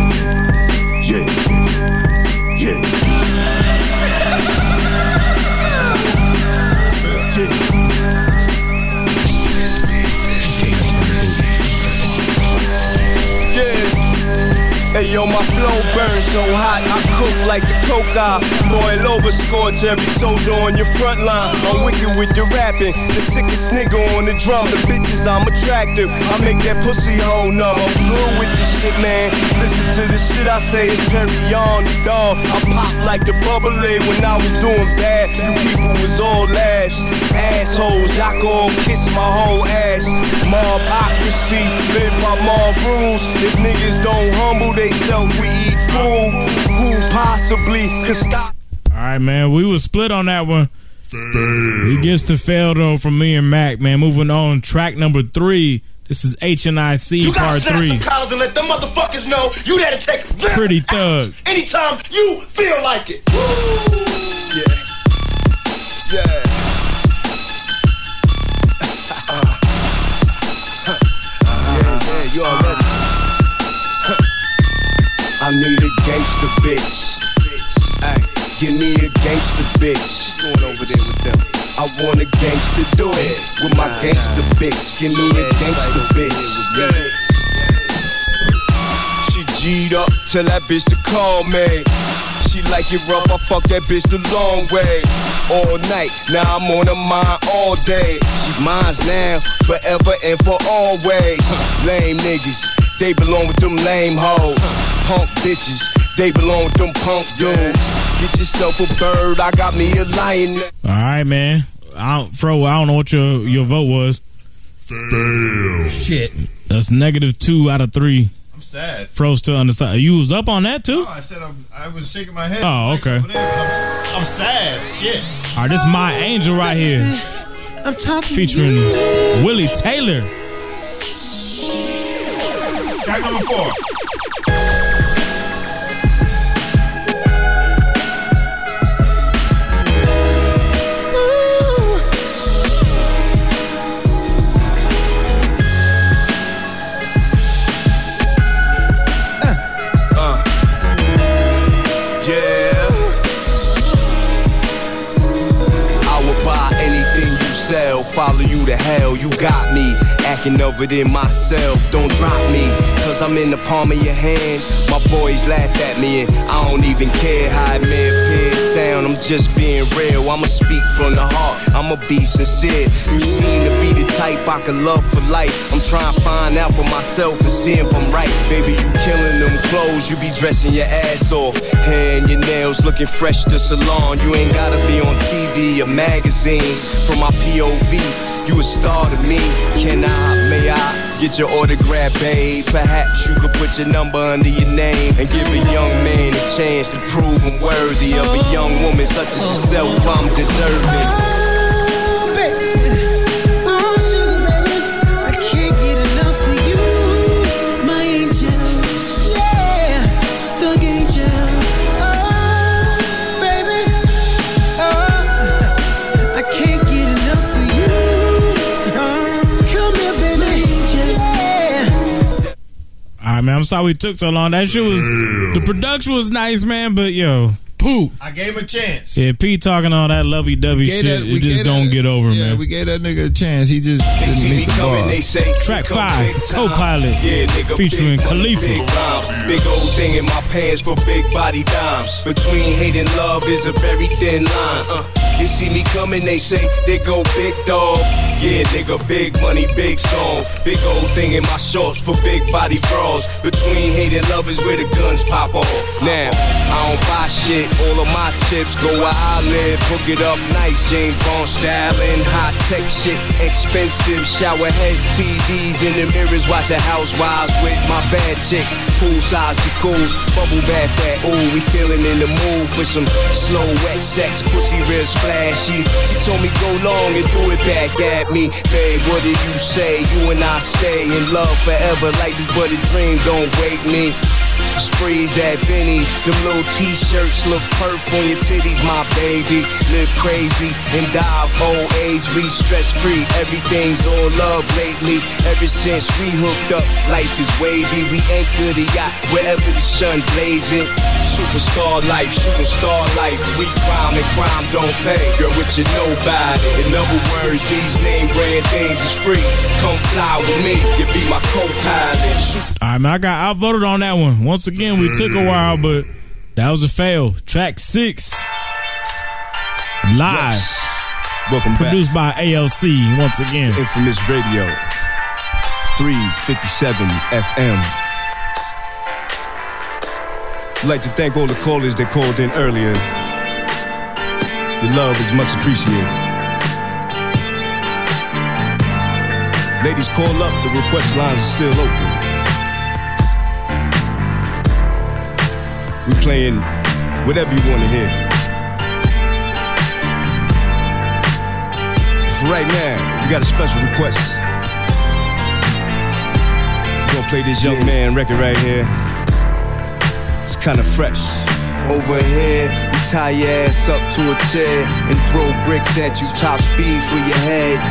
My flow burn burn so hot, I cook like the coke I boil over, scorch every soldier on your front line. I'm wicked with the rapping, the sickest nigga on the drum. The bitches, I'm attractive. I make that pussy hole numb. I'm good with this shit, man. Listen to the shit I say, it's Perry on the dog. I pop like the bubbly when I was doing bad. You people was all laughs, assholes. Y'all all kiss my whole ass. Mobocracy, live by mob rules. If niggas don't humble they self, we eat food. Who possibly could stop? All right, man. We was split on that one. He gets to fail though from me and Mac, man. Moving on, track number three. This is H and I C You gotta part snap three. some collars and let them motherfuckers know you there to take them Pretty out thug. anytime you feel like it. Yeah. yeah, I need a gangster bitch. Ay, give me a gangster bitch. Going over there with them. I want a gangster do it with my gangster bitch. Give me a gangster bitch. She G'd up, tell that bitch to call me. She like it rough, I fuck that bitch the long way. All night, now I'm on her mind all day. She mine's now, forever and for always. Lame niggas, they belong with them lame hoes. Punk bitches, they belong with them punk dudes. Get yourself a bird, I got me a lion. All right, man. I don't, Fro, I don't know what your your vote was. Fail. Shit. That's negative two out of three. I'm sad. Fro still undecided. You was up on that too. No, I said I'm, I was shaking my head. Oh, okay. There, I'm, I'm sad. Shit. All right, this is my angel right here, I'm talking featuring Willie Taylor. Track number four. To hell. You got me acting of it in myself. Don't drop me, cause I'm in the palm of your hand. My boys laugh at me, and I don't even care how it may appear. Sound, I'm just being real. I'ma speak from the heart, I'ma be sincere. You seem to be the type I could love for life. I'm trying to find out for myself and see if I'm right. Baby, you killing them clothes, you be dressing your ass off. Hair and your nails looking fresh to salon. You ain't gotta be on TV or magazines. From my POV, you a star to me. Can I, may I get your autograph, babe? Perhaps you could put your number under your name and give a young man a chance to prove I'm worthy of a young woman such as yourself. I'm deserving. Man. I'm sorry we took so long. That shit was the production was nice, man. But yo, poop. I gave him a chance. Yeah, Pete talking all that lovey dovey shit. that- we it just don't that- get over, yeah, man. we gave that nigga a chance. He just They didn't see me meet the coming, bar. they say Track five, co-pilot, yeah, nigga, featuring big Khalifa. Big, rhymes. big old thing in my pants for big body dimes. Between hate and love is a very thin line. Uh, they see me coming, they say they go big dog. Yeah, nigga, big money, big song. Big old thing in my shorts for big body bras. Between hate and love is where the guns pop off. Now, I don't buy shit. All of my chips go where I live. Hook it up nice, James Bond styling. High tech shit, expensive. Shower heads, TVs in the mirrors. Watching housewives with my bad chick. Poolside jacuzzi, bubble bath that. Ooh, we feeling in the mood for some slow wet sex. Pussy real splashy. She told me go long and do it back at me. Babe, what did you say? You and I stay in love forever. Life is but a dream. Don't wake me. Sprees at Vinny's, them little t-shirts look perf on your titties, my baby. Live crazy and die of old age, we stress free. Everything's all love lately. Ever since we hooked up, life is wavy. We ain't good at yacht wherever the sun blazing. Superstar life, shooting star life. We crime and crime don't pay. Girl, with you nobody. In other words, these name brand things is free. Come fly with me, you be my co-pilot. Shoot All right, man. I got outvoted on that one. Once again, we took a while, but that was a fail. Track six. Live. Welcome back. Produced by ALC once again. Infamous Radio. 357 FM. I'd like to thank all the callers that called in earlier. Your love is much appreciated. Ladies, call up. The request lines are still open. We're playing whatever you want to hear. For right now, we got a special request. We're gonna play this young man record right here. It's kind of fresh. Over here, we tie your ass up to a chair and throw bricks at you, top speed for your head.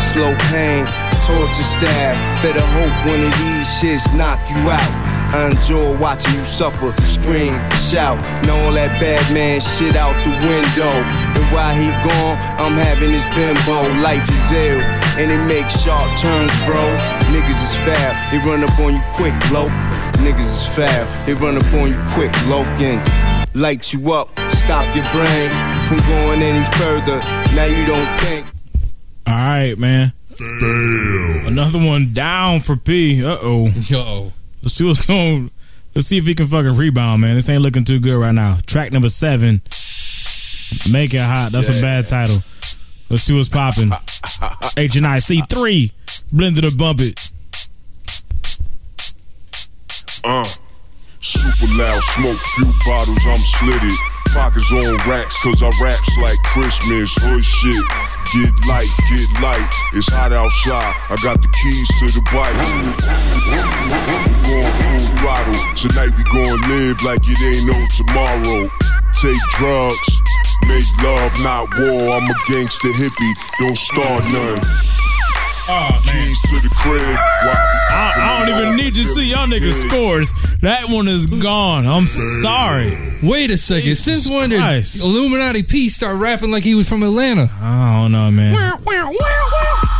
Slow pain, torture style. Better hope one of these shits knock you out. I enjoy watching you suffer, scream, shout, and all that bad man shit out the window. And while he gone, I'm having this bimbo. Life is ill, and it makes sharp turns, bro. Niggas is foul, they run up on you quick, bloke. Niggas is foul, they run up on you quick, lokin'. Light you up, stop your brain from going any further. Now you don't think. All right, man. Another one down for P. Uh oh. (laughs) Yo. Let's see what's going. Let's see if he can fucking rebound, man. This ain't looking too good right now. Track number seven. Make it hot. That's a bad title. Let's see what's popping. (laughs) H and I C three. Blended or bump it. Uh, super loud smoke, few bottles, I'm slitted. Pockets on racks, cause I raps like Christmas, hood shit. Get light, get light, it's hot outside. I got the keys to the bike. Going full throttle, tonight we gon' live like it ain't no tomorrow. Take drugs, make love, not war. I'm a gangster hippie, don't start none. Keys to the crib. I, I don't even need to see y'all niggas scores. That one is gone. I'm sorry. Wait a second. Jesus Since when did Christ. Illuminati P start rapping like he was from Atlanta? I don't know, man. oh.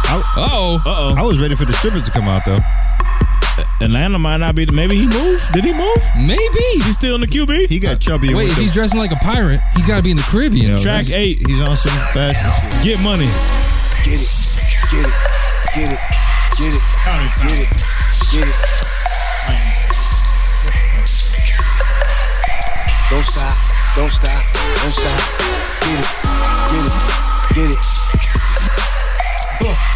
Uh oh. I was ready for the strippers to come out though. Atlanta might not be. The, maybe he moved. Did he move? Maybe. He's still in the QB. He got chubby. Wait, with if the- he's dressing like a pirate, he's got to be in the Caribbean. Track eight. He's on some fashion shit. Get money. Get it, get it, get it, get it, get it, get it. Don't stop, don't stop, don't stop. Get it, get it, get it.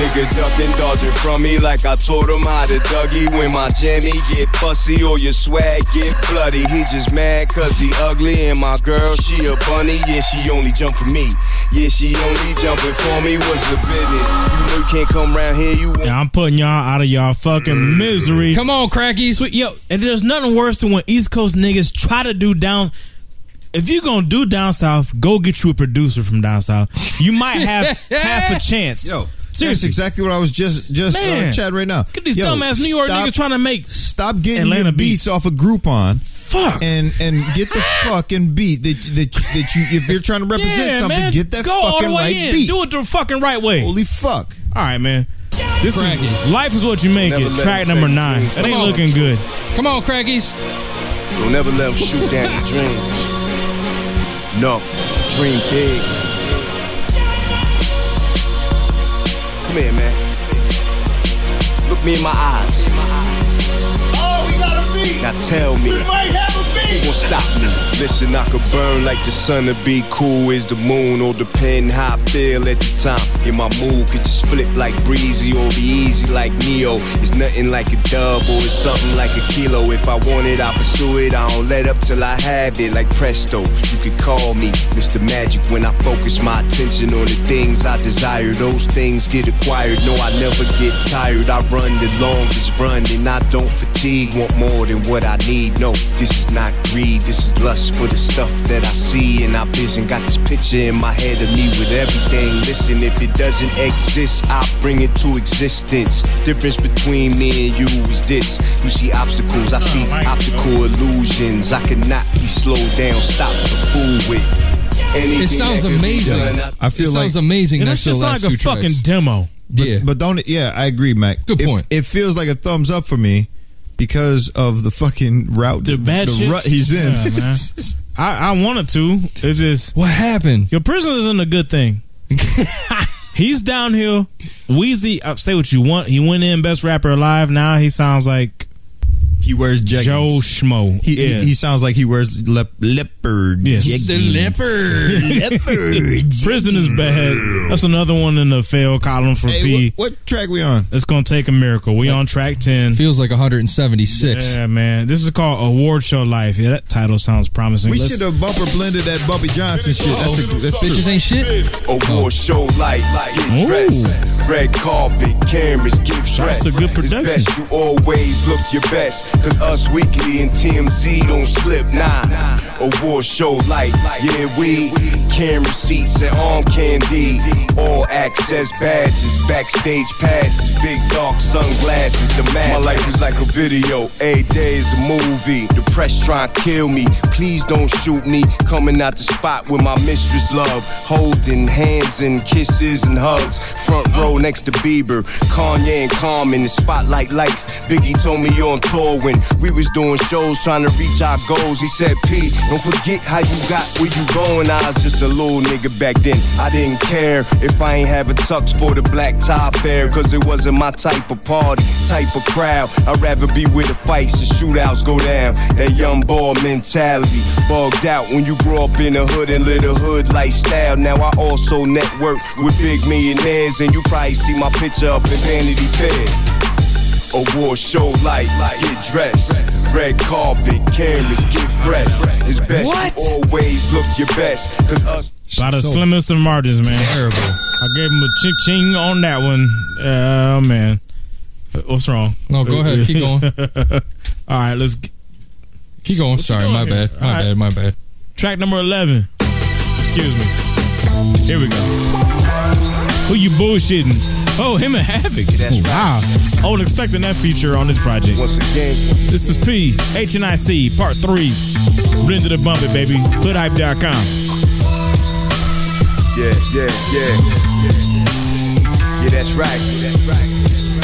Nigga ducked and dodging from me like I taught him how to Dougie. When my jammy get fussy or your swag get bloody, he just mad cause he ugly. And my girl, she a bunny, yeah, she only jump for me. Yeah, she only jumping for me. What's the business? You know you can't come around here, you want. Yeah, I'm putting y'all out of y'all fucking misery. Come on, crackies. Sweet, yo, and there's nothing worse than when East Coast niggas try to do down. If you gonna do down south, go get you a producer from down south. You might have (laughs) half a chance. Yo, that's exactly what I was just just uh, Man. chatting right now. Look at these Yo, dumbass New York stop- niggas trying to make Stop getting Atlanta your beats beats. off of Groupon. Fuck. And and get the (laughs) fucking beat that that that you if you're trying to represent yeah, something, man. get that go all fucking the way right in. beat. Do it the fucking right way. Holy fuck! All right, man. This Cracking. is life is what you make Never it. Track number nine. dreams. It ain't on. looking good. Come on, crackies. Don't ever let them shoot down your dreams. No, dream big. Come here, man. Look me in my eyes. Oh, we got a beat. Now tell me. Gon' stop me? Listen, I could burn like the sun to be cool as the moon, or depend how I feel at the time. Yeah, my mood could just flip like breezy or be easy like Neo. It's nothing like a dub or it's something like a kilo. If I want it, I pursue it. I don't let up till I have it like presto. You could call me Mr. Magic when I focus my attention on the things I desire. Those things get acquired. No, I never get tired. I run the longest run and I don't fatigue. Want more than what I need. No, this is not greed. This is lust for the stuff that I see and I vision. Got this picture in my head of me with everything. Listen, if it doesn't exist, I bring it to existence. Difference between me and you is this. You see obstacles, I see optical illusions. I cannot be slowed down, stopped, or fooled with. Anything It sounds that could be amazing. I feel it sounds amazing. And that's just like a fucking tracks. demo. But, Yeah. but don't it? Yeah, I agree, Mac. Good It- point. It, feels like a thumbs up for me because of the fucking route, The bad shit. rut he's in. Yeah, man. (laughs) I, I wanted to. It just What happened? your prison isn't a good thing. (laughs) He's downhill. Weezy, uh, say what you want. He went in best rapper alive. Now he sounds like He wears jeggings. Joe Schmo. He, he yeah. he sounds like he wears lep, leopard. Yes. jeggings. leopard. (laughs) Leopard. Prison is bad. That's another one in the fail column for Hey, P. what, what track we on? It's gonna take a miracle. We on track ten. Feels like 176. Yeah, man. This is called Award Show Life. Yeah, that title sounds promising. We should have bumper blended that Bumpy Johnson shit. That's, a, that's. Bitches ain't shit. Oh. Award show light, get dressed. Red carpet, cameras, give stress. That's a good It's production. best you always look your best. Cause us weekly and TMZ don't slip, nah. Award show light, yeah, we camera seats and arm candy. All access badges, backstage passes, big dark sunglasses, the mask. My life is like a video, every day is a movie. The press try and kill me, please don't shoot me. Coming out the spot with my mistress love, holding hands and kisses and hugs. Front row next to Bieber, Kanye and Carmen, the spotlight lights. Biggie told me on tour when we was doing shows trying to reach our goals. He said, P, don't forget how you got where you going. I was just a little nigga back then. I didn't care if I ain't have a tux for the black tie fair, cause it wasn't my type of party, type of crowd. I'd rather be where the fights and shootouts go down. That young boy mentality, bugged out when you grow up in the hood and live a hood lifestyle. Now I also network with big millionaires, and you probably see my picture up in Vanity Fair. Award show light, get dressed. Red carpet, cameras, get fresh. It's best What? you always look your best. Cause us By the So slimmest of margins, man. Terrible. I gave him a ching ching on that one. Uh, oh man, what's wrong? No, go ahead. Keep going. (laughs) All right, let's g- Keep going. Sorry, going my here? bad. My All right. bad. My bad. track number eleven. Excuse me. Here we go. Who you bullshitting? Oh, him and Havoc. that's wow. I wasn't expecting that feature on this project. once again. This is P H and I C Part Three. To the bump it, baby. Hoodhype.com. Yeah, yeah, yeah. Yeah, that's right. That's right.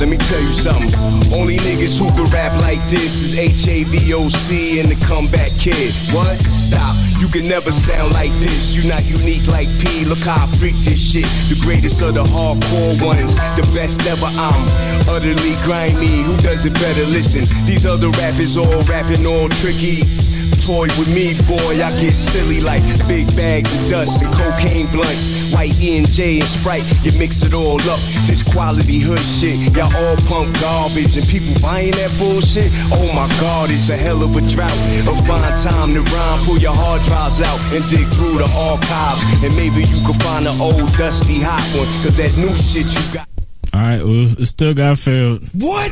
Let me tell you something. Only niggas who can rap like this is H-A-V-O-C and the comeback kid. What? Stop. You can never sound like this. You not unique like P. Look how I freak this shit. The greatest of the hardcore ones. The best ever. I'm utterly grimy. Who does it better? Listen, these other rappers all rapping all tricky. Toy with me, boy, I get silly like big bags of dust and cocaine blunts, white E and J and Sprite. You mix it all up, this quality hood shit. Y'all all punk garbage and people buying that bullshit. Oh my God, it's a hell of a drought. A fine time to rhyme, pull your hard drives out and dig through the archives, and maybe you can find an old dusty hot one. Cause that new shit you got. All right, well, it still got failed. What?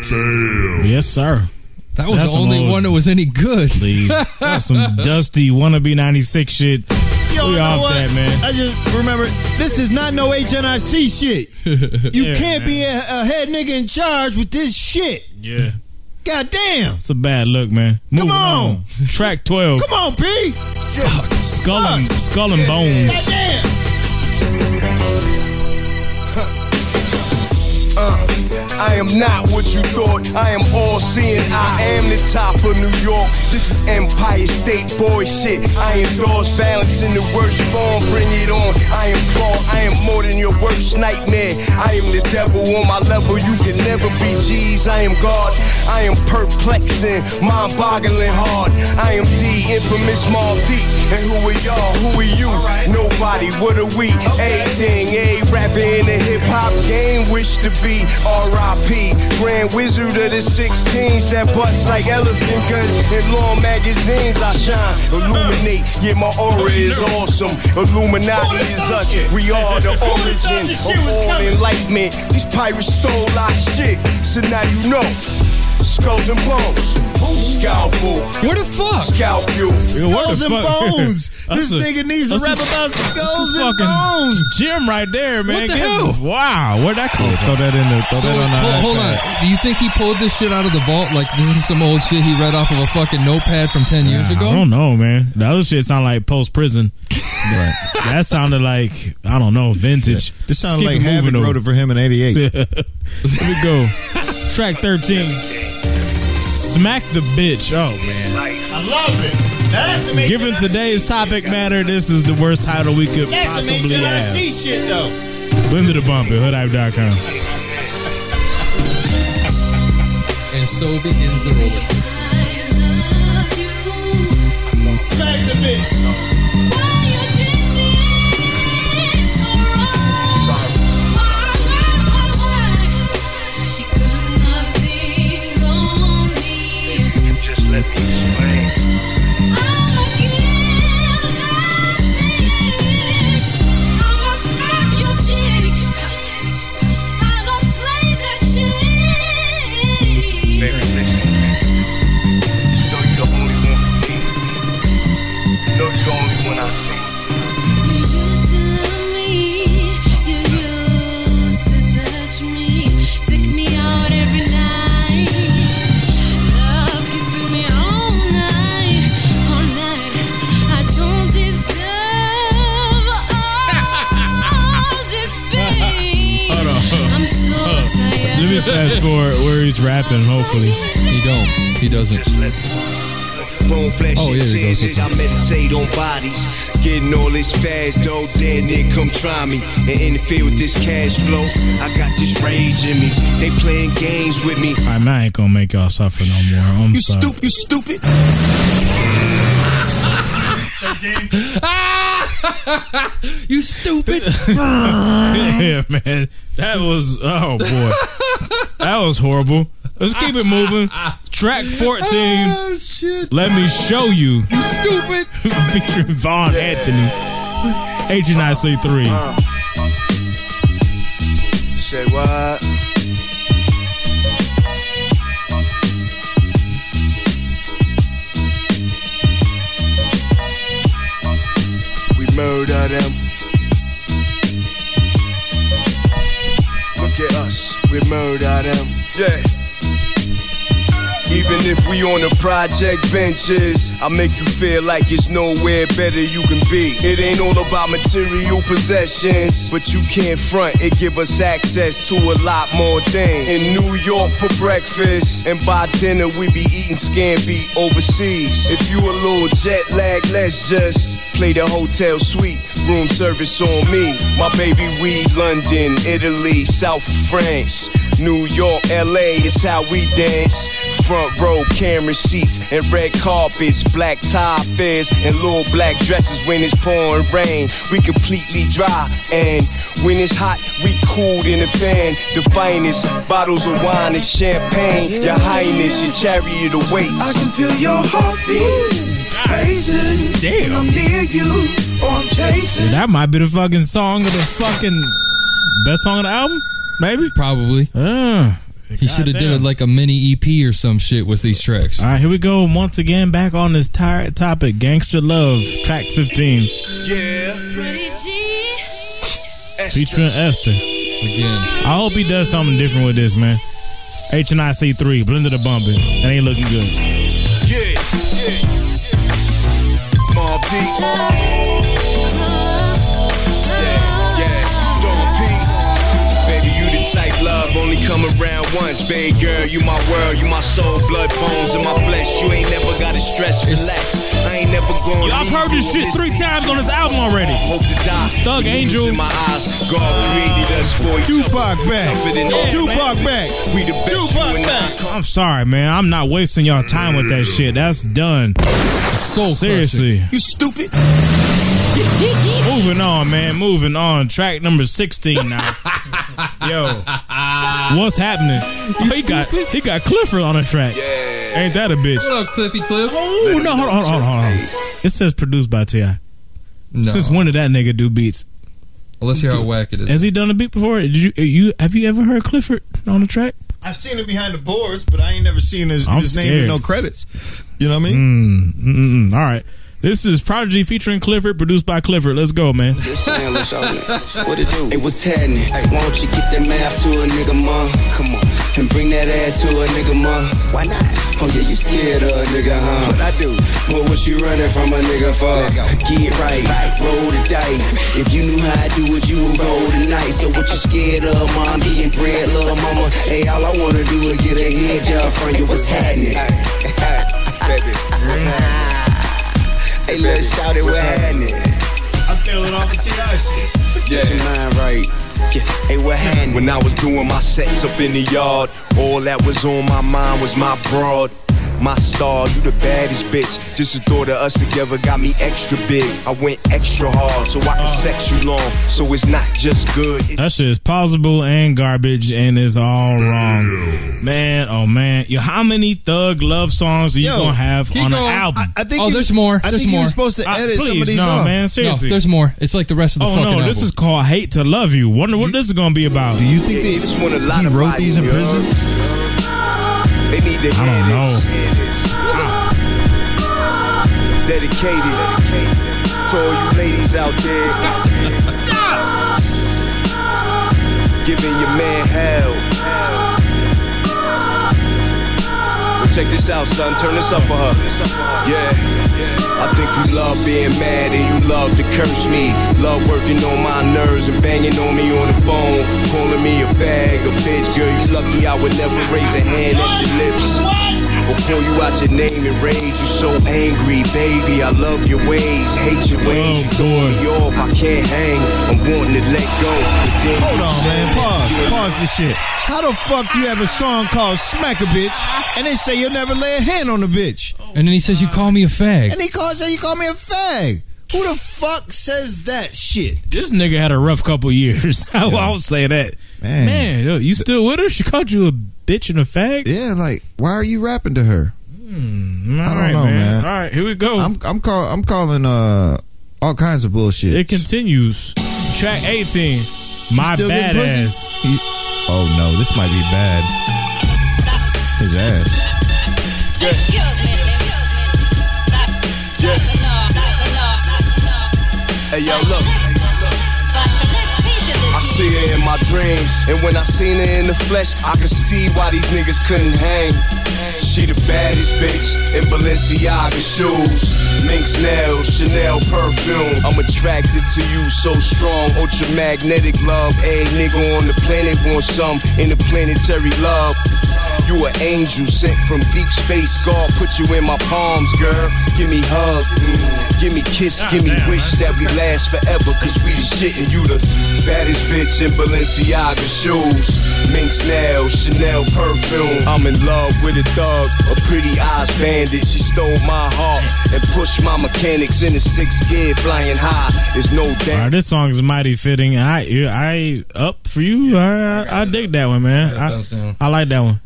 Yes, sir. That was That's the only old- one that was any good. Leave. That's some (laughs) dusty wannabe 96 shit. Yo, we off what? that, man. I just remember this is not no HNIC shit. (laughs) You Yeah, can't man. be a, a head nigga in charge with this shit. Yeah. God damn. It's a bad look, man. Moving on. Track 12. Come on, P. Skull and, skull and bones. God damn. I am not what you thought. I am all seeing. I am the top of New York. This is Empire State Boy shit. I endorse balance in the worst form. Bring it on. I am Claude. I am more than your worst nightmare. I am the devil on my level. You can never be G's. I am God. I am perplexing, mind boggling hard. I am the infamous Mobb Deep. And who are y'all? Who are you? Nobody. What are we? Anything. A rapper in the hip hop game. Wish to be R.I.P. Grand Wizard of the 16s that bust like elephant guns in long magazines. I shine, illuminate. Yeah, my aura is awesome. Illuminati is us. We are the origin of all enlightenment. These pirates stole our shit, so now you know. Skulls and bones. Scalpel. Where the fuck? Scalp you. Skulls and (laughs) bones. This a- nigga needs to that's a- rap about skulls and bones. Jim right there, man. What the hell? Wow, where'd that come Throw from? that in there. Throw So that on the hold, hold iPad. on. Do you think he pulled this shit out of the vault? Like this is some old shit he read off of a fucking notepad from ten years ago? I don't know, man. The other shit sound like post prison. (laughs) that sounded like I don't know, vintage. This sounds Let's like keep Havoc wrote it for him in '88. Here we go. Track 13. Smack the bitch. Oh, man. I love it. That's some Given today's topic matter, this is the worst title we could That's some possibly have. see shit though. Blend the bump at hoodhype.com. And so begins the roller. Smack the bitch. Let me fast forward where he's rapping, hopefully. He don't. He doesn't. Bone flesh Oh, and yeah, there it tears goes. as I meditate on bodies. Getting all this fast, though, dead nigga come try me. And interfere with this cash flow. I got this rage in me. They playing games with me. I I ain't gonna make y'all suffer no more. I'm You sorry. stupid, you stupid. (laughs) Ah! (laughs) you stupid. (laughs) yeah, man. That was oh boy. that was horrible. Let's keep it moving. Track 14. Oh, shit. Let me show you. You stupid. (laughs) Featuring Vaughn Anthony. HNIC 3. Uh, say what? Murder them. Look at us, we murder them. Yeah. Even if we on the project benches, I make you feel like it's nowhere better you can be. It ain't all about material possessions, but you can't front. It give us access to a lot more things. In New York for breakfast, and by dinner we be eating scampi overseas. If you a little jet lag, let's just play the hotel suite. Room service on me. My baby weed, London, Italy, South France. New York, LA it's how we dance. Front row camera seats and red carpets, black tie fairs and little black dresses when it's pouring rain. We completely dry and when it's hot, we cooled in the fan. The finest bottles of wine and champagne. Your highness, your chariot awaits. I can feel your heartbeat racing. Damn. I'm near you or I'm chasing. Yeah, that might be the fucking song of the fucking best song of the album? Maybe? Probably. Uh, He should have did goddamn. it like a mini EP or some shit with these tracks. All right, here we go. Once again, back on this tired topic Gangster Love, track 15. Yeah. Featuring Esther. Again. I hope he does something different with this, man. H and I C three, Blended the Bumping. That ain't looking good. Deep. Love only come around once. Baby girl, you my world, you my soul, blood, bones, and my flesh. You ain't never gotta stress, relax. I ain't never going Yo, I've heard this shit three times on this album already. Hope to die. Thug Angel. In my eyes, God created us for each Tupac back. Tougher than all Tupac back. We the best, Tupac you and I. back. I'm sorry, man. I'm not wasting y'all time with that shit. That's done. So Seriously. You stupid. (laughs) Moving on, man. Moving on. Track number 16 now. (laughs) Yo. What's happening? Oh, he got he got Clifford on the track. Ain't that a bitch? What up, Cliffy Cliff? Oh, no, hold on, hold on, hold on. It says produced by T.I. No. Since when did that nigga do beats? Well, let's hear how whack it is. Has he done a beat before? Did you you have you ever heard Clifford on the track? I've seen him behind the boards, but I ain't never seen his, his name scared. with no credits. You know what I mean? Mm, mm, mm. All right. This is Prodigy featuring Clifford, produced by Clifford. Let's go, man. Just saying, let's show me. What it do? Hey, what's happening? Hey, why don't you get that math to a nigga, ma? Come on. And bring that ass to a nigga, ma. Why not? Oh, yeah, you scared of a nigga, huh? What I do? What was you running from a nigga for? Get right. Roll the dice. If you knew how I do it, you would roll the dice. So what you scared of, ma? I'm getting bread, little mama. Hey, all I wanna do is get a head job from you. What's happening? (laughs) Hey, little shout it, what happening? I'm feeling off the T.I. shit. Get your mind right. Yeah. Hey, what happened? When I was doing my sets up in the yard, all that was on my mind was my broad. My star, you the baddest bitch. Just the thought of us together got me extra big. I went extra hard so I could sex you long. So it's not just good. It's That shit is plausible and garbage, and it's all wrong, man. Oh man, yo, how many thug love songs are you Yo, gonna have keep on an album? I think Oh, there's was- more. I There's think he more. was supposed to Uh, edit some of please, these no, off. man. No, Seriously. there's more. It's like the rest of the oh fucking no, album. this is called "Hate to Love You." Wonder what this is gonna be about. Do you think Yeah, they, this one a lot he of wrote these in writing, prison? They need to I don't know. Dedicated to all you ladies out there. Stop! Giving your man hell. Well, check this out, son. Turn this up for her. Yeah. I think you love being mad and you love to curse me. Love working on my nerves and banging on me on the phone. Calling me a bag, a bitch. Girl, you lucky I would never raise a hand at your lips. Or call you out your name and rage. You so angry, baby. I love your ways, hate your ways. You throw me off, I can't hang. I'm wanting to let go. Hold on, man. Pause. Pause this shit. How the fuck you have a song called Smack a Bitch and they say you'll never lay a hand on a bitch? and then he says, "You call me a fag." And he calls say you call me a fag. Who the fuck says that shit? This nigga had a rough couple years. (laughs) I won't say that. Man. Man, yo, you still with her? She called you a bitch and a fag? Yeah, like why are you rapping to her? All I don't right, know, man. All right, here we go. I'm I'm call I'm calling uh all kinds of bullshit. it continues. Track 18. My Still getting badass. Oh no, this might be bad. His ass. Yeah. Hey yo, look. See her in my dreams, and when I seen her in the flesh, I could see why these niggas couldn't hang. She the baddest bitch in Balenciaga shoes, Minx nails, Chanel perfume. I'm attracted to you so strong, ultramagnetic love. Every nigga on the planet wants some interplanetary love. You an angel sent from deep space. God put you in my palms, girl. Give me hug, mm, give me kiss, give me wish that we last forever. Cause we the shit and you the baddest bitch in Balenciaga shoes. Minx nails, Chanel perfume. I'm in love with a thug, a pretty eyes bandit. She stole my heart and pushed my mechanics in the sixth gear, flying high. There's no All doubt. right, this song is mighty fitting. I I up for you. I I, I dig that one, man. Yeah, thumbs down. I, I like that one.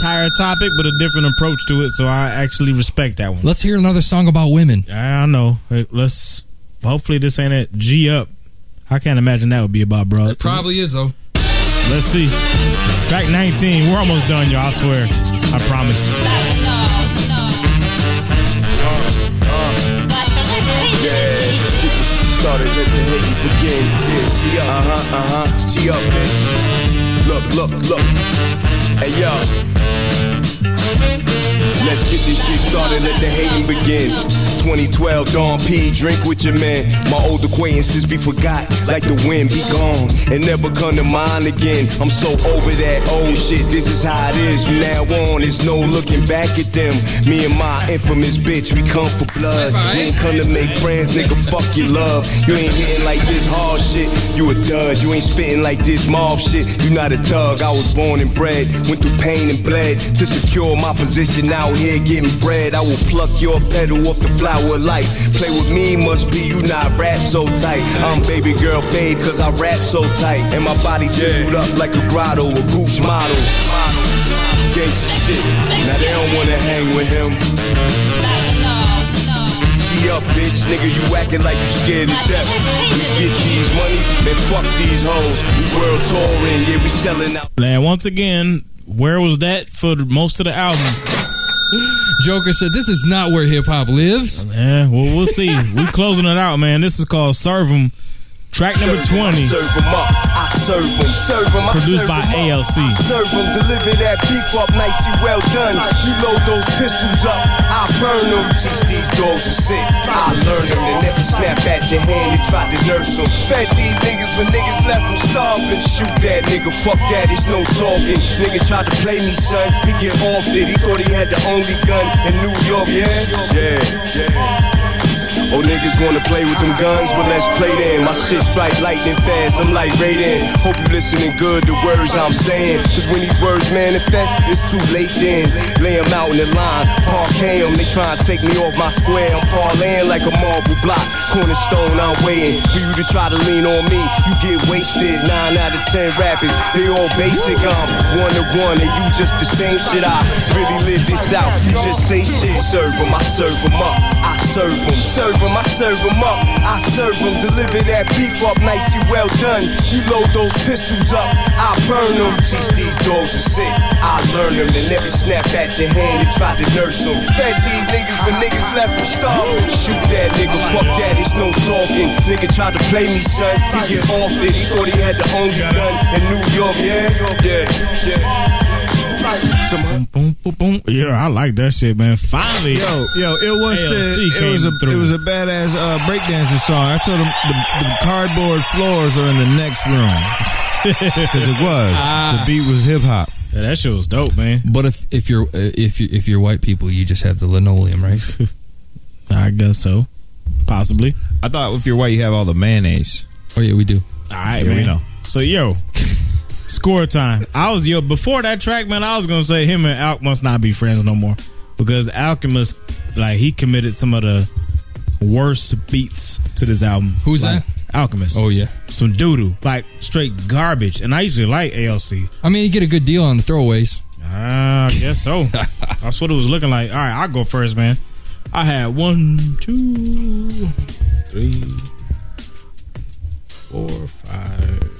Tired topic, but a different approach to it, so I actually respect that one. Let's hear another song about women. I know. Let's. Hopefully, this ain't it. G up. I can't imagine that would be about, bro. It probably is though. Let's see. Track 19. We're almost done, y'all. I swear. I promise. Yeah, get this shit started, let the hate begin. Yeah, G up, uh huh, uh huh, G up, bitch. Look, look, look. Hey yo. Let's get this shit started, let the hating begin. 2012 Dawn P, drink with your man. My old acquaintances be forgot, like the wind be gone, and never come to mind again. I'm so over that old shit, this is how it is. From now on, there's no looking back at them. Me and my infamous bitch, we come for blood. We ain't come to make friends, nigga, fuck your love. You ain't hitting like this hard shit, you a dud. You ain't spitting like this mob shit, you not a thug. I was born and bred, went through pain and bled to secure my position out here getting bread. I will pluck your petal off the flower life. Play with me, must be you not rap so tight. I'm baby girl fade cause I rap so tight. And my body chiseled up like a grotto, a gooch model. Gangsta shit. Now they don't wanna hang with him. Up, bitch. Nigga, you acting like you scared to death. We get these monies, fuck these hoes. We world touring, yeah, we selling out. Once again, where was that for most of the album? (laughs) Joker said, "This is not where hip hop lives." Yeah, well, we'll see. We're closing it out, man. This is called Serve 'em. Track number 20. Serve 'em up, I serve 'em, serve 'em, I Produced by. ALC. Serve 'em, deliver that beef up nicely well done. You load those pistols up, I burn them. Teach these dogs to sit, I learn them. They never snap at your hand and try to nurse them. Fed these niggas when niggas left them starving. Shoot that nigga, fuck that, it's no talking. Nigga tried to play me, son. He get off it, he thought he had the only gun in New York, yeah? Yeah, yeah. Oh, niggas wanna play with them guns? Well, let's play then. My shit strike lightning fast, I'm like Raiden. Hope you listening good to words I'm saying. Cause when these words manifest, it's too late then. Lay 'em out in the line, parquet 'em. They try and take me off my square. I'm parlaying like a marble block. Cornerstone, I'm waiting for you to try to lean on me. You get wasted. Nine out of ten rappers, they all basic. I'm one to one, and you just the same shit. I really live this out. You just say shit. Serve 'em, I serve 'em up. I serve 'em, serve 'em, I serve 'em up. I serve 'em, deliver that beef up nicely well done. You load those pistols up, I burn them. Teach these dogs to sit, I learn them. They never snap at the hand and try to nurse them. Fed these niggas when niggas left them starving. Shoot that nigga, fuck that, it's no talking. Nigga tried to play me, son. He get off it, he thought he had the only gun in New York, yeah, yeah, yeah. Some boom, boom, boom. Yeah, I like that shit, man. Finally, Yo, yo, it was said it was a through. it was a badass uh, breakdancing song. I told him the, the cardboard floors are in the next room (laughs) because it was Ah. the beat was hip hop. Yeah, that shit was dope, man. But if if you're uh, if you if you're white people, you just have the linoleum, right? (laughs) I guess so, possibly. I thought if you're white, you have all the mayonnaise. Oh yeah, we do. All right, Yeah, we know. So yo, score time. I was yo before that track, man. I was gonna say him and Alk must not be friends no more because Alchemist, like, he committed some of the worst beats to this album. Who's Like, that? Alchemist. Oh yeah. Some doo doo, like straight garbage. And I usually like ALC. I mean, you get a good deal on the throwaways. Ah, I guess so. (laughs) That's what it was looking like. All right, I'll go first, man. I had one, two, three, four, five,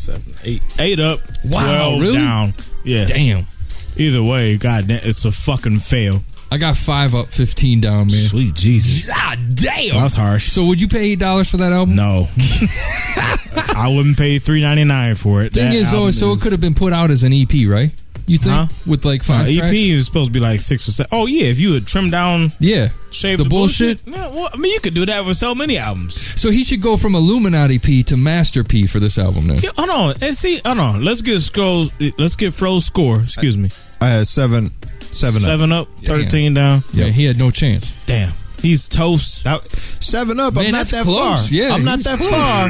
seven, eight. Eight up, Wow, 12 really? down. Yeah. Damn. Either way, god damn, it's a fucking fail. I got five up, fifteen down, man. Sweet Jesus. God damn. That's harsh. So would you pay eight dollars for that album? No. (laughs) I wouldn't pay three ninety nine for it. Thing That is, though, so is- it could have been put out as an EP, right? You think Huh? with like Uh, five EP tracks? is supposed to be like six or seven. Oh yeah, if you would trim down, Yeah, shave the the, bullshit. Yeah, well, I mean, you could do that with so many albums. So he should go from Illuminati P to Master P for this album now. Yeah, hold on, and see, hold on. Let's get scrolls. Let's get Fro's score. Excuse me. I had seven, seven, Seven up, thirteen down. Yeah, he had no chance. Damn, he's toast. That, seven up. Man, I'm not that close. far. Yeah, I'm not that close. far.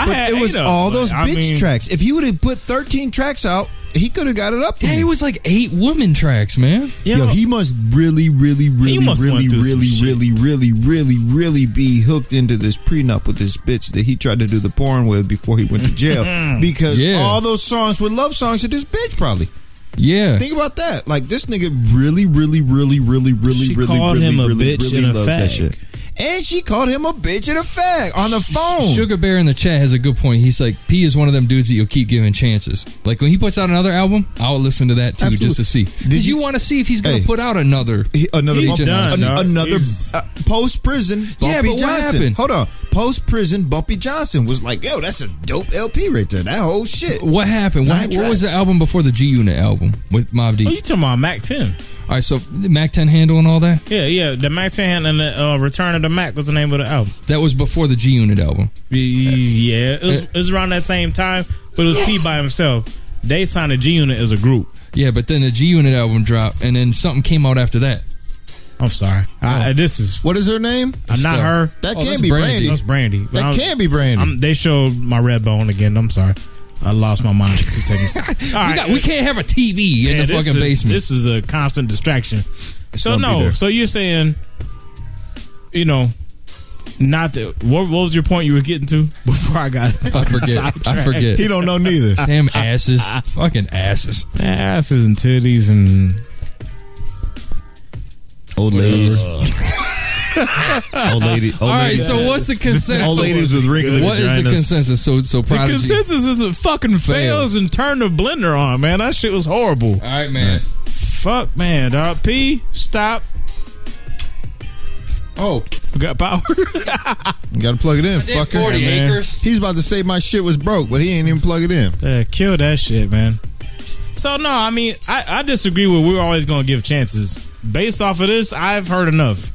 I but had it was up, all but those I bitch mean- tracks. If he would have put 13 tracks out, he could have got it up. To Yeah, it was like eight woman tracks, man. Yo, he must really, really, really, must really, went through really, shit. really, really, really, really be hooked into this prenup with this bitch that he tried to do the porn with before he went to jail. (laughs) because Yeah. all those songs were love songs to this bitch, probably. Yeah. Think about that. Like this nigga really, really, really, really, really, She really, called really, him a really, bitch really and a loves that fag. shit. And she called him a bitch and a fag on the phone. Sugar Bear in the chat has a good point. He's like, P is one of them dudes that you'll keep giving chances. Like when he puts out another album, I'll listen to that too just to see. Did you, you- want to see if he's going to Hey. put out another. He- another He's bump- done, an- dog. another uh, post prison Yeah, but what Johnson. happened? Hold on, post prison Bumpy Johnson was like, yo, that's a dope LP right there. That whole shit. What happened? What, what was the album before the G Unit album with Mobb Deep? Oh, you talking about Mac Ten? All right, so the Mac 10 handle and all that? Yeah, yeah. The Mac Ten and the uh, Return of the Mac was the name of the album. That was before the G Unit album. Yeah, it was, it was around that same time, but it was P by himself. They signed the G Unit as a group. Yeah, but then the G Unit album dropped, and then something came out after that. I'm sorry. I, this is What is her name? I'm not her. That Oh, can't that's be Brandy. Brandy. That's Brandy. But That I'm- can't be Brandy. I'm, they showed my red bone again. I'm sorry. I lost my mind for two seconds. (laughs) All we, right. got, we can't have a TV in Yeah, the fucking is- basement. This is a constant distraction. so no. So you're saying, you know, not the what, what was your point you were getting to (laughs) before I got? I forget. I forget. he don't know neither. (laughs) Damn asses. fucking asses. Asses and titties and Old ladies. (laughs) Old lady. Old All right, lady- so what's the consensus? Old ladies with wrinkly What is the vaginas. consensus? So, so The Prodigy. consensus is it fucking fails and turn the blender on, man. That shit was horrible. All right, man. Fuck, man. Dog. P, stop. Oh, we got power. (laughs) You gotta plug it in, I did fucker. 40 man. acres. He's about to say my shit was broke, but he ain't even plug it in. Yeah, kill that shit, man. So no, I mean, I, I disagree with we're always gonna give chances. Based off of this, I've heard enough.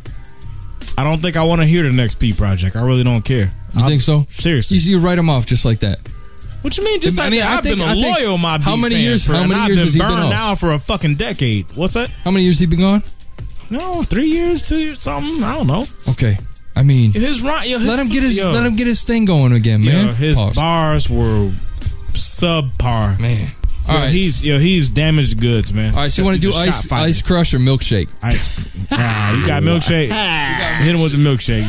I don't think I want to hear the next P project. I really don't care. You think so? Seriously. You, you write him off just like that. What you mean? Just I like mean, that? I I've think- been a I loyal Mob how many fan years- For, how many I've years been has he been burned off? now for a fucking decade. What's that? How many years he been gone? No, three years, two years, something. I don't know. Okay. I mean, His right, yo, his, let him get his yo, let him get his thing going again, yo, man. his Pause. bars were subpar, man. All All right, right. he's yo, he's damaged goods, man. All right, so you want to do ice fighter. ice crush or milkshake? Ice. (laughs) Nah, you got milkshake. (laughs) Hit him with the milkshake.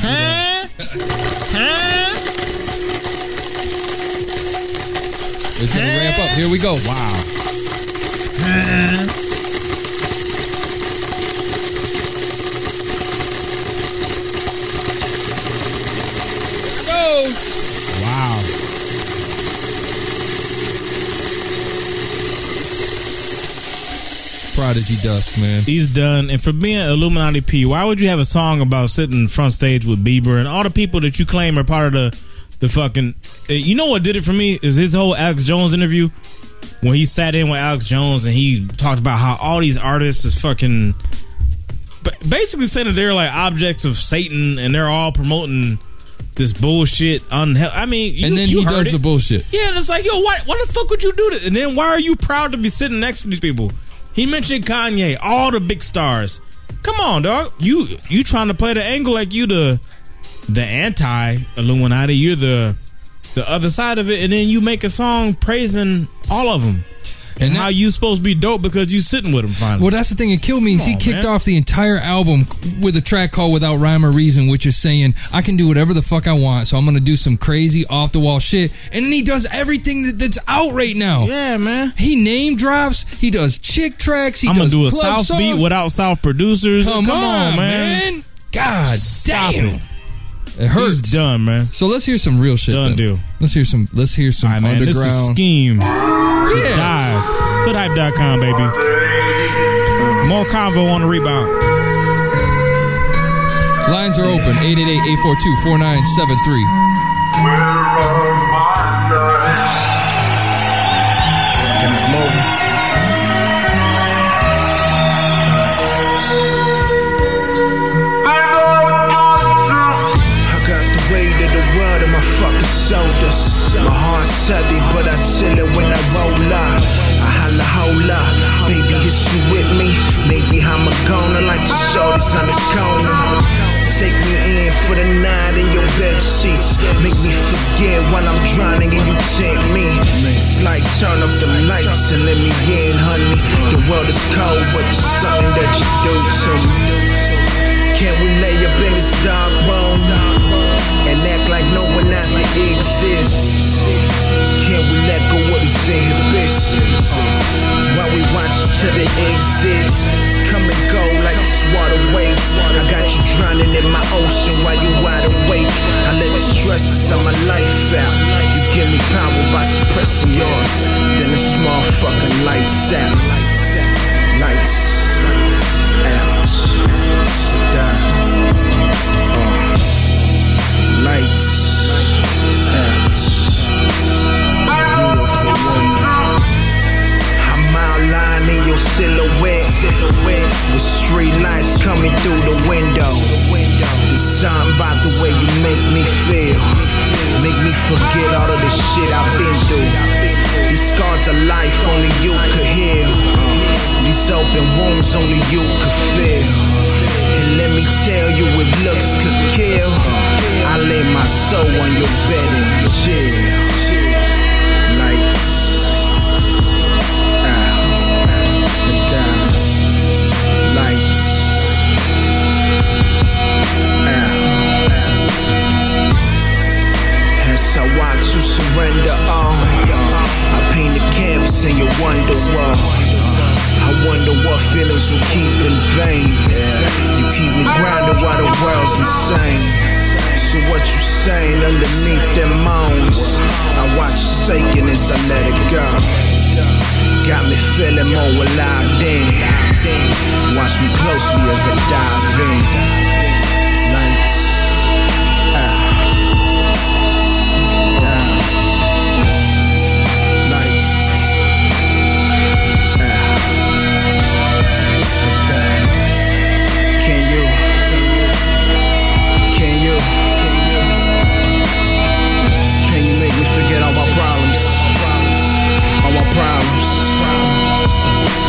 It's gonna ramp up. Here we go. Wow. Go. Wow. Prodigy Dust, man. He's done. And for being Illuminati P, why would you have a song about sitting front stage with Bieber and all the people that you claim are part of the the fucking? eh, You know what did it for me is his whole Alex Jones interview when he sat in with Alex Jones and he talked about how all these artists is fucking basically saying that they're like objects of Satan and they're all promoting this bullshit. Unhe- I mean, you, and then you he does it. the bullshit. Yeah, and it's like, yo, why, why the fuck would you do this? And then why are you proud to be sitting next to these people? He mentioned Kanye, all the big stars. Come on, dog. You you trying to play the angle like you the the anti Illuminati. You're the the other side of it, and then you make a song praising all of them. And, how you supposed to be dope because you sitting with him finally. Well, that's the thing that killed me. Is Come he on, kicked man. off the entire album with a track called "Without Rhyme or Reason," which is saying I can do whatever the fuck I want, so I'm gonna do some crazy off the wall shit. And then he does everything that, that's out right now. Yeah, man. He name drops. He does chick tracks. He I'm gonna does do a club South song. beat without South producers. Come, Come on, on, man. man. God Stop damn. it. It hurts. He's done, man. So let's hear some real shit. Done then. deal. Let's hear some. Let's hear some All right, man. This is underground. scheme. Yeah. Dive. Hoodhype.com, baby. More convo on the rebound. Lines are open. 888-842-4973. Can I come over? The world my shoulders. Heart's heavy, but I chill it when I roll up. I holla, holla, baby, is you with me? Maybe I'm a goner like the shorties on the corner. Take me in for the night in your bed sheets. Make me forget while I'm drowning and you take me. It's like turn up the lights and let me in, honey. The world is cold, but there's something that you do to me. Can we lay up in this dark room and act like no one out there exists? Can we let go of these inhibitions while we watch each other exit? Come and go like this water waves. I got you drowning in my ocean while you wide awake. I let the stresses of my life out. You give me power by suppressing yours. Then the small fucking lights out. Lights I'm outlining your silhouette. With street lights coming through the window. There's something about the way you make me feel. Make me forget all of the shit I've been through. These scars of life only you could heal. These open wounds only you could feel. And let me tell you, if looks could kill, I lay my soul on your bed and chill. Lights out. Lights out. As I watch you surrender all, I paint the canvas in your wonder wall. I wonder what feelings will keep in vain. You keep me grounded while the world's insane. What you saying underneath them moans? I watch you shaking as I let it go. Got me feeling more alive in. Watch me closely as I dive in.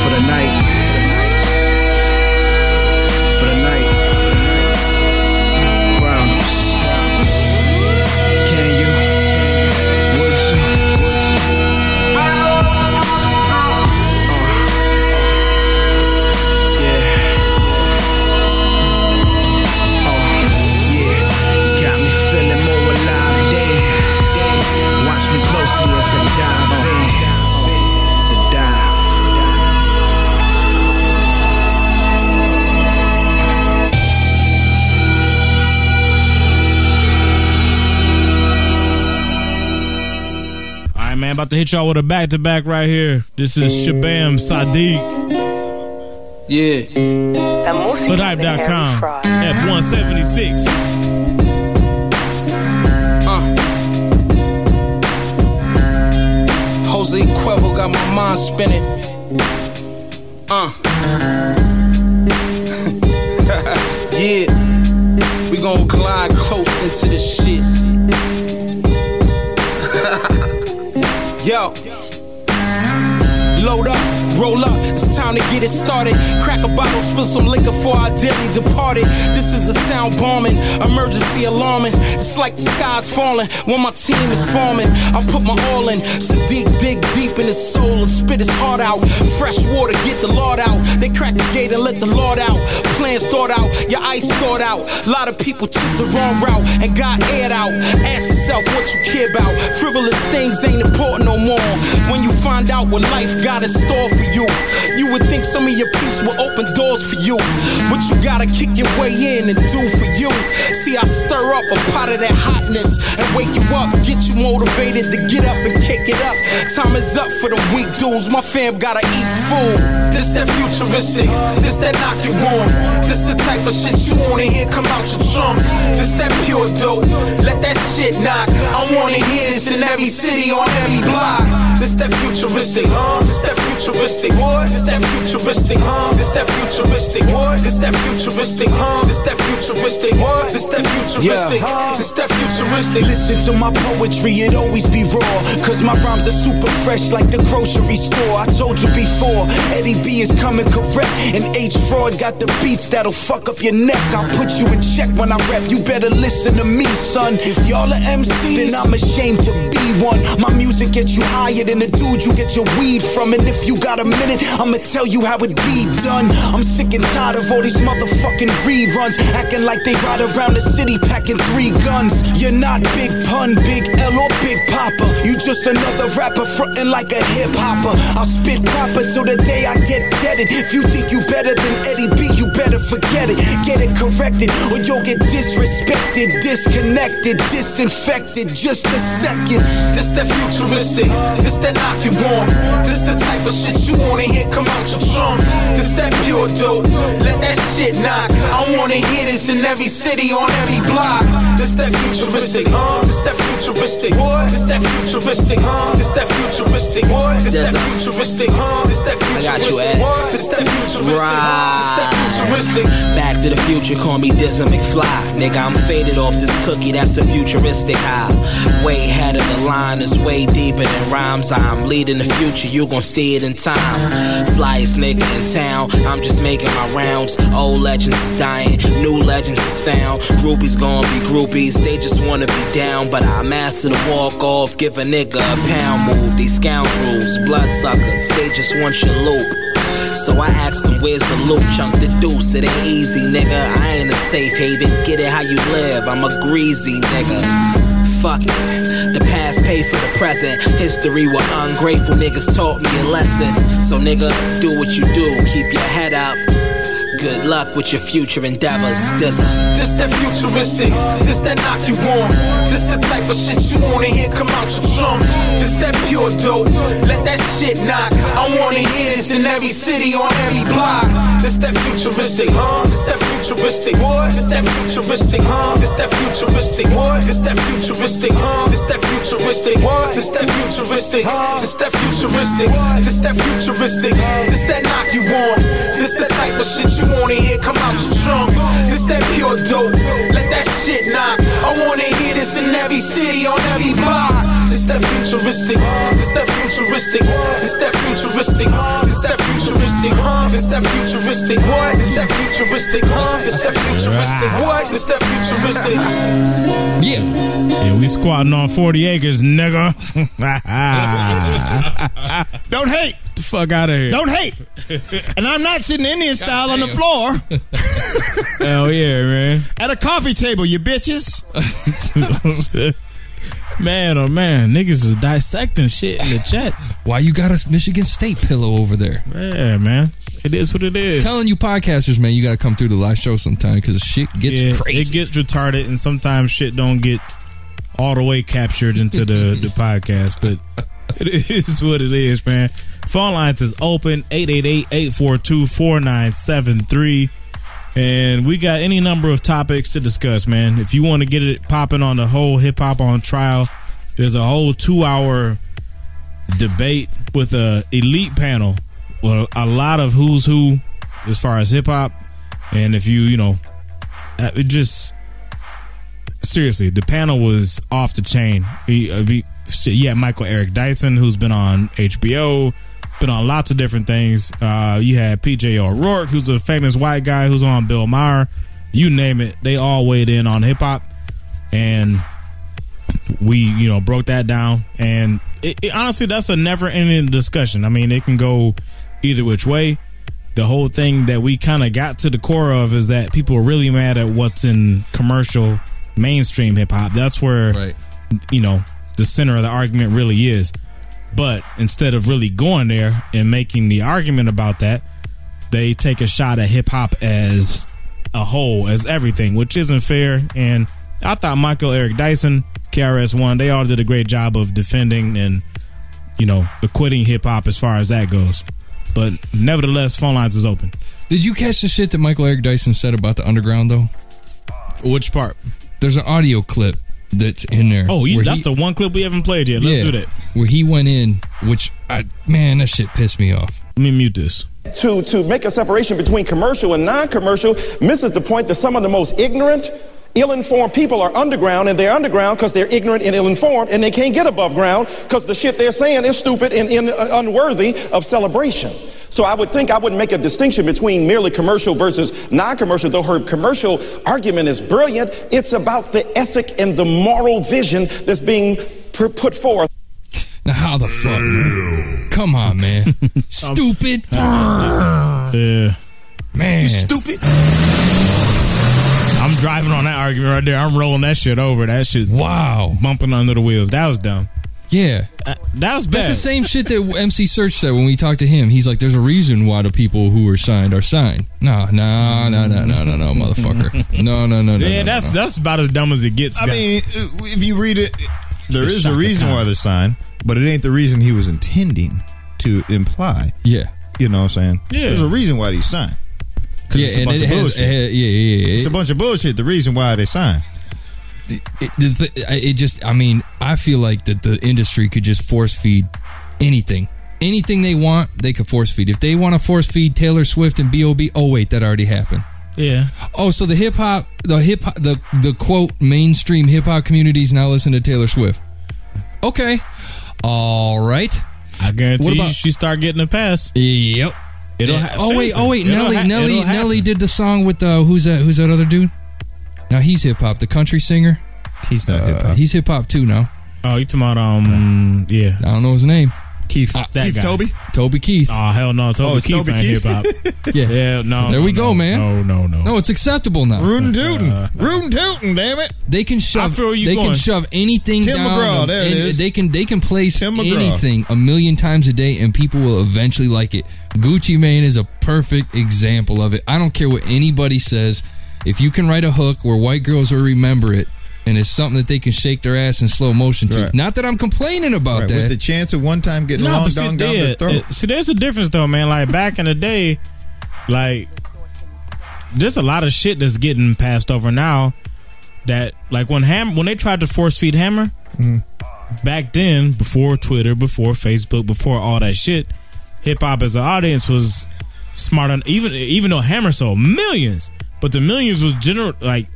For the night. About to hit y'all with a back to back right here. This is Shabam Sadiq. Yeah. Hoodhype.com at 176. Uh. Jose Cuervo got my mind spinning. Uh. (laughs) yeah. We gon' glide close into the shit. Roll up, it's time to get it started. Crack a bottle, spill some liquor for our dearly departed. This is a sound bombing, emergency alarming. It's like the sky's falling when my team is forming. I put my all in, Sadiq dig deep in his soul and spit his heart out. Fresh water, get the Lord out. They crack the gate and let the Lord out. Plans thought out, your ice thought out. A lot of people took the wrong route and got aired out. Ask yourself what you care about. Frivolous things ain't important no more. When you find out what life got in store for you, you would think some of your peeps will open doors for you. But you gotta kick your way in and do for you. See, I stir up a pot of that hotness and wake you up, get you motivated to get up and kick it up. Time is up for the weak dudes. My fam gotta eat food. This that futuristic, this that knock you on. This the type of shit you wanna hear come out your trunk. This that pure dope, let that shit knock. I wanna hear this in every city on every block. This that futuristic, huh? This that futuristic, what? This that futuristic, huh? This that futuristic, what? This that futuristic, huh? This that futuristic, what? This that futuristic, this that futuristic. Listen to my poetry, it always be raw. Cause my rhymes are super fresh like the grocery store. I told you before, Eddie B is coming correct. And H Fraud got the beats that'll fuck up your neck. I'll put you in check when I rap. You better listen to me, son. If y'all are MCs, then I'm ashamed to be one. My music gets you higher than the dude you get your weed from. And if you got a minute, I'ma tell you how it be done. I'm sick and tired of all these motherfucking reruns. Acting like they ride around the city packing three guns. You're not Big Pun, Big L, or Big Papa. You just another rapper frontin' like a hip hopper. I'll spit proper till the day I get deaded. If you think you better than Eddie B, you better forget it. Get it corrected, or you'll get disrespected, disconnected, disinfected. Just a second. This that futuristic, this that knock you on. This the type of shit you wanna hear come out your trunk. This that pure dope, let that shit knock. I wanna hear this in every city on every block. This that futuristic, huh? This that futuristic, what? This that futuristic, huh? This that futuristic, what? This that futuristic, huh? This that got you, futuristic, Ed. what? This that futuristic, huh? This that futuristic. Back to the future, call me Dizza McFly. Nigga, I'm faded off this cookie, that's a futuristic high. Way ahead of the line, it's way deeper than rhymes. I'm leading the future, you gon' see it in time. Flyest nigga in town, I'm just making my rounds. Old legends is dying, new legends is found. Groupies gon' be groupies, they just wanna be down. But I master the walk off, give a nigga a pound move. These scoundrels, bloodsuckers, they just want your loop. So I asked them, where's the loot? Chunk the deuce, it ain't easy, nigga. I ain't a safe haven. Get it how you live, I'm a greasy nigga. Fuck it. The past paid for the present. History were ungrateful niggas taught me a lesson. So nigga, do what you do. Keep your head up. Good luck with your future endeavors. This This that futuristic, this that knock you on. This the type of shit you wanna hear come out your trunk. This that pure dope, let that shit knock. I wanna hear this in every city on every block. This that futuristic, huh? This that futuristic, what? This that futuristic, huh? This that futuristic, what? This that futuristic, huh? This that futuristic, what? This that futuristic, this that futuristic, this that futuristic, this that knock you on. This the type of shit you wanna hear come out your trunk. This that pure dope, let that shit knock. I wanna hear this in every city on every block. This that futuristic, this that futuristic, this that futuristic, this that futuristic, huh? This that futuristic, what? This that futuristic, huh? This that futuristic, what? This that futuristic. Yeah. Yeah, we squatting on 40 acres, nigga. (laughs) Don't hate. the fuck out of here. Don't hate. And I'm not sitting Indian style on the floor Hell yeah, man. at a coffee table, you bitches. (laughs) man, oh man. Niggas is dissecting shit in the chat. Why you got a Michigan State pillow over there? Yeah, man. It is what it is. Telling you podcasters, man, you got to come through the live show sometime because shit gets Yeah, crazy. It gets retarded, and sometimes shit don't get all the way captured into the, the (laughs) podcast, but it is what it is, man. Phone lines is open 888-842-4973. And we got any number of topics to discuss, man. If you want to get it popping on the whole hip hop on trial, there's a whole two hour debate with a elite panel. Well, a lot of who's who as far as hip hop. And if you, you know, uh, it just seriously, the panel was off the chain. We, uh, yeah, Michael Eric Dyson, who's been on HBO, been on lots of different things. Uh, you had PJ O'Rourke, who's a famous white guy who's on Bill Maher. You name it, they all weighed in on hip hop, and we, you know, broke that down. And it, it, honestly, that's a never-ending discussion. I mean, it can go either which way. The whole thing that we kind of got to the core of is that people are really mad at what's in commercial mainstream hip hop. That's where you know the center of the argument really is. But instead of really going there and making the argument about that, they take a shot at hip hop as a whole, as everything, which isn't fair. And I thought Michael Eric Dyson, KRS One, they all did a great job of defending and you know acquitting hip hop as far as that goes. But nevertheless, phone lines is open. Did you catch the shit that Michael Eric Dyson said about the underground though? Which part? There's an audio clip that's in there. Oh, you, that's he- the one clip we haven't played yet. Let's yeah, do that. Where he went in, which I man, that shit pissed me off. Let me mute this. to, to make a separation between commercial and non-commercial misses the point that some of the most ignorant, ill-informed people are underground, and they're underground because they're ignorant and ill-informed, and they can't get above ground because the shit they're saying is stupid and, and uh, unworthy of celebration. So I would think I wouldn't make a distinction between merely commercial versus non-commercial, though her commercial argument is brilliant. It's about the ethic and the moral vision that's being per- put forth. Now how the fuck? man? Come on, man. (laughs) Um, stupid. Uh, yeah. Man. stupid. I'm driving on that argument right there. I'm rolling that shit over. That shit's wow, bumping under the wheels. That was dumb. Yeah. that was bad. That's the same shit that (laughs) MC Serch said when we talked to him. He's like, "There's a reason why the people who are signed are signed." (laughs) No, no, no, no, no, no, no, motherfucker. No, no, no, no. yeah, no, that's no. that's about as dumb as it gets. I guy. mean, if you read it, there Just is a reason why they're signed, but it ain't the reason he was intending to imply. Yeah. You know what I'm saying? Yeah. There's a reason why he's signed. 'Cause Yeah, it's a and bunch it of has, bullshit. uh, yeah, yeah, yeah. It's a bunch of bullshit. The reason why they signed. It, th- it just i mean i feel like that the industry could just force feed anything anything they want they could force feed if they want to force feed taylor swift and bob oh wait that already happened yeah oh so the hip-hop the hip-hop the, the quote mainstream hip-hop communities now listen to taylor swift okay all right I guarantee What you, she start getting a pass. Yep. It'll Yeah. ha- oh wait, oh wait, it'll Nelly, ha- Nelly, Nelly did the song with uh, who's that? Who's that other dude? Now he's hip hop, the country singer. He's not uh, hip hop. He's hip hop too now. Oh, you talking about um? Yeah, I don't know his name. Keith, that Keith guy. Toby. Toby Keith. Oh hell no, Toby Oh, it's Keith Toby ain't Keith. hip hop. (laughs) Yeah. yeah, no. there we no, go, no, man. No, no, no. No, it's acceptable now. Rootin' uh, tootin'. Uh, Rootin' tootin', damn it. They can shove. feel where you they going. can shove anything Tim down. McGraw, there it and is. They can they can place anything a million times a day, and people will eventually like it. Gucci Mane is a perfect example of it. I don't care what anybody says. If you can write a hook where white girls will remember it, and it's something that they can shake their ass in slow motion to. Right. Not that I'm complaining about Right, that. with the chance of one time getting a No, long but see, dong down yeah, the throat. it- see, there's a difference though, man. Like back in the day, like there's a lot of shit that's getting passed over now. That like when Ham when they tried to force feed Hammer Mhm. back then, before Twitter, before Facebook, before all that shit, hip hop as an audience was smart on even even though Hammer sold millions, but the millions was general like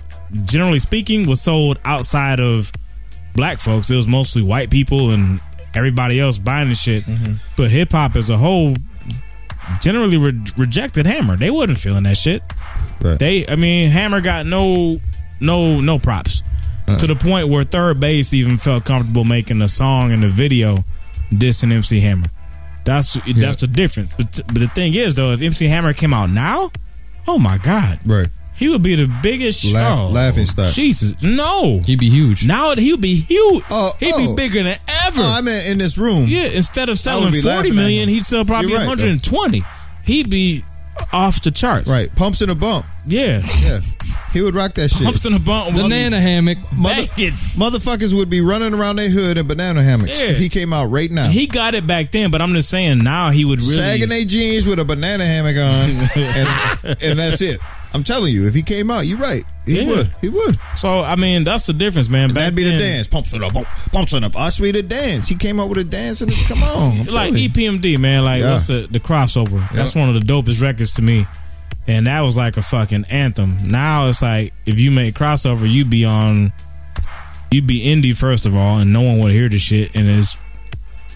generally speaking was sold outside of black folks. It was mostly white people and everybody else buying the shit. Mm-hmm. But hip hop as a whole generally re- rejected Hammer. They wasn't feeling that shit. Right. They, I mean, Hammer got no, no, no props uh-uh. to the point where 3rd Bass even felt comfortable making a song and a video dissing MC Hammer. That's that's the difference. But, but the thing is, though, if MC Hammer came out now, oh my god, right? He would be the biggest Laugh- oh, laughing stock. Jesus, no, he'd be huge. Now he would be huge. Oh, he'd oh. be bigger than ever. Oh, I mean, in this room. Yeah, instead of selling would be forty laughing at million, him. he'd sell probably right, one hundred and twenty. He'd be off the charts. Right. Pumps in a bump. Yeah. Yeah. He would rock that shit. Pumps in a bump. Banana hammock. Mother, motherfuckers would be running around their hood in banana hammocks Yeah. if he came out right now. He got it back then, but I'm just saying now he would really. Sagging their jeans with a banana hammock on, and, and that's it. I'm telling you, if he came out, you're right. He Yeah. would. He would. So I mean, that's the difference, man. Back that'd be then, the dance. Pumps a bump. Pumps in a. I sweet a dance. He came out with a dance and come on. I'm like. EPMD, man. Like Yeah. what's the the crossover? That's one of the dopest records to me. And that was like a fucking anthem. Now it's like if you make crossover, you'd be on, you'd be indie first of all, and no one would hear the shit, and it's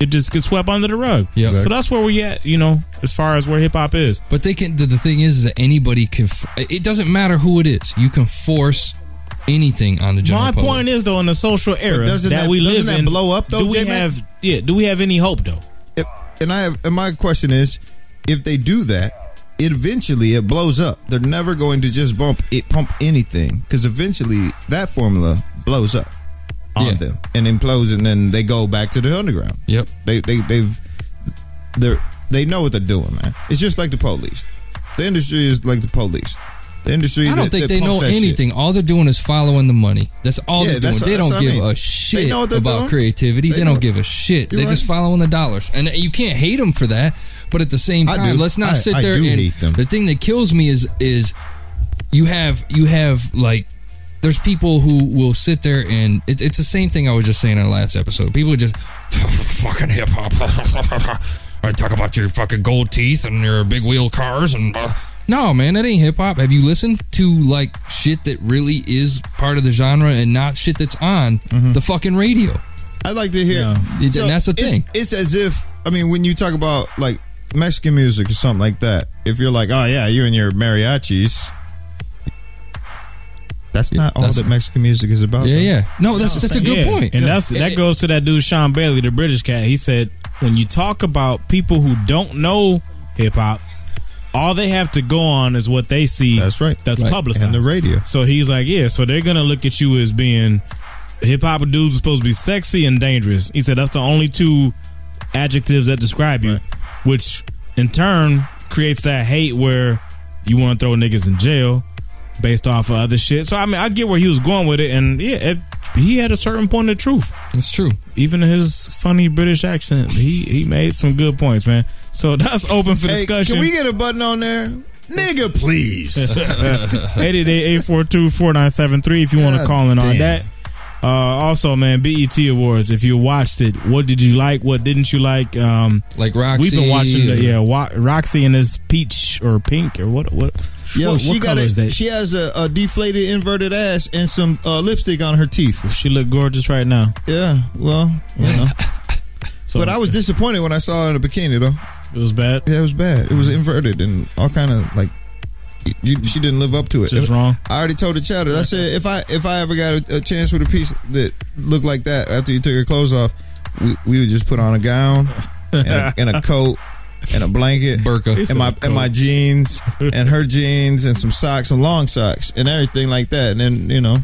it just gets swept under the rug. Yeah. So that's where we at, you know, as far as where hip hop is. But they can. The, the thing is, is that anybody can. It doesn't matter who it is. You can force anything on the general My public. point is though, in the social era that, that- we live that in, blow up, though, Do we J-Mac? have yeah? Do we have any hope though? If, and I have, and my question is, if they do that, it eventually it blows up. They're never going to just bump it, pump anything, because eventually that formula blows up on Yeah. them and implodes, and then they go back to the underground. Yep. They they they've they they know what they're doing, man. It's just like the police. The industry is like the police. The industry. I don't that- think that they know that shit. anything. All they're doing is following the money. That's all Yeah, they're doing. they don't what I give mean. a shit know what they're about doing. creativity. They, They don't know. give a shit. You're they're just following the dollars, and you can't hate them for that. But at the same time, let's not I- sit I there do and hate them. the thing that kills me is is you have you have like there's people who will sit there and it, it's the same thing I was just saying in the last episode. People just (laughs) fucking hip hop. (laughs) I talk about your fucking gold teeth and your big wheel cars and uh, no man, that ain't hip hop. Have you listened to like shit that really is part of the genre and not shit that's on the fucking radio? I like to hear. It- and that's the it's- thing. It's, as if I mean when you talk about like Mexican music or something like that. If you're like, oh yeah, you and your mariachis. That's not all that's- that Mexican music is about. Yeah, though. yeah. No, that's that's a good Yeah, point. And that's that goes to that dude Shaun Bailey, the British cat. He said when you talk about people who don't know hip hop, all they have to go on is what they see. That's right. That's Right. publicized. And the radio. So he's like, yeah. So they're gonna look at you as being hip hop dudes are supposed to be sexy and dangerous. He said that's the only two adjectives that describe you, which in turn creates that hate where you want to throw niggas in jail based off of other shit. So I mean, I get where he was going with it, and yeah, it, he had a certain point of truth. It's true. Even his funny British accent, he he made some good points, man. So that's open for Hey, discussion. can we get a button on there, nigga? Please. (laughs) 888-842-4973 if you want to call in on that. Uh, also, man, BET Awards. If you watched it, what did you like? What didn't you like? Um, like Roxy. We've been watching the yeah Wa- Roxy and this peach or pink or what what. Yo, what, she what got a, that? She has a, a deflated inverted ass and some uh, lipstick on her teeth. She look gorgeous right now. Yeah, well, you know. (laughs) So- but I was disappointed when I saw her in a bikini, though. It was bad. Yeah, it was bad. It was inverted and all kind of like. You, she didn't live up to it. Just wrong. I already told the chatter. I said if I if I ever got a, a chance with a piece that looked like that after you took your clothes off, we, we would just put on a gown and a, and a coat and a blanket, Burqa. and my and my jeans and her jeans and some socks, some long socks and everything like that. And then you know,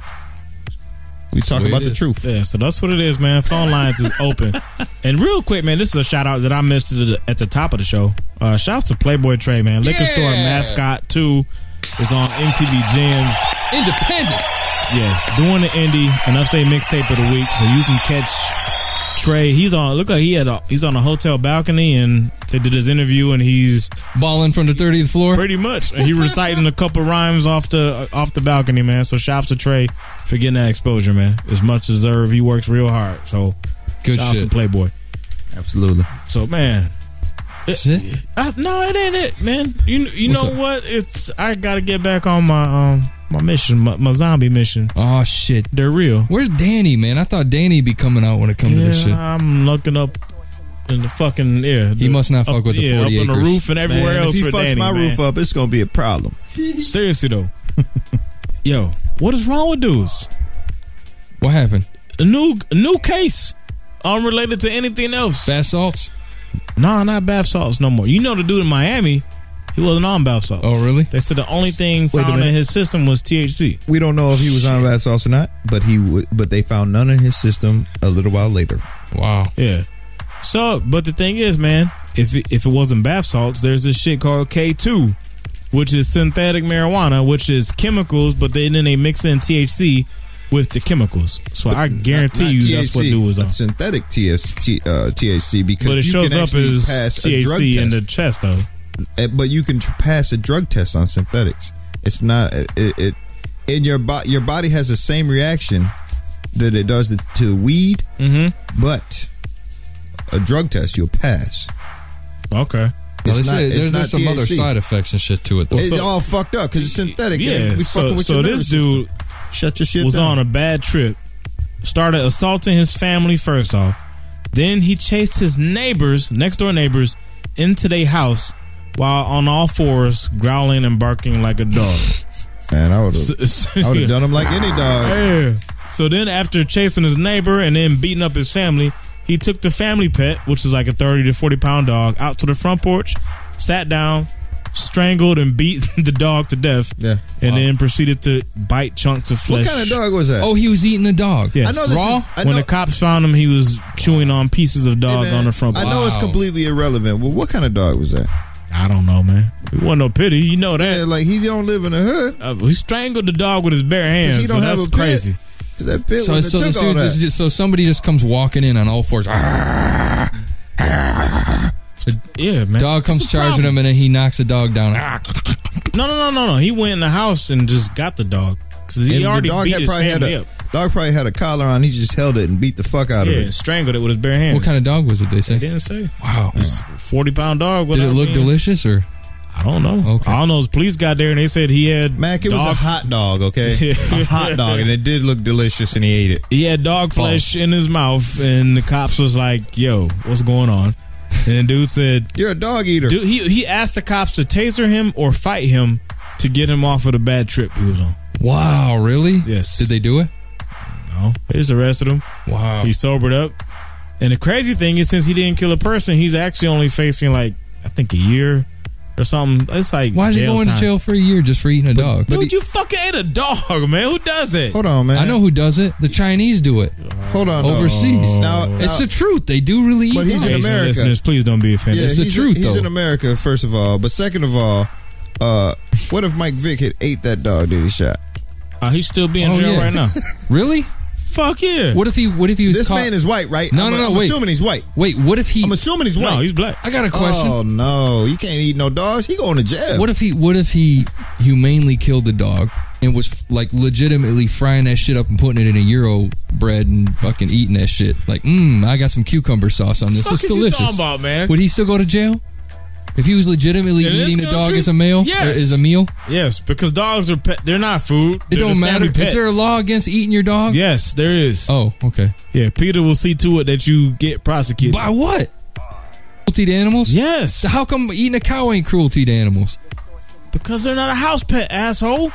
we talk about the truth. Yeah, so that's what it is, man. Phone lines is open. (laughs) And real quick, man, this is a shout out that I missed at the, top of the show. Uh, shouts to Playboy Tre, man. Liquor Store Mascot 2 is on MTV Jams. Independent. Yes, doing the indie and upstate mixtape of the week, so you can catch Tre. He's on. Look like he had. A, he's on a hotel balcony, and they did his interview, and he's balling from the thirtieth floor. Pretty much, and he reciting a couple rhymes off the off the balcony, man. So shouts to Tre for getting that exposure, man. It's much deserved. He works real hard. So Good shouts shit. to Playboy. Absolutely. So man. That's it. I, no, it ain't it, man. You you What's know up? what? It's I gotta get back on my um my mission, my, my zombie mission. Oh shit, they're real. Where's Danny, man? I thought Danny be coming out when it comes to this shit. I'm looking up in the fucking yeah. He must not fuck with the yeah, 40 up on the roof and everywhere Man, else if he for fucks Danny, my man. roof up, it's gonna be a problem. Seriously though, (laughs) yo, what is wrong with dudes? What happened? A new a new case, unrelated to anything else. Bath salts? Nah, not bath salts no more. You know the dude in Miami, he wasn't on bath salts. Oh, really? They said the only thing Wait a found in his system was THC. We don't know if he was on bath salts or not, but he would. But they found none in his system a little while later. Wow. Yeah. So, but the thing is, man, if it, if it wasn't bath salts, there's this shit called K2, which is synthetic marijuana, which is chemicals, but they, then they mix in THC with the chemicals. So I guarantee Not you that's what THC, dude was on. synthetic TS, T, uh, THC because But it you shows can up actually as pass a drug THC test. in the chest, though. Uh, but you can tr- pass a drug test on synthetics. It's not it, it in your body. Your body has the same reaction that it does to weed, mm-hmm. but a drug test you'll pass. Okay. Well, It's not- say it's there's, not there's some other side effects and shit to it. Though. It's all fucked up because it's synthetic. Yeah. and we so with so your this dude system. shut your shit was down. on a bad trip. Started assaulting his family first off. Then he chased his neighbors, next door neighbors, into their house while on all fours, growling and barking like a dog. Man, I would So- have. so- I would have done him like any dog. (laughs) Yeah. So then, after chasing his neighbor and then beating up his family, he took the family pet, which is like a 30 to 40 pound dog, out to the front porch, sat down, strangled and beat (laughs) the dog to death, Yeah. and Wow. then proceeded to bite chunks of flesh. What kind of dog was that? Oh, he was eating the dog. Yes. I know this Raw? is- I when know- the cops found him, he was chewing on pieces of dog Hey, man, on the front Porch. I porch. know it's completely irrelevant. Well, what kind of dog was that? I don't know, man. It wasn't no pity. You know that. Yeah, like he don't live in the hood. Uh, he strangled the dog with his bare hands. he don't so have that's a pet. crazy. That pit So, wouldn't so, took all dude that. just, just- so somebody just comes walking in on all fours. Yeah, man. Dog comes charging problem? him, and then he knocks the dog down. No, no, no, no, no. He went in the house and just got the dog because he And the dog beat had his probably had family a, up. Dog probably had a collar on. He just held it and beat the fuck out Yeah, of and it. strangled it with his bare hands. What kind of dog was it? They They didn't say. Wow. It's forty pound dog. Did it without look being- delicious or? I don't know. Okay. I don't know is police got there and they said he had Mac, it was a dog- hot dog, okay? (laughs) a hot dog, and it did look delicious, and he ate it. He had dog False. flesh in his mouth, and the cops was like, "Yo, what's going on?" And the dude said, You're a dog eater. dude, he he asked the cops to taser him or fight him to get him off of the bad trip he was on. Wow, really? Yes. Did they do it? No, they just arrested him. Wow. He sobered up. And the crazy thing is, since he didn't kill a person, he's actually only facing like I think a year or something. It's like Why is he jail going time. to jail for a year just for eating a dog? Dude, you fucking ate a dog, man. Who does it? Hold on, man. I know who does it. The Chinese do it Hold on. no. overseas. Now, it's the truth. They do really eat But he's in dogs. Asian America. listeners, please don't be offended. Yeah, It's the he's, truth, he's though. in America, first of all. But second of all, uh, what if Mike Vick had ate that dog that he shot? Uh, he's still being Oh, jail yeah. right now. (laughs) Really? Fuck yeah. What if he? What if he was This caught? man is white, right? No, I'm, no, no, I'm wait. assuming he's white. Wait, what if he? I'm assuming he's white. No, he's black. I got a question. Oh no, you can't eat no dogs. He going to jail. What if he? What if he humanely killed the dog and was like legitimately frying that shit up and putting it in a euro bread and fucking eating that shit? Like, mmm, I got some cucumber sauce on this. Fuck it's is you delicious. talking about, man? Would he still go to jail if he was legitimately In this eating a dog country? as a meal? Yes. Or as a meal? Yes, because dogs are pet. They're not food. It They're don't matter. family pet. Is there a law against eating your dog? Yes, there is. Oh, okay. Yeah, Peter will see to it that you get prosecuted. By what? Cruelty to animals? Yes, how come eating a cow ain't cruelty to animals? because they're not a house pet, asshole.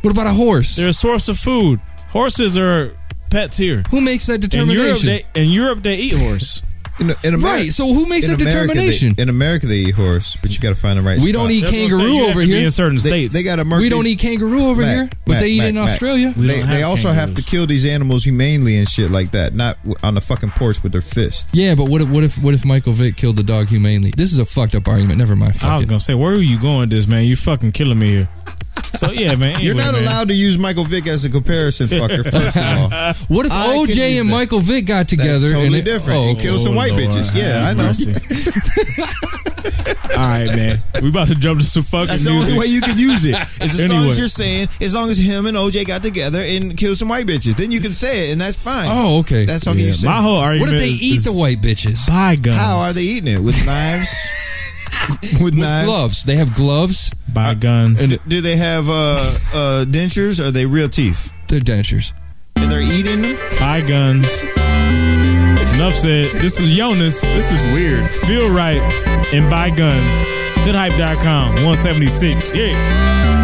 What about a horse? They're a source of food. Horses are pets here. Who makes that In Europe, determination? they, in Europe, they eat horse. In, in America, Right, so who makes in that America, they- determination? in America, they eat horse, but you got to find the right. We don't spot. eat kangaroo over here. in certain They- They, got to murk We don't eat kangaroo over Mac, here, but Mac, they eat Mac, in Mac. Australia. They, they also have to kill these animals humanely and shit like that, not on the fucking porch with their fist. Yeah, but what if what if what if Michael Vick killed the dog humanely? This is a fucked up argument. Never mind. Fuck I was it. gonna say, where are you going with this, man? You fucking killing me here. So yeah, man. You're not man. allowed to use Michael Vick as a comparison, fucker. First of all, (laughs) What if I OJ and that. Michael Vick got That's together? totally and it- different. Oh, and kill some white Lord, bitches. Yeah, I have know. mercy. (laughs) All right, man. We about to jump to some fucking That's the music. only way you can use it. (laughs) as long Anyway. as you're saying, as long as him and OJ got together and killed some white bitches, then you can say it, and that's fine. Oh, okay. That's all Yeah, you say. my whole argument What if they is- eat is the white bitches? Bygones. How are they eating it? With knives? (laughs) With With knives? gloves. They have gloves. Bygones. And do they have uh, uh, dentures or are they real teeth? They're dentures. And they're eating them? Bygones. Enough said. This is Jonas. This is weird. Feel right and buy guns. Hoodhype.com. 176. Yeah.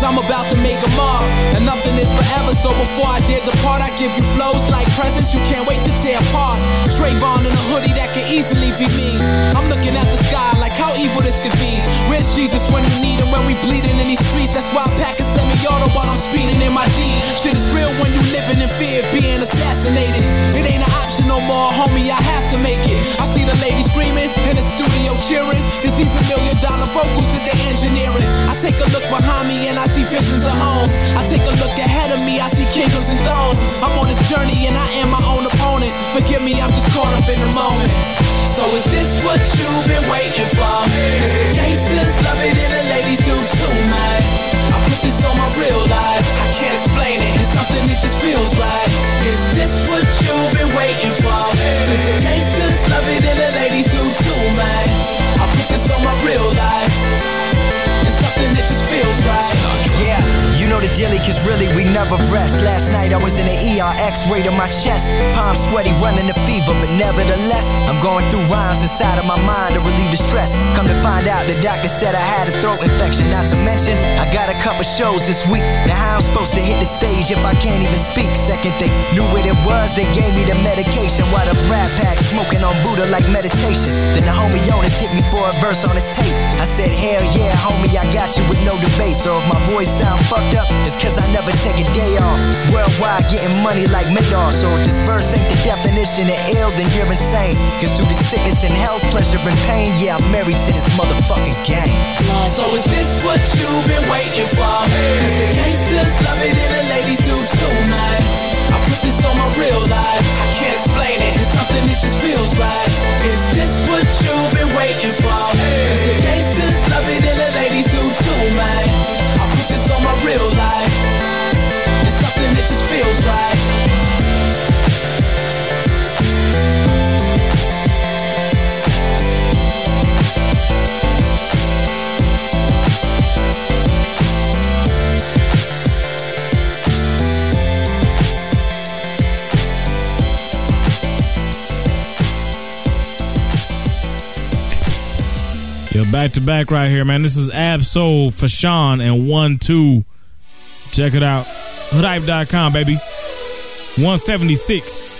I'm about to make. And nothing is forever, so before I dare depart, I give you flows like presents you can't wait to tear apart. Trayvon in a hoodie that could easily be me. I'm looking at the sky like how evil this could be. Where's Jesus when you need him? When we bleeding in these streets, that's why I pack a semi-auto while I'm speeding in my G. Shit is real when you living in fear of being assassinated. It ain't an option no more, homie. I have to make it. I see the lady screaming in the studio cheering. Cause these a million dollar vocals that they engineering. I take a look behind me and I see visions of home. I take a look ahead of me, I see kingdoms and thrones. I'm on this journey and I am my own opponent. Forgive me, I'm just caught up in the moment. So is this what you've been waiting for? Cause the gangsters love it and the ladies do too, man. I put this on my real life. I can't explain it. It's something that just feels right. Is this what you've been waiting for? Cause the gangsters love it and the ladies do too, man. I put this on my real life. It's something that just feels right. Yeah, you know the dealie, cause really we never rest. Last night I was in the ER, X-ray to my chest. Palm sweaty, running the fever, but nevertheless, I'm going through rhymes inside of my mind to relieve the stress. Come to find out, the doctor said I had a throat infection. Not to mention, I got a couple shows this week. Now how I'm supposed to hit the stage if I can't even speak? Second thing, knew what it was, they gave me the medication. While the rat pack smoking on Buddha like meditation. Then the homie Jonas hit me for a verse on his tape. I said, hell yeah, homie, I got you with no debate. So if my voice sound fucked up, it's cause I never take a day off. Worldwide getting money like Madoff. So if this verse ain't the definition of ill, then you're insane. Cause through the sickness and health, pleasure and pain, yeah, I'm married to this motherfucking. So is this what you've been waiting for? Cause the gangsters love it and the ladies do too, man. I put this on my real life. I can't explain it. It's something that just feels right. Is this what you've been waiting for? Cause the gangsters love it ladies do too, man. I put this on my real life. It's something that just feels right. Yo, back to back right here, man. This is Absol for Sean and one two. Check it out. Hoodhype.com, baby. 176.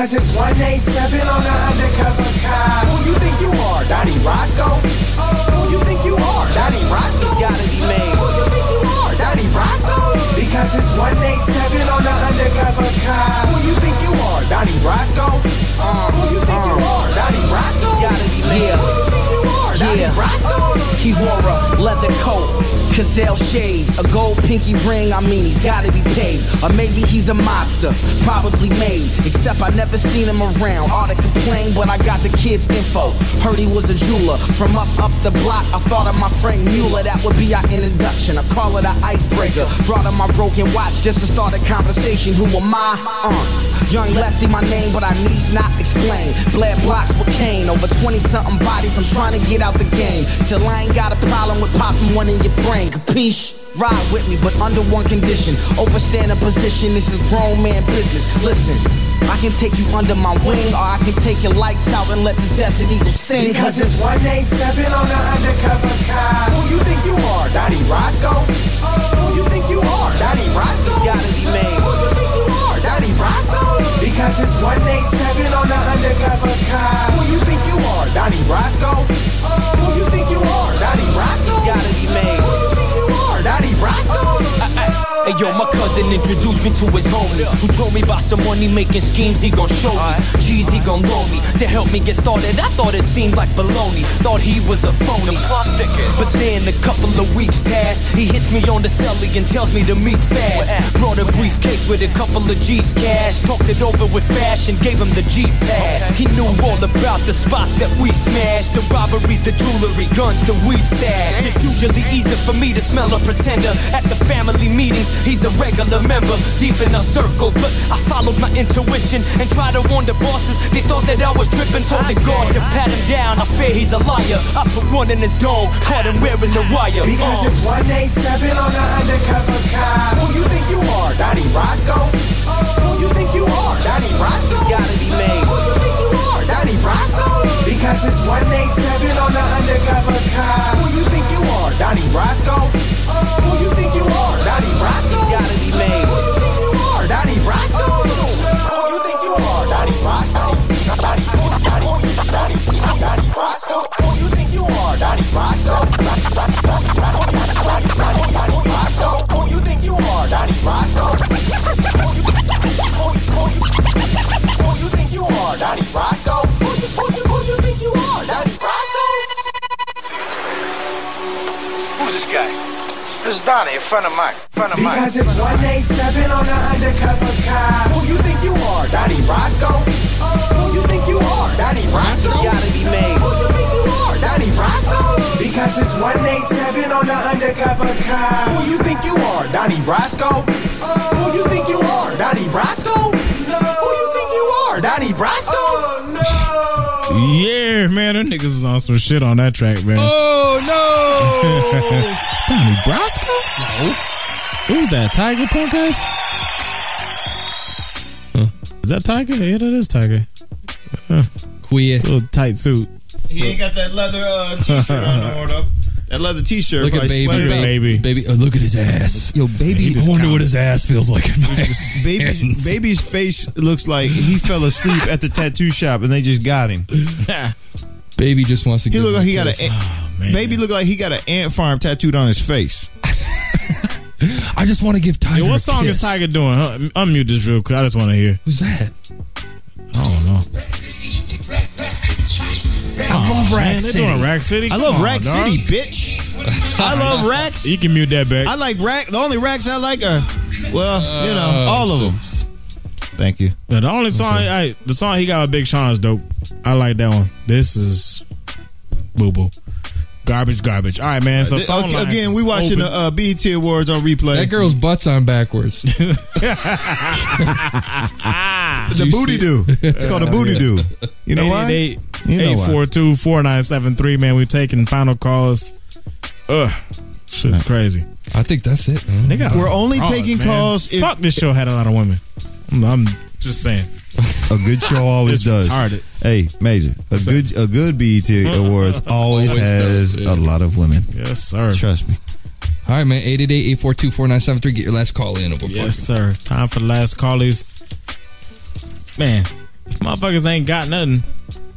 Because it's 187 on the undercover car. Who you think you are, Donnie Brasco? Who you think you are, Donnie Brasco? You Gotta be made. Who you think you are, Donnie Brasco? Because it's 187 on the undercover car. Who you think you are, Donnie Brasco? Uh, who you think you uh-uh. are, Donnie Brasco? You Gotta be made. Who Yeah. He wore a leather coat. Cazal shades, a gold pinky ring, I mean, he's gotta be paid. Or maybe he's a mobster, probably made. Except I never seen him around. Ought to complain, but I got the kid's info. Heard he was a jeweler. From up, up the block, I thought of my friend Mueller. That would be our introduction. I call it an icebreaker. Brought him my broken watch just to start a conversation. Who am I? Uh. Young lefty, my name, but I need not explain. Bled blocks with cane, over 20 something bodies. I'm trying to get out the game. Still, I ain't got a problem with popping one in your brain. Capiche? Ride with me, but under one condition. Overstand a position, this is grown man business. Listen. I can take you under my wing, or I can take your lights out and let this Desert Eagle sing. Because it's 187 on the undercover car. Who you think you are, Donnie Brasco? Who you think you are, Donnie Brasco? You Gotta be made. Because it's 187 on the undercover car. Who you think you are, Donnie Brasco? Who you think you are, Donnie Brasco? Gotta be made. Who you think you are, Donnie Brasco? Uh, uh, Hey yo, my cousin introduced me to his homie Who told me about some money making schemes he gon' show me. G's he gon' loan me To help me get started. I thought it seemed like baloney. Thought he was a phony. But then a couple of weeks pass He hits me on the celly and tells me to meet fast. Brought a briefcase with a couple of G's cash. Talked it over with fashion Gave him the G pass. He knew all about the spots that we smashed. The robberies, the jewelry, guns, the weed stash. It's usually easy for me to smell a pretender At the family meetings He's a regular member, deep in our circle. But I followed my intuition and tried to warn the bosses. They thought that I was tripping, told the guard to pat him down. I fear he's a liar. I put one in his dome, caught him wearing the wire. Because Uh. it's 187 on the undercover car. Who you think you are, Donnie Brasco? Who you think you are, Donnie Brasco? You Gotta be made. Who you think you are, Donnie Brasco? Because it's 187 on the undercover car. Who you think you are, Donnie Brasco? Who you think you are, Donnie Brasco? Gotta be made. Who you think you are, Donnie Brasco? Oh, Who oh, you think you are, Donnie Brasco? Donnie, Donnie, Donnie, Donnie, Brasco? Who you think you are, Donnie Brasco? This is Donnie, a friend of mine. Friend of mine. Because it's 187 on the undercover car. Who you think you are, Donnie Brasco? Who you think you are, Donnie Brasco? Gotta be made. Who you think you are, Donnie Brasco? Because it's 187 on the undercover car. Who you think you are, Donnie Brasco? Who you think you are, Donnie Brasco? Who you think you are, Donnie Brasco? Yeah, man, them niggas was on some shit on that track, man. Oh no! (laughs) Donnie Brasco? No. Who's that? Tyga Punk guys? Is that Tyga? Yeah, that is Tyga. Huh. Queer. Little tight suit. He ain't got that leather uh, t-shirt on no more though. That leather t-shirt. Look at probably baby, baby, baby. Oh, look at his ass. Yo, baby. I wonder what his ass feels like in my Baby's, hands. baby's face looks like he fell asleep at the tattoo shop and they just got him. (laughs) Baby just wants to. He give look like he got kiss. a oh, baby look like he got an ant farm tattooed on his face. (laughs) I just want to give Tyga. Yo, a what song kiss. is Tyga doing? Huh? Unmute this real quick. I just want to hear. Who's that? I don't know. I love oh, Rack Man, City. They doing Rack City. I love on, Rack dog. City, bitch. (laughs) I love racks. You can mute that back. I like rack. The only racks I like are, well, you know, all of oh, them. Thank you. Yeah, the only song, I, the song he got with Big Sean is dope. I like that one. This is boo boo, garbage, garbage. All right, man. So Th- phone okay, again, we is watching the open. uh, BET Awards on replay. That girl's butt's on backwards. (laughs) (laughs) the booty do. It's called a booty do. You know why? You know why. 842-4973, man. We taking final calls. Ugh. Shit's crazy. I think that's it. Man. We're only draws, taking man. calls if- Fuck this show had a lot of women. I'm, I'm just saying. A good show always It's does. retarded. Hey, major. A good a good BET (laughs) Awards always, Always has does, a lot of women. Yes, sir. Trust me. All right, man. 888-842-4973. Get your last call in. Over Yes, sir. Time for the last callies. Man, if motherfuckers ain't got nothing,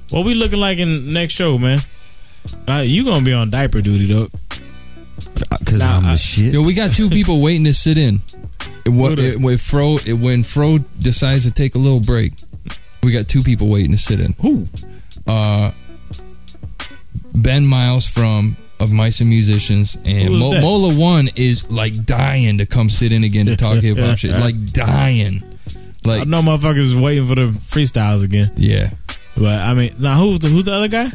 what we looking like in the next show, man? Uh, you gonna be on diaper duty, though. Because Nah, I'm I- the shit. Yo, we got two people waiting to sit in. It, what, it, when Fro it, when Fro decides to take a little break, we got two people waiting to sit in. Who? Uh, Ben Miles from of Mice and Musicians, and Mo- Mola One is like dying to come sit in again to talk (laughs) hip hop shit. Like dying. Like I know motherfuckers waiting for the freestyles again. yeah. But I mean, now who's the who's the other guy?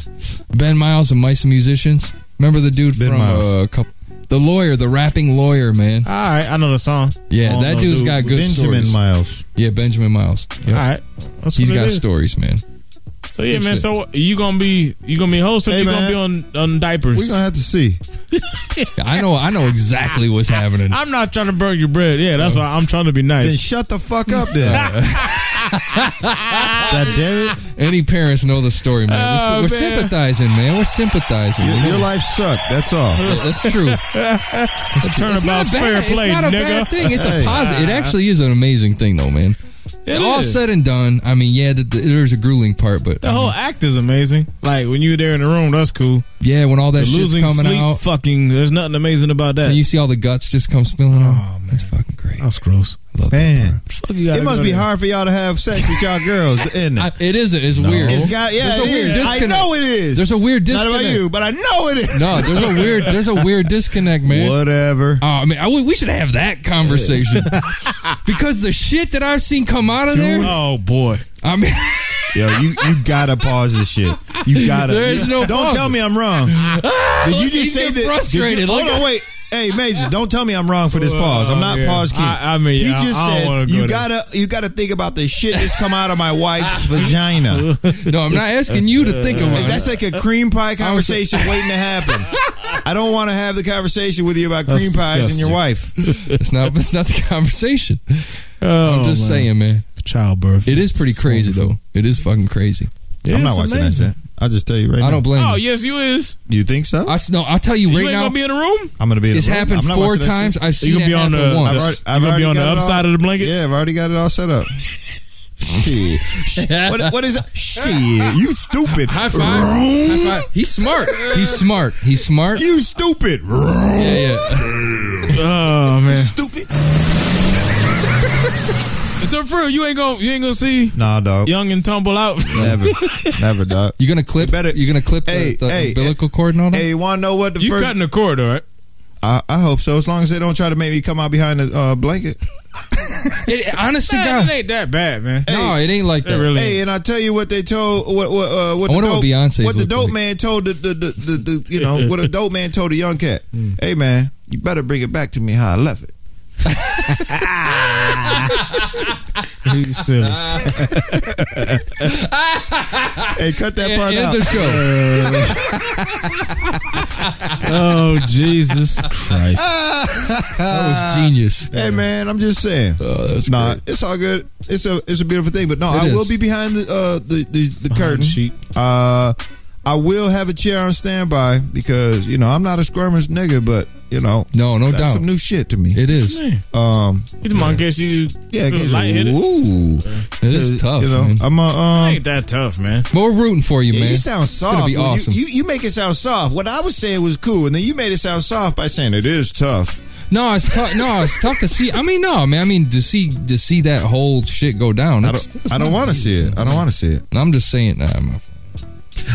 Ben Miles of Mice and Musicians. Remember the dude Ben from uh, couple, the lawyer, the rapping lawyer, man. All right, I know the song. Yeah, that dude's dude, got good Benjamin stories. Miles. Yeah, Benjamin Miles. Yep. All right, That's He's got stories, man. So yeah, Good man. shit. So you gonna be you gonna be hosting? Hey, you gonna be on on diapers? We're gonna have to see. (laughs) I know, I know exactly what's happening. I'm not trying to burn your bread. Yeah, that's why I'm trying to be nice. Then shut the fuck up then. God damn it. Any parents know the story, man. Oh, we're we're man. sympathizing, man. We're sympathizing. Your, your life sucked. That's all. Yeah, That's true. (laughs) The turnabout's It's not fair bad. play, It's not a nigga. bad thing. It's Hey. a positive. It actually is an amazing thing, though, man. It All is. said and done, I mean, yeah, the, the, there's a grueling part, but The I whole act is amazing. Like when you're there in the room, that's cool. yeah, when all that The shit's losing coming sleep, out, fucking. There's nothing amazing about that. and you see all the guts just come spilling oh, out. Oh, man. That's fucking great. that's gross. Love Man, Fuck you it must be there. hard for y'all to have sex with y'all girls, (laughs) isn't it? I, it is. It's No. weird. It's got yeah. There's a weird is. I disconnect. know it is. There's a weird Not disconnect. about you, but I know it is. No, there's a weird. There's a weird disconnect, man. Whatever. Oh, I mean, I, we should have that conversation (laughs) because the shit that I've seen come out of there. Oh boy. I mean, Yo, you you gotta pause this shit. You gotta. There is no Don't pause. tell me I'm wrong. (laughs) Did you just he's say getting that? frustrated. Did you, Look hold on, at- wait. Hey, Major, don't tell me I'm wrong for this pause. I'm not yeah. pause king. I- I mean, he yeah, just I don't said go you there. gotta you gotta think about the shit that's come out of my wife's (laughs) vagina. no, I'm not asking you to think about it. that's like a cream pie conversation waiting to happen. I don't want to have the conversation with you about That's cream pies and your wife. It's not. It's not the conversation. Oh, I'm just man. saying, man. Childbirth. It is pretty crazy, wonderful. though. It is fucking crazy. Yeah, I'm not watching amazing. that. Shit. I'll just tell you right now. I don't blame Oh you. yes, you is. You think so? I s- no. I'll tell you You right ain't now. gonna be in the room. I'm gonna be. In It's the room. happened I'm not four watching that times. shit. I've seen gonna it be on happen the- once. I've already, I've gonna be already on got the it all- upside of the blanket? Yeah, I've already got it all set up. Shit. what, what is it? Shit. You stupid. High five. High five. He's smart. He's smart. He's smart. You stupid. Yeah, yeah. Oh man. Stupid. So for real, you ain't gonna you ain't gonna see Nah, dog. young and tumble out. Never. (laughs) Never, dog. You gonna clip? better- You gonna clip Hey, the, the hey, umbilical cord and all that? Hey, you want to know what the you first? cutting the cord, all right? I, I hope so. As long as they don't try to make me come out behind the uh, blanket. (laughs) It, honest to Man, God, it ain't that bad, man. no, it ain't like It that. really Hey, and I tell you what they told what what uh, what I the wonder dope, what Beyonce's what the dope like. man told the the, the, the, the you know what a (laughs) dope man told a young cat. Hmm. Hey man, you better bring it back to me how I left it. (laughs) You silly. (laughs) Hey, cut that part end out. the show. (laughs) oh Jesus Christ! That was genius. Hey man, I'm just saying. Oh, that's nah, great. it's all good. It's a it's a beautiful thing. But no, It I will be behind the uh the the, the curtain. the sheet. Uh, I will have a chair on standby because you know I'm not a squirmish nigga, but you know No, no that's doubt. some new shit to me. It is. Um, you the in case you yeah, feel cause, lightheaded. Ooh, It is tough, You know, man. I'm a um. ain't that tough, man. But we're rooting for you, Yeah, man. you sound It's soft. gonna be You- awesome. You, you make it sound soft. What I was saying was cool, and then you made it sound soft by saying it is tough. no, it's tough. No, it's tough to see. I mean, no, man. I mean, to see to see that whole shit go down. I don't. it's I don't want to see it. I don't want to see it. And I'm just saying, nah, my-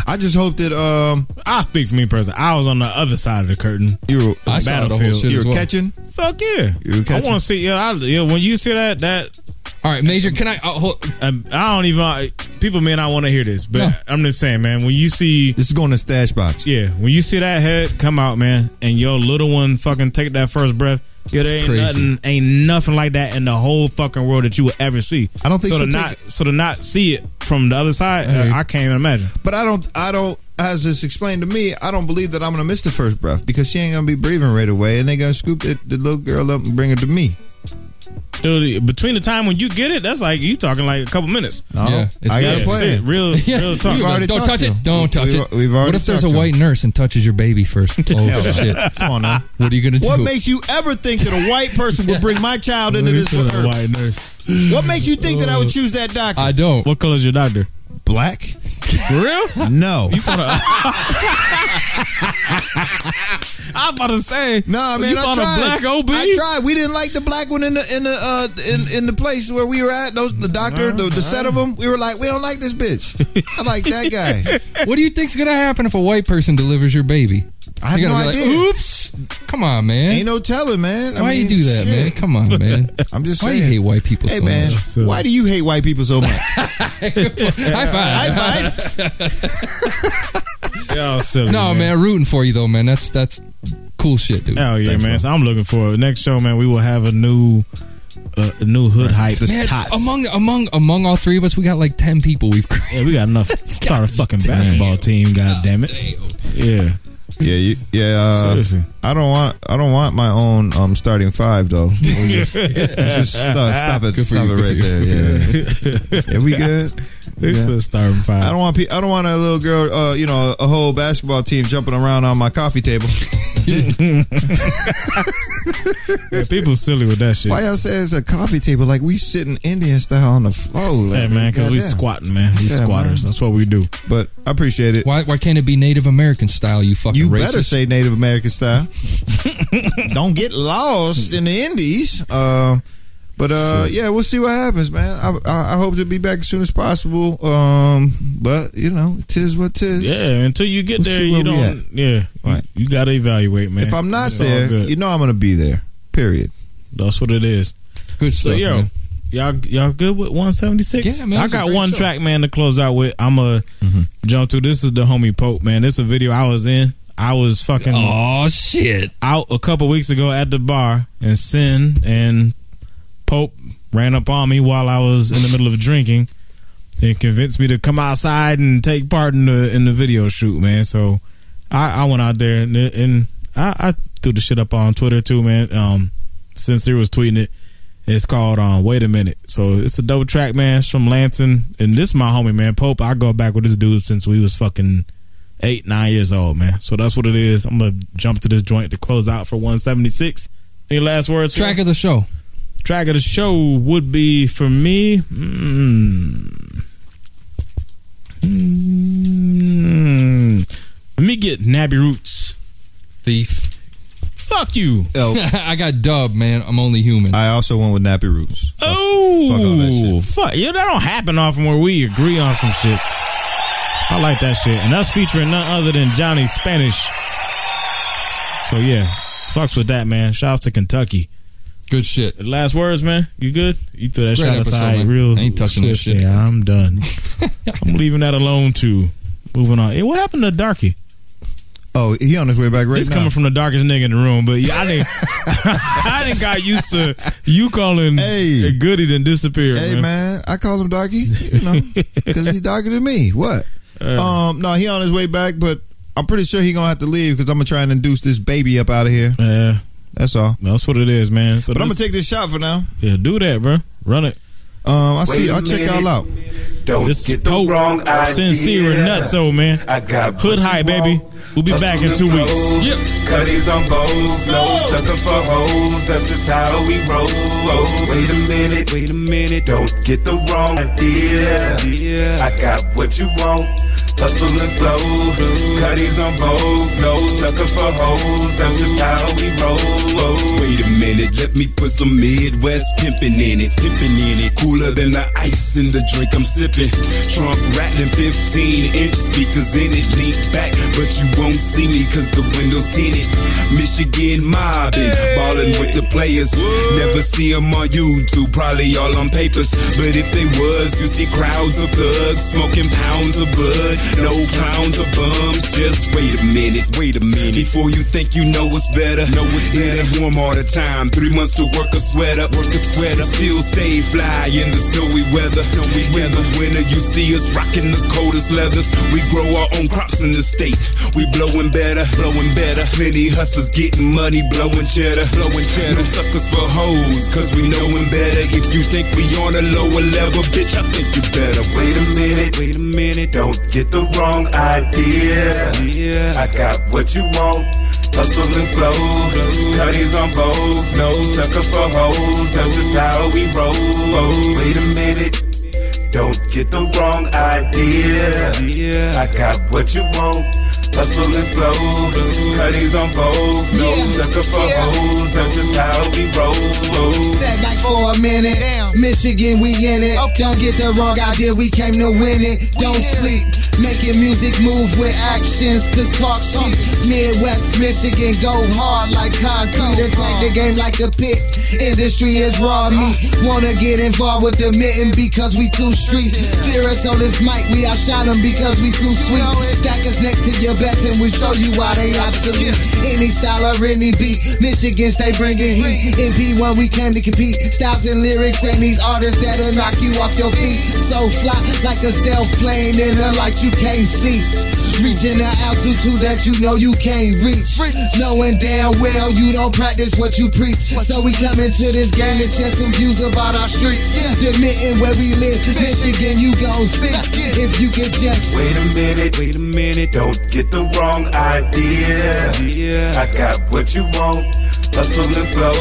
I just hope that um I'll speak for me personally. I was on the other side of the curtain. you were I saw the whole Battlefield. shit you as were well. catching. Fuck yeah! You were I catching. want to see. Yeah, I, yeah. When you see that, that All right, Major. Can I? Uh, hold, um, I don't even. People may not want to hear this, but No. I'm just saying, man. When you see, This is going to stash box. yeah, when you see that head come out, man, and your little one fucking take that first breath. Yeah, there ain't nothing, ain't nothing like that in the whole fucking world that you would ever see. I don't think so. To not, it. so to not see it from the other side, uh, I can't even imagine. But I don't. I don't. As it's explained to me, I don't believe that I'm gonna miss the first breath because she ain't gonna be breathing right away, and they gonna scoop the, the little girl up and bring her to me. Dude, between the time when you get it, that's like you talking like a couple minutes. No, Yeah, it's I got a (laughs) Yeah, plan. real, real talk. We've already don't touch to it. him. Don't touch We've- it. we've already what if there's a talked to white nurse and touches your baby first? (laughs) Oh shit! Come on now. What are you gonna do? What makes you ever think that a white person would bring my child (laughs) into this Look at that earth? white nurse. What makes you think that I would oh. choose that doctor? I don't. What color is your doctor? Black? For real? No. You I'm (laughs) (laughs) about to say. Nah, man, you I found tried. a black OB. I tried. We didn't like the black one in the in the uh in, in the place where we were at. Those the doctor, the, the set of them. We were like, we don't like this bitch. I like that guy. (laughs) What do you think's gonna happen if a white person delivers your baby? I have no gotta like, idea. Oops! Come on, man. Ain't no telling, man. I Why mean, you do that, shit. man? Come on, man. (laughs) I'm just Why saying. you hate white people Hey, so man, much? why do you hate white people so much? (laughs) High five. High five. (laughs) Y'all silly, No, man. rooting for you though, man. That's that's cool shit, dude. Hell yeah, Thanks, man. bro. So I'm looking for next show, man. We will have a new, uh, a new hood hype. Man, among among among all three of us, we got like ten people. We've Yeah, we got enough. Start a fucking basketball team. God damn it. Yeah. Yeah, you, yeah. Uh, Seriously. I don't want. I don't want my own um, starting five though. (laughs) Just, just stop, stop it. Good Stop it right there. Yeah. (laughs) yeah, we good. It's Yeah. a starting five. I don't want. Pe- I don't want a little girl. Uh, you know, a whole basketball team jumping around on my coffee table. (laughs) (laughs) Yeah, people silly with that shit. Why y'all say it's a coffee table? Like we sitting Indian style on the floor. Like, Yeah, man, because we goddamn. squatting, man. We Yeah, squatters. man. That's what we do. But I appreciate it. Why why can't it be Native American style? You fucking You racist. better say Native American style. (laughs) Don't get lost in the Indies. Uh, but uh, yeah, we'll see what happens, man. I, I, I hope to be back as soon as possible. Um, but you know, tis what tis. Yeah, until you get We'll there, you where don't. Yeah, Right. You, got to evaluate, man. If I'm not It's there, good. you know I'm gonna be there. Period. That's what it is. Good stuff. So yo, man. y'all y'all good with 176? Yeah, man, I got one show. track, man, to close out with. I'm a Mm-hmm. jump to. This is the homie Pope, man. This is a video I was in. I was fucking Oh shit! out a couple weeks ago at the bar, and Sin and Pope ran up on me while I was in the middle of drinking and convinced me to come outside and take part in the in the video shoot, man. So I, I went out there and, and I, I threw the shit up on Twitter too, man. Um, Sincere was tweeting it. It's called um, Wait a Minute. So it's a double track, man. It's from Lansing. And this is my homie, man. Pope, I go back with this dude since we was fucking eight, nine years old, man. So that's what it is. I'm gonna jump to this joint to close out for 176. Any last words? Track Phil? of the show. Track of the show would be for me. Mm, mm, let me get Nappy Roots. Thief. Fuck you. Oh, (laughs) I got dub, man. I'm only human. I also went with Nappy Roots. fuck all that Oh, shit. fuck. Yeah, that don't happen often where we agree on some shit. I like that shit. And that's featuring none other than Johnny Spanish. So yeah, fucks with that, man. Shouts to Kentucky. Good shit. Last words, man. You good? You threw that Great shot episode, aside man. real I ain't touching this shit there. I'm done. (laughs) I'm leaving that alone too. Moving on. Hey, what happened to Darky? Oh, he on his way back right now. He's now. coming from the darkest nigga in the room, but yeah, I didn't. (laughs) (laughs) I didn't got used to you calling Hey. a goody then disappear. Hey man. man, I call him Darky, you know, because he's darker than me. What? um, no, he on his way back, but I'm pretty sure he gonna have to leave because I'm gonna try and induce this baby up out of here. Yeah, That's all. that's what it is, man. So But I'm gonna take this shot for now. Yeah, do that, bro. Run it. Um, I see. Wait a I'll check y'all out. Don't This get the Pope, wrong idea. sincere and old man. I got Hood high, baby. We'll be back in two weeks. Yep. Cuddies on bowls, no sucker for hoes. That's just how we roll. Oh, wait a minute, wait a minute. Don't get the wrong idea. I got what you want. Hustle and flow. Cuddies on bowls, no sucker for hoes. That's just how we roll. Oh, Wait a minute, let me put some Midwest pimping in it, pimping in it. Cooler than the ice in the drink I'm sipping. Trunk rattling 15 inch speakers in it. Lean back, but you won't see me cause the window's tinted. Michigan mobbing, ballin' with the players. Never see them on YouTube, probably all on papers. But if they was, you see crowds of thugs smoking pounds of bud. No pounds or bums, just wait a minute, wait a minute. Before you think you know what's better, know what's better. It ain't warm all the time. Three months to work a sweater, work a sweater. Still stay fly in the snowy weather. Snowy weather. Winter, you see us rocking the coldest leathers. We grow our own crops in the state. We blowing better, blowing better. Plenty hustlers getting money, blowing cheddar, blowing cheddar. No suckers for hoes, cause we knowin' better. If you think we on a lower level, bitch, I think you better. Wait a minute, wait a minute. Don't get the wrong idea. Yeah. I got what you want. Hustle and flow. Cuddies on bowls. No sucker for hoes. That's just how we roll. Oh, wait a minute. Don't get the wrong idea. Yeah. I got what you want. Hustle and flow. Cuddies on bowls. No Yeah. sucker for Yeah. hoes. That's just how we roll. Oh. Sat back for a minute. Michigan, we in it. Don't get the wrong idea, we came to win it. Don't sleep. Making music move with actions, cause talk shit. Midwest Michigan go hard like concrete. Attack the game like a pit. Industry is raw meat. Wanna get involved with the mitten because we too street. Fear us on this mic, we outshine them because we too sweet. Stack us next to your best and we show you why they obsolete. Any style or any beat, Michigan stay bringing heat. In P1 we came to compete. Styles and lyrics and these artists that'll knock you off your feet. So fly like a stealth plane in the light you can't see. Reaching the altitude that you know you can't reach. Knowing damn well you don't practice what you preach. So we come into this game to share some views about our streets. Admitting where we live, Michigan, you gon' see. If you could just Wait a minute, wait a minute, don't get the wrong idea. Yeah, I got what you want. Hustle and flow,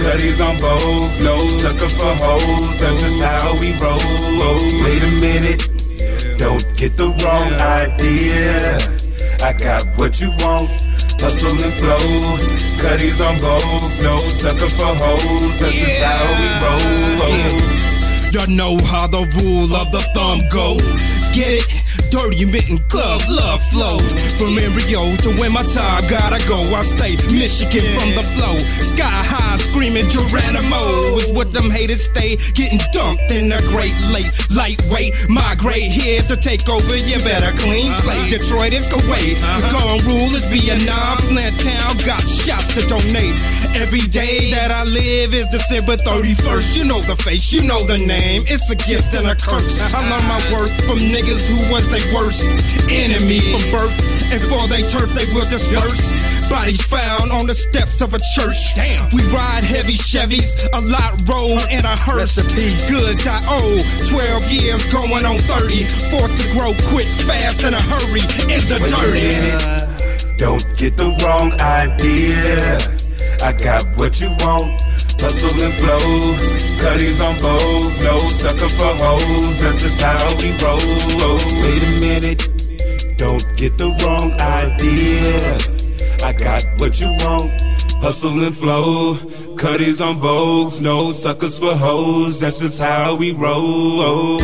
cutties on bowls, no sucker for hoes. That's just how we roll. Wait a minute, don't get the wrong idea. I got what you want. Hustle and flow, cutties on bowls, no sucker for hoes. That's just how we roll. Y'all know how the rule of the thumb go. Get it? Dirty mitten club love flow. From Embryo to when my time gotta go. I stay Michigan from the flow. Sky high screaming Geronimo. Is what them haters stay getting dumped in a great lake. Lightweight, migrate here to take over. You better clean uh-huh. slate. Detroit is Kuwait. Uh-huh. Gone rule is Vietnam. Flint Town got shots to donate. Every day that I live is December 31st. You know the face, you know the name. It's a gift and a curse. I learned my worth from niggas who was they worst enemy from birth. And for they turf, they will disperse. Bodies found on the steps of a church. Damn. We ride heavy Chevys, a lot roll in a hearse. Good I owe 12 years going on 30. Forced to grow quick, fast, in a hurry. In the Wait dirty. Don't get the wrong idea. I got what you want. Hustle and flow, cutties on bowls, no sucker for hoes. That's just how we roll. Wait a minute, don't get the wrong idea. I got what you want. Hustle and flow, cutties on vogues, no suckers for hoes. That's just how we roll.